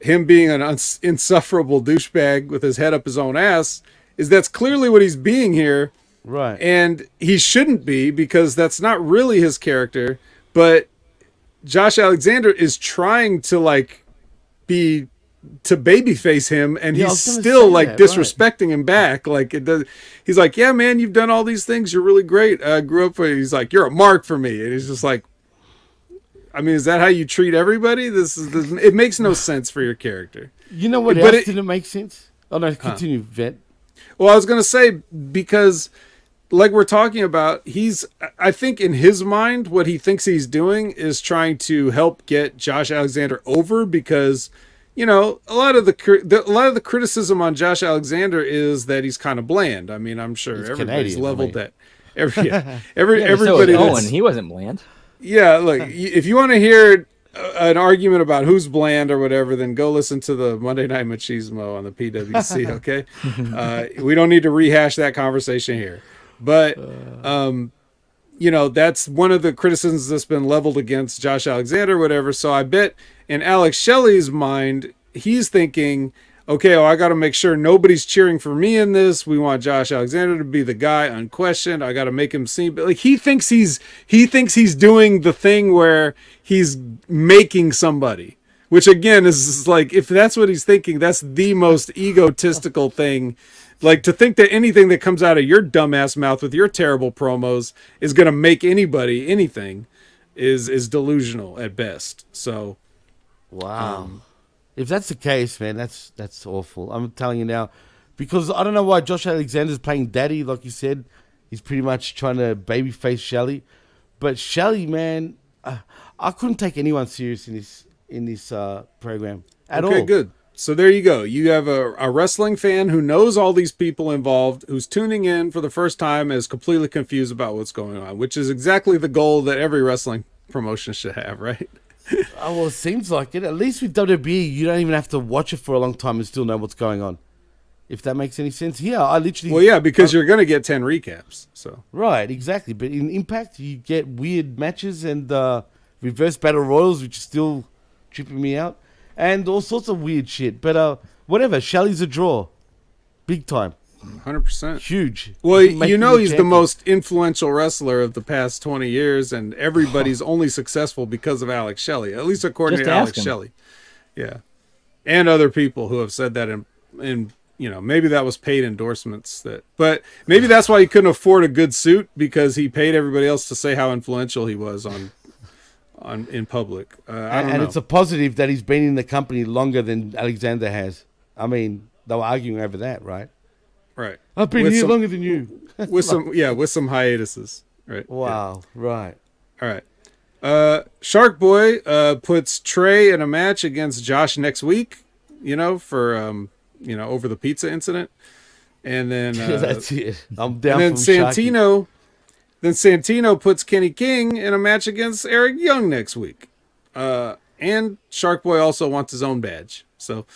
him being an uns- insufferable douchebag with his head up his own ass is that's clearly what he's being here. Right. And he shouldn't be because that's not really his character, but Josh Alexander is trying to like be to babyface him and Yeah, he's still like that, right. disrespecting him back like it does he's like yeah man you've done all these things you're really great i grew up with he's like you're a mark for me and he's just like i mean is that how you treat everybody this is this, it makes no sense for your character You know what But else it- didn't make sense? Oh no, continue, Vet. well, I was gonna say because, like we're talking about, he's. I think in his mind, what he thinks he's doing is trying to help get Josh Alexander over because, you know, a lot of the, the a lot of the criticism on Josh Alexander is that he's kind of bland. I mean, I'm sure He's everybody's Canadian, leveled mean. that. Every yeah, every Yeah, but so everybody. Owen, that's- he wasn't bland. yeah, look, if you want to hear uh, an argument about who's bland or whatever, then go listen to the Monday Night Machismo on the PWC, okay? uh, we don't need to rehash that conversation here. But, um, you know, that's one of the criticisms that's been leveled against Josh Alexander, whatever. So I bet in Alex Shelley's mind, he's thinking, okay, well, I got to make sure nobody's cheering for me in this. We want Josh Alexander to be the guy, unquestioned. I got to make him seem like he thinks he's he thinks he's doing the thing where he's making somebody. Which again is like if that's what he's thinking, that's the most egotistical thing. Like to think that anything that comes out of your dumbass mouth with your terrible promos is going to make anybody anything is is delusional at best. So Wow. Um, if that's the case, man, that's that's awful. I'm telling you now, because I don't know why Josh Alexander's playing daddy, like you said. He's pretty much trying to babyface Shelley, but Shelley, man, uh, I couldn't take anyone serious in this in this uh, program at okay, all. Okay, good. So there you go. You have a, a wrestling fan who knows all these people involved, who's tuning in for the first time, is completely confused about what's going on, which is exactly the goal that every wrestling promotion should have, right? Oh, well, it seems like it. At least with WWE, you don't even have to watch it for a long time and still know what's going on. If that makes any sense. Here, I literally. Well, yeah, because I- you're gonna get ten recaps. So Right, exactly. But in Impact, you get weird matches and uh, reverse battle royals, which is still tripping me out, and all sorts of weird shit. But uh, whatever. Shelley's a draw, big time, hundred percent huge. Well, Make you know a he's the most influential wrestler of the past 20 years, and everybody's only successful because of Alex Shelley, at least according Just to ask Alex him. Shelley. Yeah. And other people who have said that in, in, you know, maybe that was paid endorsements that, but maybe that's why he couldn't afford a good suit because he paid everybody else to say how influential he was on, on, in public. Uh, I and, and it's a positive that he's been in the company longer than Alexander has. I mean, they were arguing over that, right? right. I've been With here some- longer than you. with some, yeah, with some hiatuses. Right. Yeah. Wow. Right. All right. Uh, Shark Boy uh, puts Trey in a match against Josh next week. You know, for um, you know, over the pizza incident, and then uh, That's it. I'm down. and then from Sharky. Then Santino puts Kenny King in a match against Eric Young next week. Uh, and Shark Boy also wants his own badge. So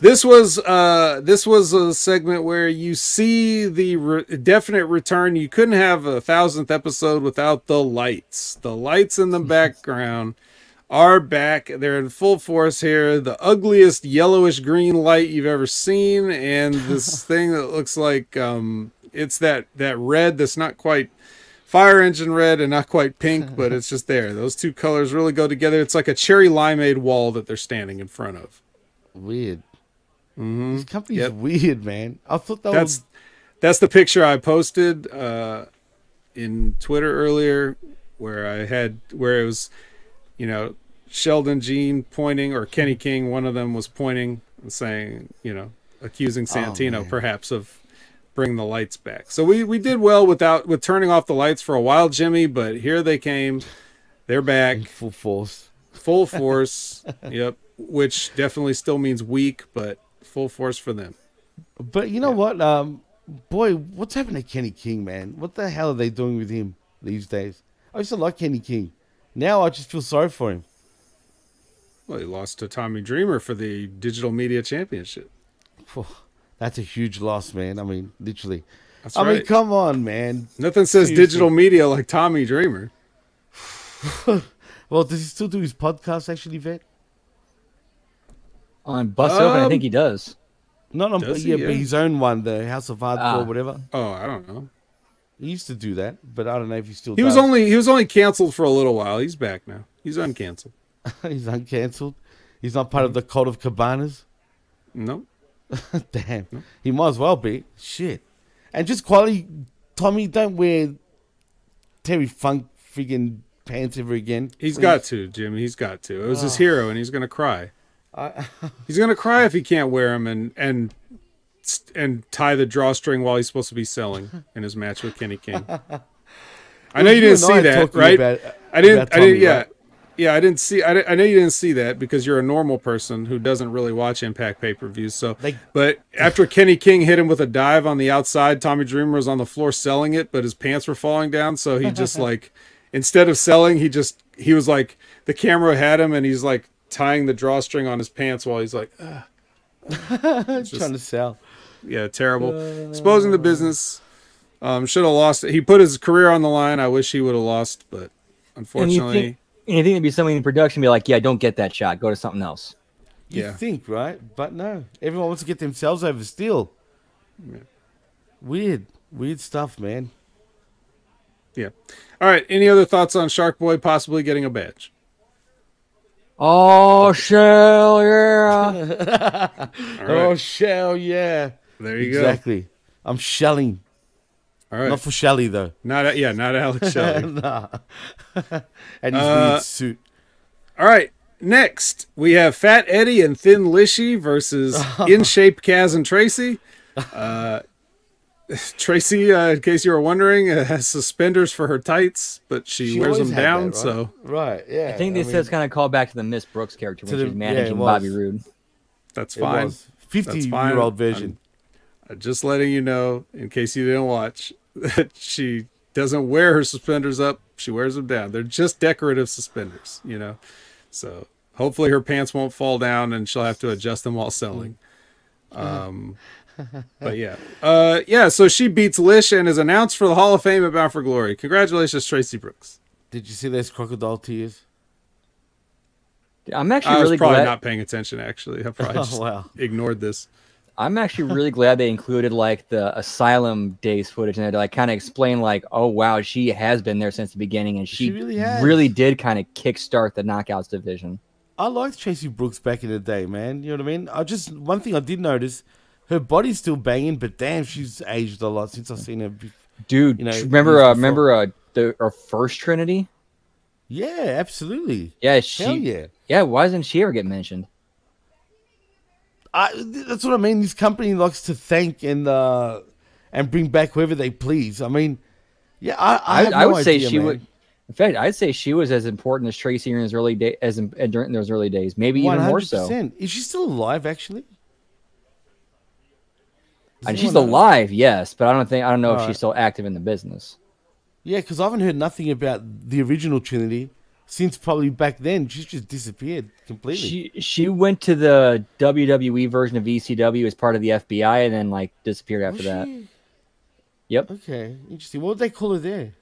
this was uh this was a segment where you see the re- definite return. You couldn't have a thousandth episode without the lights. The lights in the background are back. They're in full force here. The ugliest yellowish green light you've ever seen, and this thing that looks like um it's that that red that's not quite fire engine red and not quite pink, but it's just there. Those two colors really go together. It's like a cherry limeade wall that they're standing in front of. Weird. Mm-hmm. This company's Yep. weird, man. I thought that That's was that's the picture I posted uh, in Twitter earlier, where I had where it was, you know, Sheldon Jean pointing or Kenny King, one of them was pointing and saying, you know, accusing Santino man. perhaps of bring the lights back. So we we did well without with turning off the lights for a while, Jimmy, but here they came. They're back. in full force. Full force. yep. Which definitely still means weak, but full force for them. But you know what? Um, boy, what's happened to Kenny King, man? What the hell are they doing with him these days? I used to like Kenny King. Now I just feel sorry for him. Well, he lost to Tommy Dreamer for the Digital Media Championship. Phew, That's a huge loss, man. I mean, literally. That's I mean, come on, man. Nothing says Seriously. digital media like Tommy Dreamer. Well, does he still do his podcast, actually, Vet? On Bust Open, I Um, think he does. Not on, Does yeah, he? but Yeah. his own one, the House of Hardcore, Ah. whatever. Oh, I don't know. He used to do that, but I don't know if he still He does. was only he was only canceled for a little while. He's back now. He's uncanceled. He's uncanceled. He's not part of the Cult of Cabanas. No. Damn. He might as well be. Shit. And just quality, Tommy, don't wear Terry Funk friggin' pants ever again. He's please. got to, Jim. He's got to. It was his Oh. hero, and he's gonna cry. I, He's gonna cry if he can't wear him and and and tie the drawstring while he's supposed to be selling in his match with Kenny King. I know you didn't see that, right? about- I didn't. about I didn't. Tommy, Yeah, right? Yeah. I didn't see. I, I know you didn't see that because you're a normal person who doesn't really watch Impact pay per views. So, Like- but after Kenny King hit him with a dive on the outside, Tommy Dreamer was on the floor selling it, but his pants were falling down. So he just like instead of selling, he just he was like the camera had him, and he's like tying the drawstring on his pants while he's like, "Ugh." trying to sell. yeah, terrible. Exposing the business. Um, should have lost it. He put his career on the line. I wish he would have lost, but unfortunately, think, and you think it'd be somebody in production be like, yeah, don't get that shot. Go to something else. You Yeah. think, right? But no. Everyone wants to get themselves over still. Weird. Weird stuff, man. yeah. All right. Any other thoughts on Shark Boy possibly getting a badge? Oh, shell, yeah. All Oh, shell, yeah. there you go. Exactly. I'm shelling. All right. Not for Shelley, though. Not yeah, not Alex Shelley. nah. and his Uh, weird suit. All right. Next, we have Fat Eddie and Thin Lishy versus In Shape Kaz and Traci. Uh, Traci, uh, in case you were wondering, uh, has suspenders for her tights, but she, She wears them down. that, right? So Right, yeah. I think this mean, is kind of called back to the Miss Brooks character when To she the- was managing was. Bobby Roode. that's fine. was 50 That's fine. year old version. I'm just letting you know, in case you didn't watch, that she doesn't wear her suspenders up. She wears them down. They're just decorative suspenders, you know. So hopefully her pants won't fall down and she'll have to adjust them while selling. Um, but yeah, uh, yeah. So she beats Lish and is announced for the Hall of Fame at Bound for Glory. Congratulations, Traci Brooks. Did you see those crocodile tears? I'm actually I was really probably glad. not paying attention. Actually, I probably Oh, just wow. ignored this. I'm actually really glad they included like the asylum days footage in there to like kind of explain like, oh wow, she has been there since the beginning and she, She really really did kind of kickstart the knockouts division. I liked Traci Brooks back in the day, man. You know what I mean? I just one thing I did notice, her body's still banging, but damn, she's aged a lot since I've seen her. Be- Dude, You know, remember uh, remember uh, the our first Trinity? yeah, absolutely. Yeah, she Hell yeah. Yeah, why doesn't she ever get mentioned? I, that's what I mean. This company likes to thank and uh, and bring back whoever they please. I mean, yeah, I I, I, I no would say idea, she man. would. In fact, I'd say she was as important as Traci in his early day as in, uh, during those early days, maybe even more so. Is she still alive? Actually, And she's alive, yes, but I don't think I don't know if Alright. she's still active in the business. Yeah, because I haven't heard nothing about the original Trinity since probably back then. She's just disappeared completely. She she went to the WWE version of ECW as part of the FBI and then like disappeared after Was that. she? Yep. Okay, interesting. What would they call her there?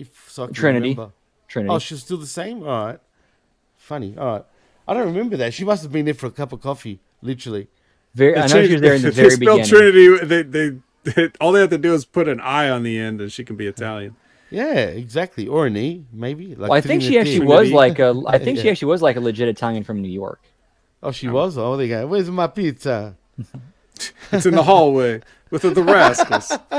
If so I can Trinity. remember. Trinity. Oh, she's still the same. All right. Funny. All right. I don't remember that. She must have been there for a cup of coffee, literally. Very, I know she was there in the If they very spell beginning. Trinity. They, they they all they have to do is put an I on the end, and she can be Italian. Yeah, exactly. Or an E, maybe. Like well, I think she Trinity. actually was like a. I think she actually was like a legit Italian from New York. Oh, she was. Oh, they go. Where's my pizza? It's in the hallway with the, the rascals.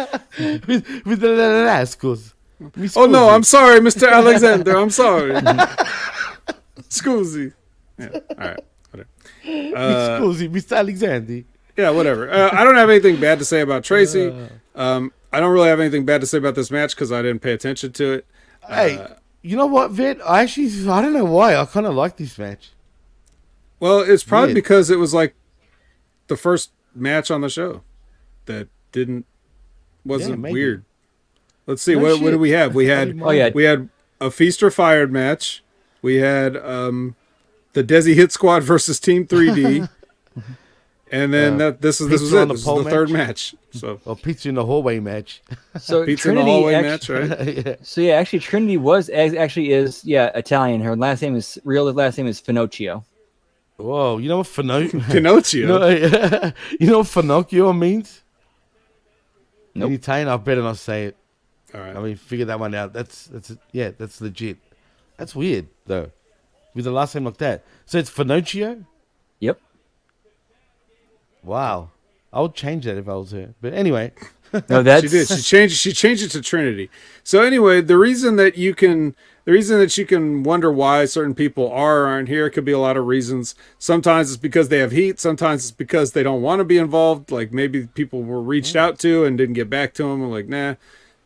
with, with the, the rascals. Mi Oh no. I'm sorry, Mr. Alexander. I'm sorry. Scusi. Yeah. All right. Whatever. Mi Uh, scusi, Mr. Alexander. yeah, whatever. Uh, I don't have anything bad to say about Traci. Um, I don't really have anything bad to say about this match because I didn't pay attention to it. Hey, Uh, you know what, Vet? I actually, I don't know why. I kind of like this match. Well, it's probably Weird. because it was like the first match on the show that didn't wasn't maybe. weird. Let's see No what what do we have? We had Oh, yeah. we had a feast or fired match. We had um the Desi Hit Squad versus Team 3D. and then Uh, that this is this was pizza it. the This is pole the third match? match. So Or pizza in the hallway match. So pizza in the Trinity hallway actu- match, right? yeah. So yeah, actually Trinity was actually is yeah Italian. Her last name is real last name is Finocchio. Whoa, you know what Pinocchio? Pinocchio. You know, you know what Finocchio means? Nope. In Italian, I better not say it. All right. I mean, figure that one out. That's that's yeah, that's legit. That's weird though, with the last name like that. So it's Finocchio. Yep. Wow, I would change that if I was her. But anyway, No, that's she did. She changed. She changed it to Trinity. So anyway, the reason that you can, the reason that you can wonder why certain people are or aren't here could be a lot of reasons. Sometimes it's because they have heat. Sometimes it's because they don't want to be involved. Like maybe people were reached hmm. out to and didn't get back to them. And like, nah,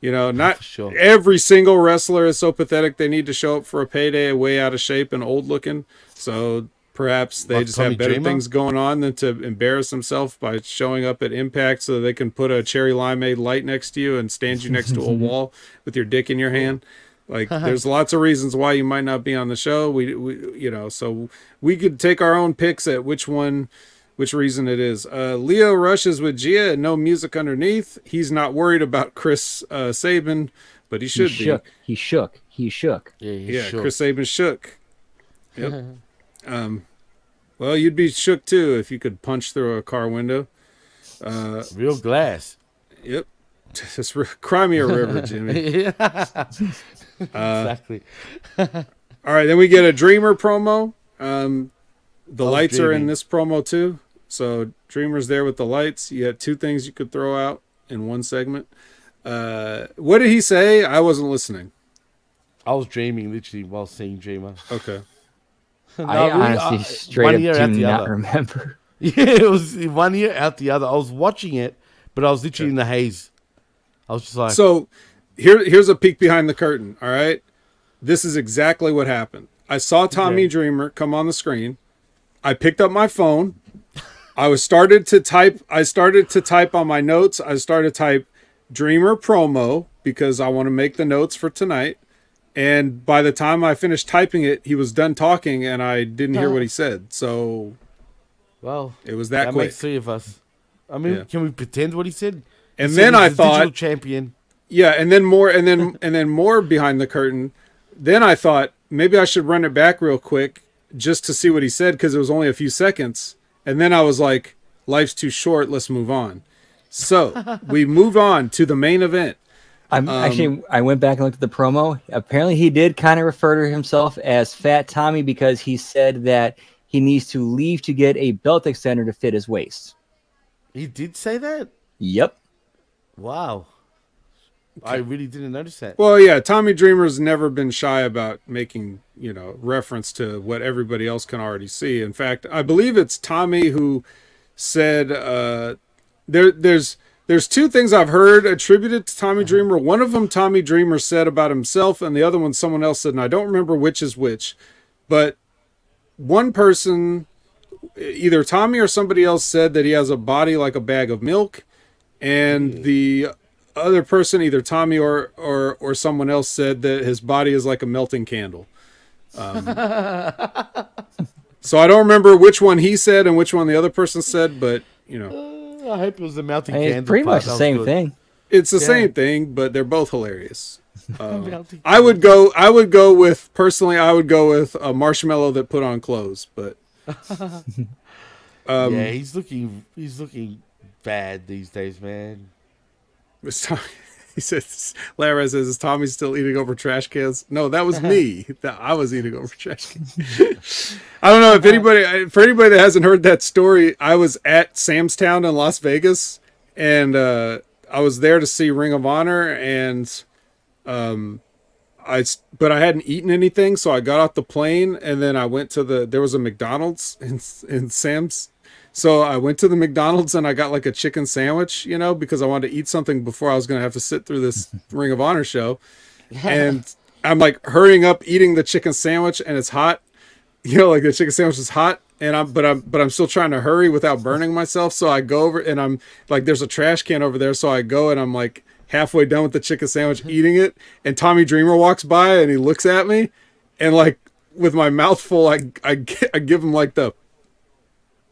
you know, not sure. every single wrestler is so pathetic they need to show up for a payday, way out of shape and old looking. So perhaps they Like just Tommy have better Dreamer? things going on than to embarrass themselves by showing up at Impact so they can put a cherry limeade light next to you and stand you next to a wall with your dick in your hand. Like there's lots of reasons why you might not be on the show. We, we you know, so we could take our own picks at which one which reason it is. Uh, Lio rushes with Gia and no music underneath. He's not worried about Chris uh, Sabin, but he he should shook. be. He shook. He shook. yeah, he's Yeah, sure. Chris Sabin shook. Yep. um, well, you'd be shook too if you could punch through a car window. Uh, real glass. yep. Just re- cry me a river, Jimmy. exactly. All right, then we get a Dreamer promo. Um, the was lights are in this promo too. So Dreamer's there with the lights. You had two things you could throw out in one segment. Uh, what did he say? I wasn't listening. I was dreaming literally while seeing Dreamer. Okay. I No, really, honestly uh, straight one up year do the not other. remember. Yeah, it was one year out the other. I was watching it, but I was literally in the haze. I was just like, So here here's a peek behind the curtain. All right. This is exactly what happened. I saw Tommy Okay. Dreamer come on the screen. I picked up my phone. I was started to type I started to type on my notes. I started to type Dreamer promo because I want to make the notes for tonight. And by the time I finished typing it, he was done talking and I didn't hear what he said. So well, it was that, that quick. makes three of us. I mean, Yeah. can we pretend what he said? And then I thought- champion. Yeah, and then more, and then and then more behind the curtain. Then I thought maybe I should run it back real quick just to see what he said because it was only a few seconds. And then I was like, "Life's too short. Let's move on." So we move on to the main event. I'm Um, actually I went back and looked at the promo. Apparently, he did kind of refer to himself as Fat Tommy because he said that he needs to leave to get a belt extender to fit his waist. He did say that. Yep. Wow. I really didn't notice that. Well, yeah, Tommy Dreamer's never been shy about making, you know, reference to what everybody else can already see. In fact, I believe it's Tommy who said uh there there's there's two things I've heard attributed to Tommy uh-huh. Dreamer. One of them Tommy Dreamer said about himself and the other one someone else said and I don't remember which is which. But one person either Tommy or somebody else said that he has a body like a bag of milk and mm. the other person either tommy or or or someone else said that his body is like a melting candle um, so i don't remember which one he said and which one the other person said but you know uh, I hope it was the melting I mean, it's candle. pretty part. much the same good. thing. it's the Yeah. same thing but they're both hilarious Melting i would go i would go with personally i would go with a marshmallow that put on clothes but um yeah, he's looking. He's looking bad these days, man. It's Tommy. He says, Lara says, is Tommy still eating over trash cans? No, that was me. That I was eating over trash cans. I don't know if anybody, for anybody that hasn't heard that story, I was at Sam's Town in Las Vegas and uh, I was there to see Ring of Honor and um, I, but I hadn't eaten anything. So I got off the plane and then I went to the, there was a McDonald's in, in Sam's so I went to the McDonald's and I got like a chicken sandwich, you know, because I wanted to eat something before I was going to have to sit through this Ring of Honor show. And I'm like hurrying up eating the chicken sandwich and it's hot. You know, like the chicken sandwich is hot and I'm but I'm but I'm still trying to hurry without burning myself. So I go over and I'm like there's a trash can over there, so I go and I'm like halfway done with the chicken sandwich eating it and Tommy Dreamer walks by and he looks at me and like with my mouth full I I, I give him like the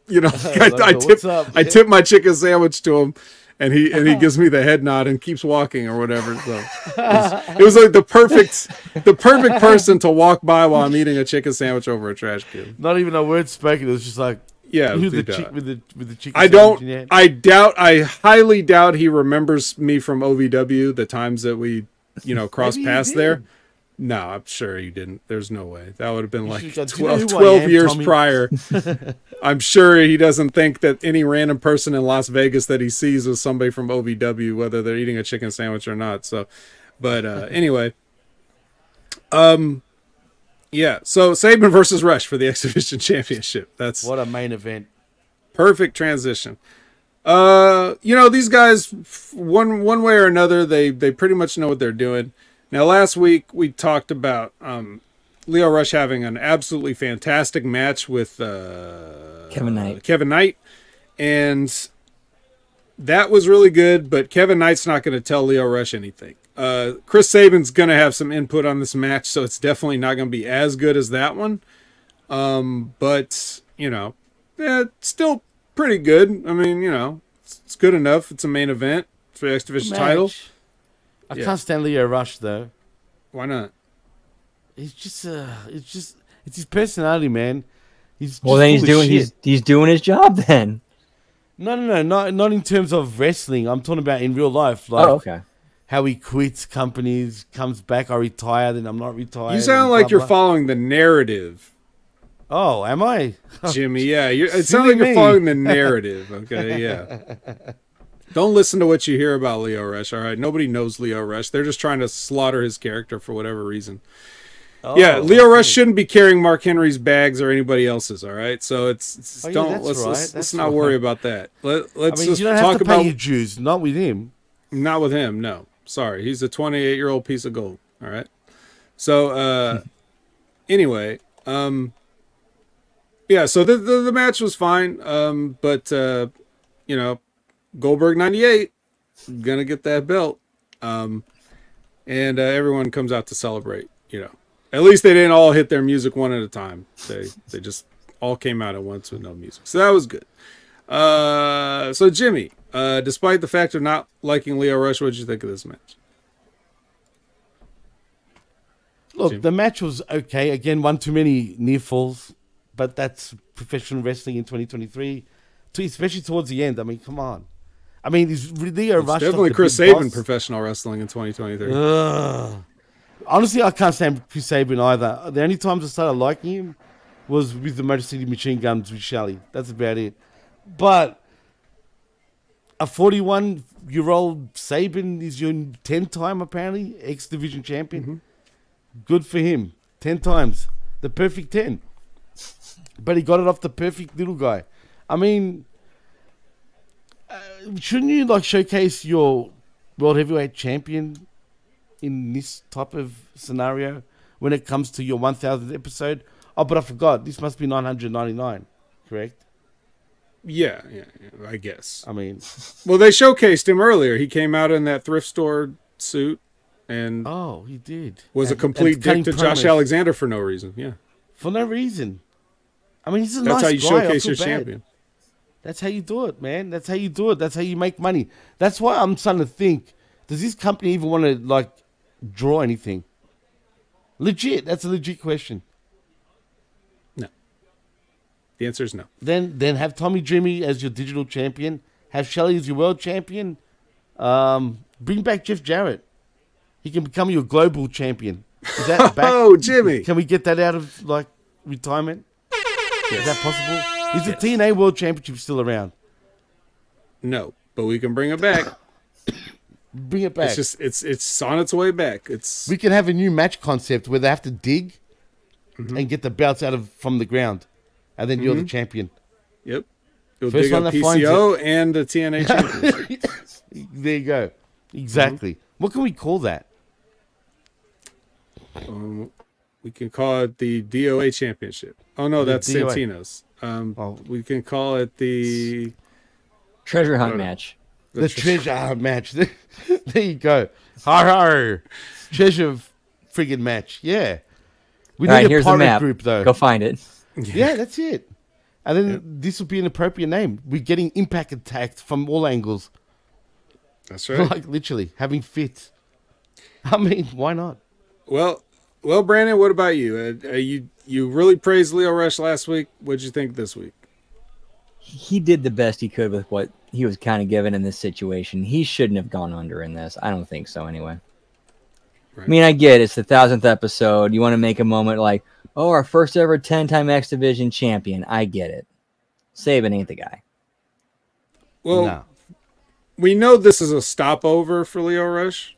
you know, I, I tip up?" I tip my chicken sandwich to him, and he and he gives me the head nod and keeps walking or whatever. So it was, it was like the perfect the perfect person to walk by while I'm eating a chicken sandwich over a trash can. Not even a word spoken. It was just like, Yeah, who's the uh, with the with the chicken? I don't. in your hand? I doubt. I highly doubt he remembers me from OVW. The times that we, you know, he paths there. No, I'm sure he didn't. There's no way. That would have been like should've gone, "Do you know 12, 12 am, years Tommy?" prior. I'm sure he doesn't think that any random person in Las Vegas that he sees was somebody from OVW, whether they're eating a chicken sandwich or not. So, but uh, anyway, um, yeah. So Sabin versus Rush for the exhibition championship. That's What a main event. perfect transition. Uh, you know these guys, one one way or another, they they pretty much know what they're doing. Now, last week we talked about um, Lio Rush having an absolutely fantastic match with uh, Kevin Knight. Kevin Knight, and that was really good. But Kevin Knight's not going to tell Lio Rush anything. Uh, Chris Sabin's going to have some input on this match, so it's definitely not going to be as good as that one. Um, but you know, yeah, it's still pretty good. I mean, you know, it's, it's good enough. It's a main event for the X Division title. Match. I Yeah. can't stand Lio Rush though. Why not? It's just, uh, it's just, it's his personality, man. He's Well, then he's doing shit. he's he's doing his job then. No, no, no, not not in terms of wrestling. I'm talking about in real life. Like oh, okay. how he quits companies, comes back, I retire, then I'm not retired. You sound like blah, you're blah. following the narrative, Oh, am I? Jimmy. Yeah, you're, it sounds Silly like you're following the narrative. Okay, yeah. Don't listen to what you hear about Lio Rush. All right, nobody knows Lio Rush. They're just trying to slaughter his character for whatever reason. yeah, Oh, Lio Rush shouldn't be carrying Mark Henry's bags or anybody else's. All right, so it's, it's Oh, yeah, don't let's right, let's, let's that's not worry about that. Let, let's mean, just you don't talk have to about pay your dues, not with him. Not with him, no. Sorry. He's a 28 year old piece of gold. All right. So, uh, anyway, um, yeah, so the, the, the match was fine. Um, but, uh, you know, Goldberg 98, gonna get that belt. Um, and uh, everyone comes out to celebrate, you know. At least they didn't all hit their music one at a time. They, they just all came out at once with no music. So that was good. Uh, so Jimmy, uh, despite the fact of not liking Lio Rush, what did you think of this match? Look, the match was okay. Again, one too many near falls, but that's professional wrestling in 2023, especially towards the end. I mean, come on. I mean, is Lio It's Rush definitely Chris Sabin professional wrestling in 2023. Ugh. Honestly, I can't stand Chris Sabin either. The only times I started liking him was with the Motor City Machine Guns with Shelley. That's about it. But a 41 year old Sabin is your 10 time, apparently, X Division champion. Mm-hmm. Good for him. 10 times. The perfect 10. But he got it off the perfect little guy. I mean, shouldn't you like showcase your world heavyweight champion in this type of scenario when it comes to your 1000th episode? Oh, but I forgot. This must be 999, correct? Yeah, yeah, yeah, I guess. I mean, Well, they showcased him earlier. He came out in that thrift store suit and oh, he did. was a complete dick to Josh. Alexander for no reason. Yeah, For no reason. I mean, he's a that's nice how you guy. Showcase your bad. champion. That's how you do it, man. That's how you do it. That's how you make money. That's why I'm starting to think: Does this company even want to like draw anything? Legit. That's a legit question. No. The answer is no. Then, then have Tommy Dreamy as your digital champion. Have Shelley as your world champion. Um, bring back Jeff Jarrett. He can become your global champion. Is that back? Oh, Jimmy. Can we get that out of like retirement? Is that possible? Is the TNA World Championship still around? No, but we can bring it back. Bring it back. It's just it's it's on its way back. It's we can have a new match concept where they have to dig Mm-hmm. and get the belts out of from the ground, and then you're the Mhm. champion. Yep. You'll First dig one up that PCO and the TNA championship. there you go. Exactly. Mm-hmm. What can we call that? um, we can call it the DOA championship. Oh no, The that's DOA. Santino's. Um, Oh. we can call it the Treasure hunt match. The treasure hunt match. there you go. Har har. Treasure friggin' match. Yeah. We All right, need a here's the pirate map. group though. Go find it. Yeah, that's it. And then this would be an appropriate name. We're getting impact attacked from all angles. That's right. like literally having fits. I mean, why not? Well, well, Brandon, what about you? Uh, uh, you you really praised Lio Rush last week. What'd you think this week? He did the best he could with what he was kind of given in this situation. He shouldn't have gone under in this. I don't think so, anyway. I mean, I get it. it's the thousandth episode. You want to make a moment like, oh, our first ever 10 time X Division champion. I get it. Sabin ain't the guy. Well, No. we know this is a stopover for Lio Rush.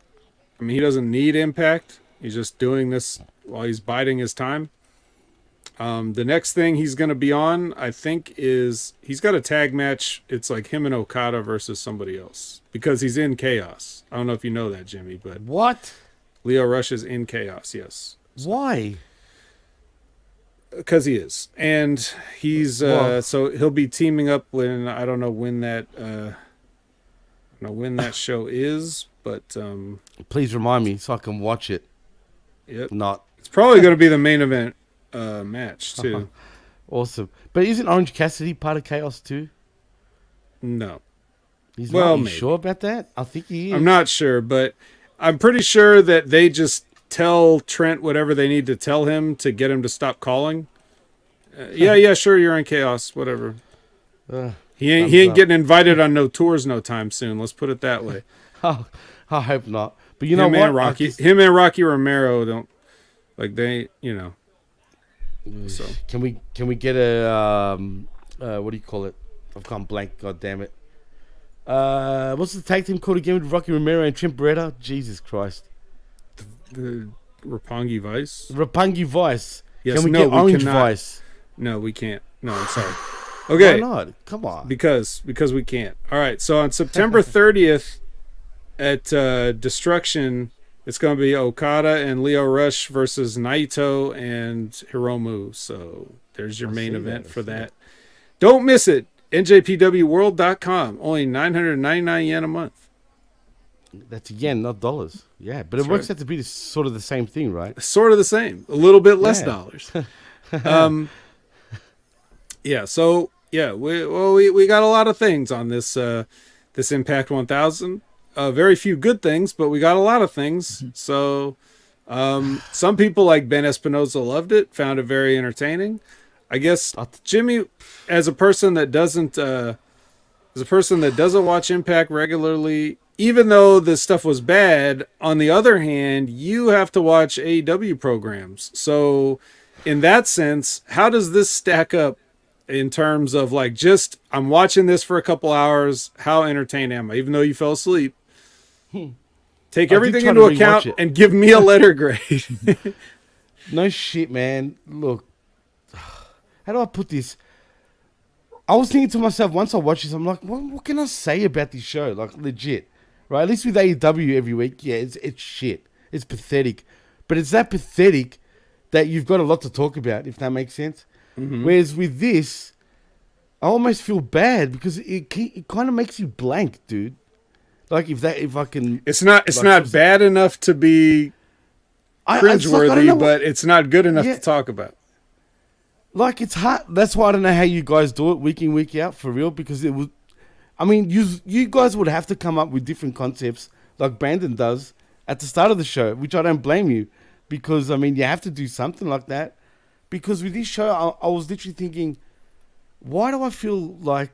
I mean, he doesn't need impact. He's just doing this while he's biding his time. Um, the next thing he's going to be on, I think, is he's got a tag match. It's like him and Okada versus somebody else because he's in chaos. I don't know if you know that, Jimmy, but What? Lio Rush is in chaos. Yes, Why? because he is, and he's uh, so he'll be teaming up when I don't know when that uh, know when that show is, but um, Please remind me so I can watch it. Yep. Not It's probably going to be the main event uh, match too. awesome. But isn't Orange Cassidy part of Chaos too? No, He's Well, not. You sure about that? I think he is. I'm not sure, but I'm pretty sure that they just tell Trent whatever they need to tell him to get him to stop calling. Uh, yeah, yeah, sure, you're in chaos, whatever. Uh, He ain't he ain't up. getting invited on no tours no time soon. Let's put it that way. Oh, I hope not. But you know him what? and Rocky, just- him and Rocky Romero don't like they, you know. So Can we can we get a um uh what do you call it? I've gone blank. God damn it. Uh, what's the tag team called again with Rocky Romero and Trent Beretta? Jesus Christ, the Roppongi Vice. Roppongi Vice. Yes, can we no, get we Orange cannot. Vice? No, we can't. No, I'm sorry. Okay. Why not? Come on. Because because we can't. All right. So on September 30th at uh, Destruction, it's going to be Okada and Lio Rush versus Naito and Hiromu. So there's your I main event that, for that. Don't miss it. NJPWWorld.com. Only 999 yen a month. That's yen, not dollars. Yeah, but That's it works right. out to be sort of the same thing, right? Sort of the same. A little bit less Yeah. dollars. um, yeah. So Yeah, we well we, we got a lot of things on this uh this Impact 1000. Uh very few good things, but we got a lot of things. So um some people like Ben Espinosa loved it, found it very entertaining. I guess Jimmy as a person that doesn't uh as a person that doesn't watch Impact regularly, even though this stuff was bad, on the other hand, you have to watch AEW programs. So, in that sense, how does this stack up in terms of like just I'm watching this for a couple hours? How entertained am I? Even though you fell asleep, take everything into account and give me a letter grade. No shit, man. Look, how do I put this? I was thinking to myself once I watched this, I'm like, what, what can I say about this show? Like, legit, right? At least with AEW every week, yeah, it's it's shit. It's pathetic, but it's that pathetic that you've got a lot to talk about, if that makes sense. Mhm. Whereas with this, I almost feel bad because it it kind of makes you blank, dude. Like if that if I can, It's not it's like, not bad enough to be I- I- I cringeworthy, but it's not good enough Yeah. to talk about. like it's hard. That's why I don't know how you guys do it week in week out for real because it would. I mean, you you guys would have to come up with different concepts like Brandon does at the start of the show, which I don't blame you because I mean you have to do something like that. Because with this show, I, I was literally thinking, why do I feel like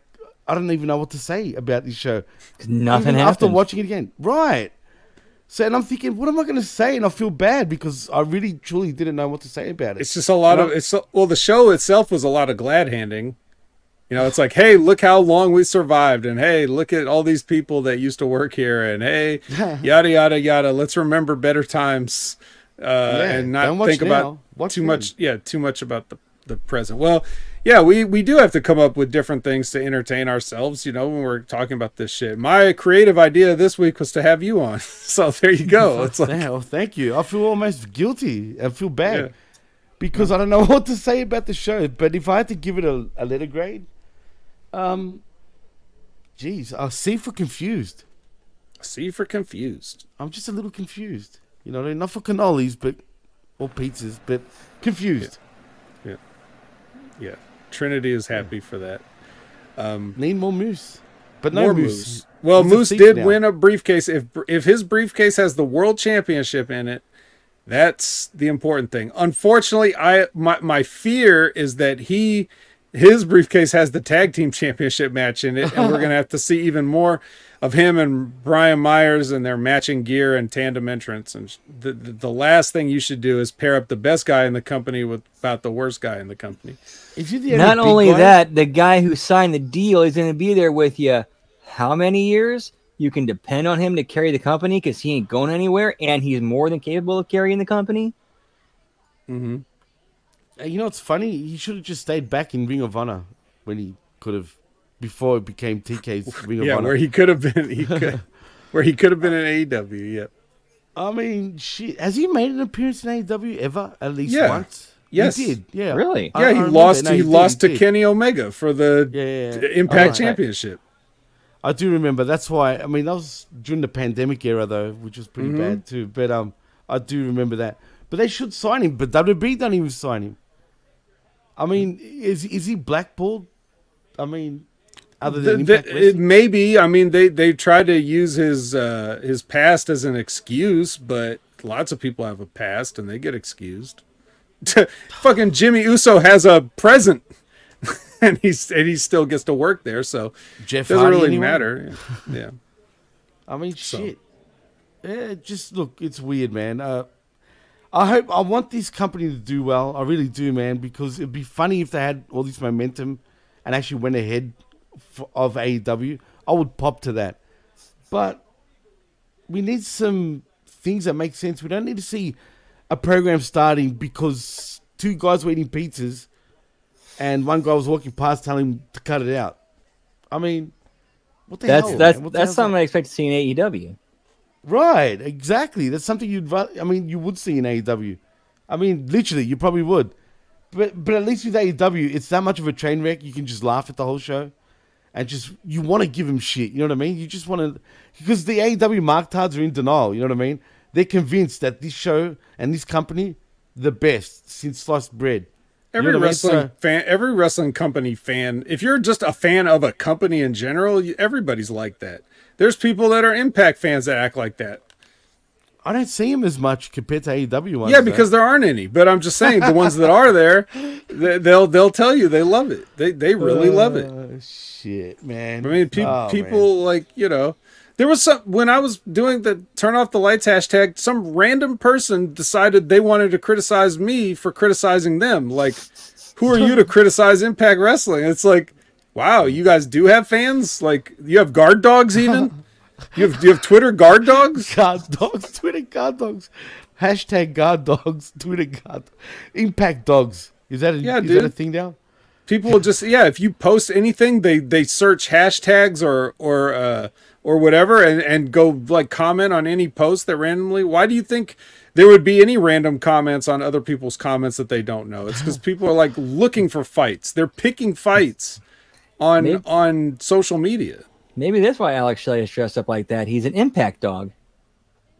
I don't even know what to say about this show? nothing Even after watching it again, right? So and I'm thinking, what am I going to say? And I feel bad because I really truly didn't know what to say about it. It's just a lot You of know? it's well the show itself was a lot of glad handing. You know, it's like, hey, look how long we survived, and hey, look at all these people that used to work here, and hey, yada yada yada. Let's remember better times, uh, and not don't think now. about Watch too then. much. Yeah, too much about the the present. Well, yeah, we we do have to come up with different things to entertain ourselves. You know, when we're talking about this shit. My creative idea this week was to have you on, so there you go. It's like, Yeah, well, thank you. I feel almost guilty. I feel bad Yeah. because I don't know what to say about the show. But if I had to give it a, a letter grade, um, geez, I'll C for confused. C for confused. I'm just a little confused. You know, not for cannolis, but or pizzas, but confused. Yeah. Yeah. Trinity is happy for that. Um, Need more moose, but no more moose. Moose. Well, He's Moose did now. win a briefcase. If if his briefcase has the world championship in it, that's the important thing. Unfortunately, I my my fear is that he his briefcase has the tag team championship match in it, and we're gonna have to see even more of him and Brian Myers and their matching gear and tandem entrance. And the, the the last thing you should do is pair up the best guy in the company with about the worst guy in the company. Is he the Not only guy? that, the guy who signed the deal is going to be there with you. How many years? You can depend on him to carry the company because he ain't going anywhere, and he's more than capable of carrying the company. Mm-hmm. Uh, You know what's funny? He should have just stayed back in Ring of Honor when he could have before it became TK's Ring of Yeah, Honor. where he could have been, he could, where he could have been in AEW. Yep. I mean, shit. Has he made an appearance in AEW ever? At least Yeah. once. Yes. he did. Yeah, Really? I- Yeah, I he remember. lost. No, he did, lost he to. Kenny Omega for the Yeah, yeah, yeah. Impact Alright. Championship. I do remember. That's why. I mean, that was during the pandemic era, though, which was pretty Mhm. bad too. But um, I do remember that. But they should sign him. But WB don't even sign him. I mean, is is he blackballed? I mean, other than the- Impact it maybe. I mean, they they tried to use his uh, his past as an excuse, but lots of people have a past and they get excused. Fucking Jimmy Uso has a present, and he's and he still gets to work there, so Jeff doesn't Hardy, really anyone? matter. Yeah. I mean, So- shit. Yeah, just look, it's weird, man. Uh, I hope I want this company to do well. I really do, man, because it'd be funny if they had all this momentum and actually went ahead f- of AEW. I would pop to that, but we need some things that make sense. We don't need to see a program starting because two guys were eating pizzas and one guy was walking past telling him to cut it out. I mean, what the That's hell? that's the that's something that? I expect to see in AEW. Right, exactly. That's something you'd. I mean, you would see in AEW. I mean, literally, you probably would. But but at least with AEW, it's that much of a train wreck. You can just laugh at the whole show, and just you want to give him shit. You know what I mean? You just want to because the AEW mark marktards are in denial. You know what I mean? They're convinced that this show and this company the best since sliced bread. Every know what I mean? wrestling So- fan, every wrestling company fan, if you're just a fan of a company in general, you- everybody's like that. There's people that are Impact fans that act like that. I don't see him as much compared to AEW ones. yeah, though. because there aren't any. But I'm just saying, the ones that are there, they, they'll they'll tell you they love it. They they really love it. Uh, shit, man. I mean, pe- Oh, people like you know, there was some when I was doing the turn off the lights hashtag. Some random person decided they wanted to criticize me for criticizing them. Like, who are you to criticize Impact Wrestling? It's like, wow, you guys do have fans. Like, you have guard dogs even. You have you have Twitter guard dogs. Guard dogs, Twitter guard dogs, hashtag guard dogs, Twitter guard, impact dogs. Is that a, Yeah, is that a thing now? people will just yeah if you post anything they they search hashtags or or uh or whatever and and go like comment on any post that randomly why do you think there would be any random comments on other people's comments that they don't know it's because people are like looking for fights they're picking fights on Maybe- on social media Maybe that's why Alex Shelley is dressed up like that. He's an impact dog.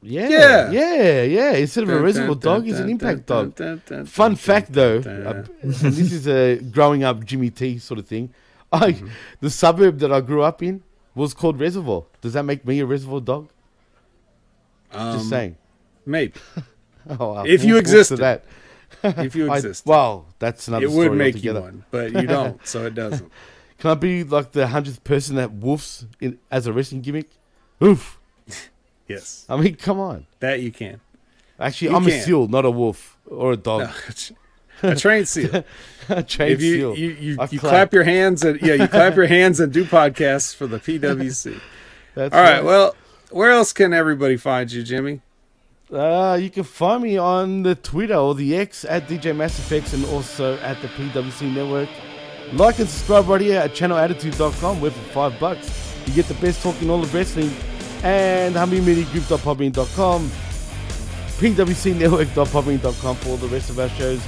Yeah, Yeah. yeah, yeah. Instead of a Dun, reservoir dun, dog, dun, he's an impact dun, dog. dun, dun, Fun dun, fact, though, dun, uh, this is a growing up Jimmy T sort of thing. I, Mm-hmm. the suburb that I grew up in was called Reservoir. Does that make me a reservoir dog? Um, Just saying. maybe Oh, wow. if you We'll- we'll existed. that. if you I- exist wow, that's another it would make altogether. you one but you don't so it doesn't Can I be like the hundredth person that woofs in as a wrestling gimmick? Oof. yes I mean, come on. that you can Actually, You I'm can. a seal, not a wolf or a dog. A trained seal a trained if you seal. you, you, you clap. your hands and yeah you clap your hands and do podcasts for the PWC. That's All right. Well, where else can everybody find you, Jimmy? Uh, you can find me on the Twitter or the X at DJ MassFX and also at the PWC Network. Like and subscribe right here at channelattitude.com where for five bucks you get the best talk in all of wrestling and hummingmediagroup.podbean.com pwcnetwork.podbean.com for all the rest of our shows.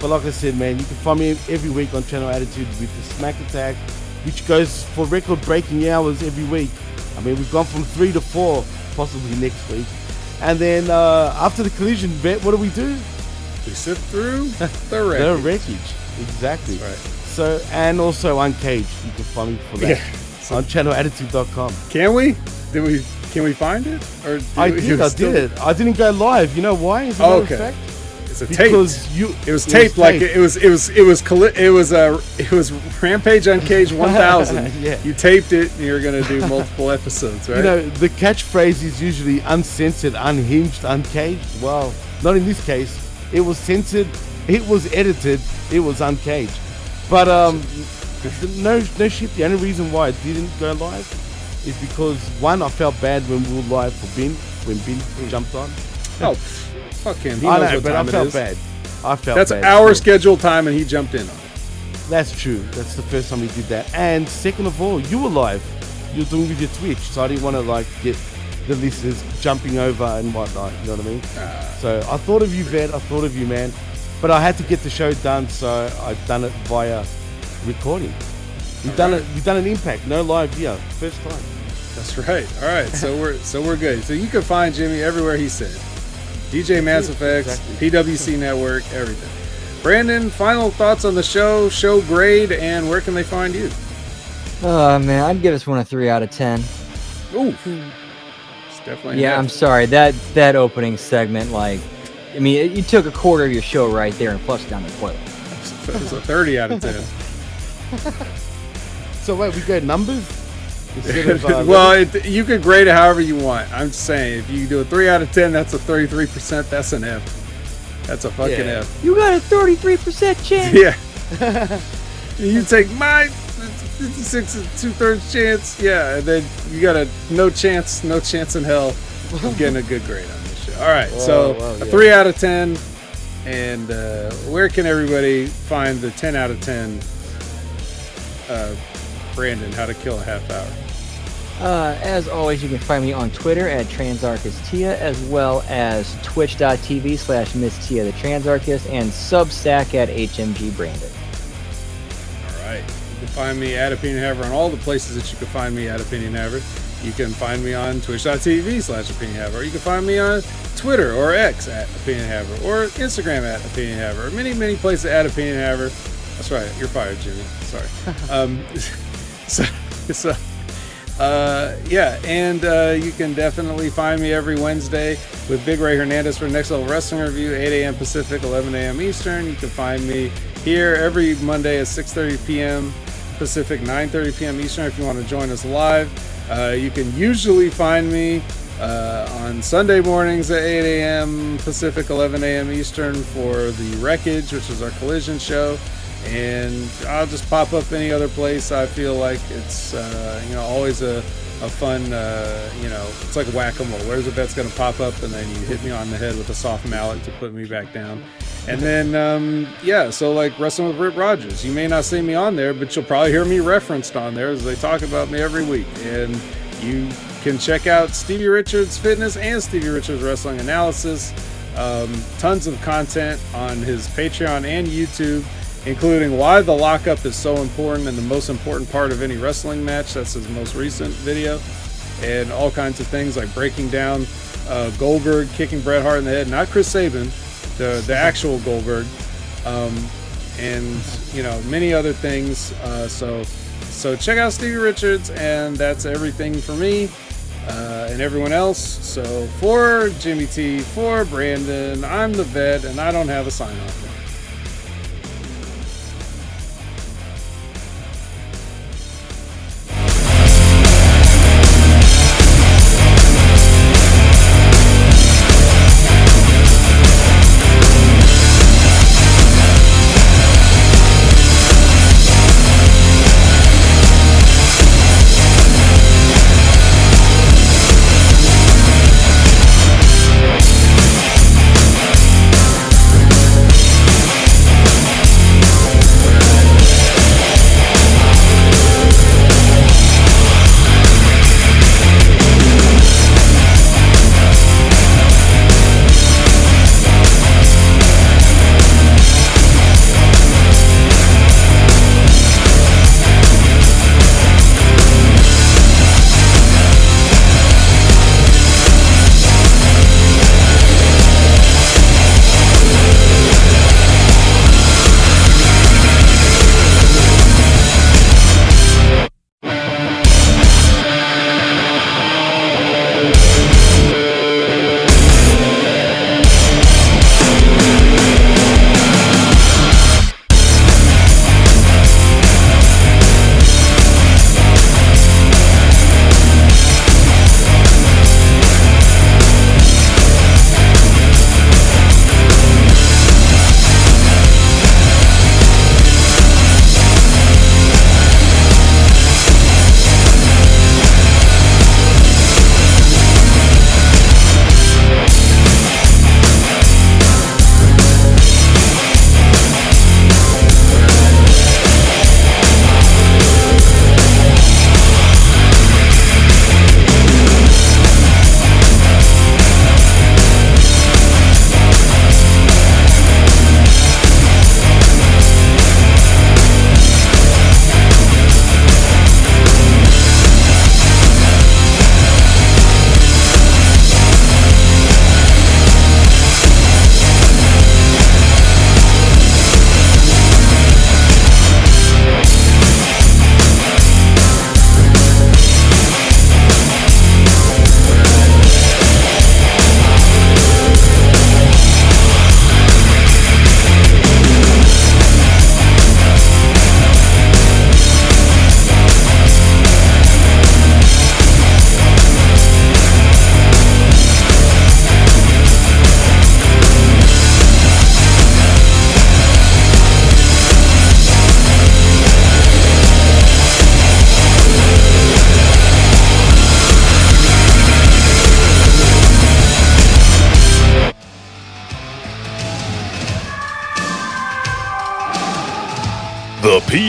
But like I said, man, you can find me every week on Channel Attitude with the Smack Attack, which goes for record-breaking hours every week. I mean, we've gone from three to four, possibly next week. And then uh, after the collision bet, what do we do? We sift through the wreckage. The wreckage. Exactly. Right. So, and also Uncaged. You can find me for that Yeah. on channelattitude.com. Can we? Did we? Can we find it? Or do I we- did, I still- did it. I didn't go live. You know why? As a Oh, matter of okay. fact? It's a tape. Because you, It was taped like taped. it was. It was. It was. Colli- it was a. It was Rampage Uncaged 1000. Yeah. You taped it. and You're gonna do multiple episodes, right? You know, the catchphrase is usually uncensored, unhinged, uncaged. Well, not in this case. It was censored, it was edited, it was uncaged. But um, no, no shit. The only reason why it didn't go live is because one, I felt bad when we were live for Bin, when Bin jumped on. oh, fuck him. He I knows know, what but I time it felt bad. I felt That's bad. our scheduled time, and he jumped in on it. That's true. That's the first time we did that. And second of all, you were live. You're doing with your Twitch, so I didn't want to like get the listeners jumping over and whatnot. You know what I mean? Ah. so I thought of you, Vet. I thought of you, man. But I had to get the show done, so I've done it via recording. We've done it. We've done an impact. No live here, first time. That's right. All right. So we're so we're good. So you can find Jimmy everywhere he said. DJ Mass Effects, Exactly. PWC Network, everything. Brandon, final thoughts on the show, show grade, and where can they find you? Oh man, I'd give this one a three out of ten. Ooh, hmm. it's definitely. Yeah, I'm sorry that that opening segment, like, I mean, it- you took a quarter of your show right there and flushed down the toilet. It was a 30 out of 10. So wait, we got numbers instead of well, it, you could grade it however you want. I'm just saying, if you do a 3 out of 10, that's a 33%. That's an F. That's a fucking Yeah. F. You got a 33% chance. Yeah. you take my 56 and two thirds chance. Yeah, and then you got a no chance, no chance in hell of getting a good grade on this show. All right, so Whoa, whoa, a 3 out of 10. And uh, where can everybody find the 10 out of 10 uh, Brandon, How to Kill a Half Hour? Uh, as always, you can find me on Twitter at Transarchustia, as well as twitch.tv slash Miss Tia the Transarchist, and Substack at HMG Brandon. All right. You can find me at Opinion Haver on all the places that you can find me at Opinion Haver. You can find me on twitch.tv slash Opinion Haver. You can find me on Twitter or X at Opinion Haver, or Instagram at Opinion Haver, many, many places at Opinion Haver. That's right, you're fired, Jimmy. Sorry. um, so, so uh, yeah, and uh, you can definitely find me every Wednesday with Big Ray Hernandez for Next Level Wrestling Review, 8 a.m. Pacific, 11 a.m. Eastern. You can find me here every Monday at 6:30 p.m. Pacific, 9:30 p.m. Eastern. If you want to join us live, uh, you can usually find me uh, on Sunday mornings at 8 a.m. Pacific, 11 a.m. Eastern for the Wreckage, which is our collision show and I'll just pop up any other place. I feel like it's uh, you know always a, a fun uh, you know it's like whack-a-mole. Where's the bet's gonna pop up, and then you hit me on the head with a soft mallet to put me back down. And then um, yeah, so like wrestling with Rip Rogers, you may not see me on there, but you'll probably hear me referenced on there as they talk about me every week. And you can check out Stevie Richards Fitness and Stevie Richards Wrestling Analysis. Um, tons of content on his Patreon and YouTube including why the lockup is so important and the most important part of any wrestling match. That's his most recent video. And all kinds of things like breaking down uh, Goldberg kicking Bret Hart in the head, not Chris Sabin, the, the actual Goldberg. Um, and, you know, many other things. Uh, so, so check out Stevie Richards, and that's everything for me. Uh, and everyone else. So for Jimmy T, for Brandon, I'm the vet, and I don't have a sign off.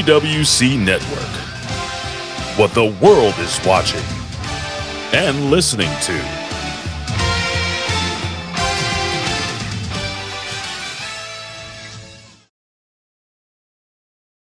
PWC Network. What the world is watching and listening to.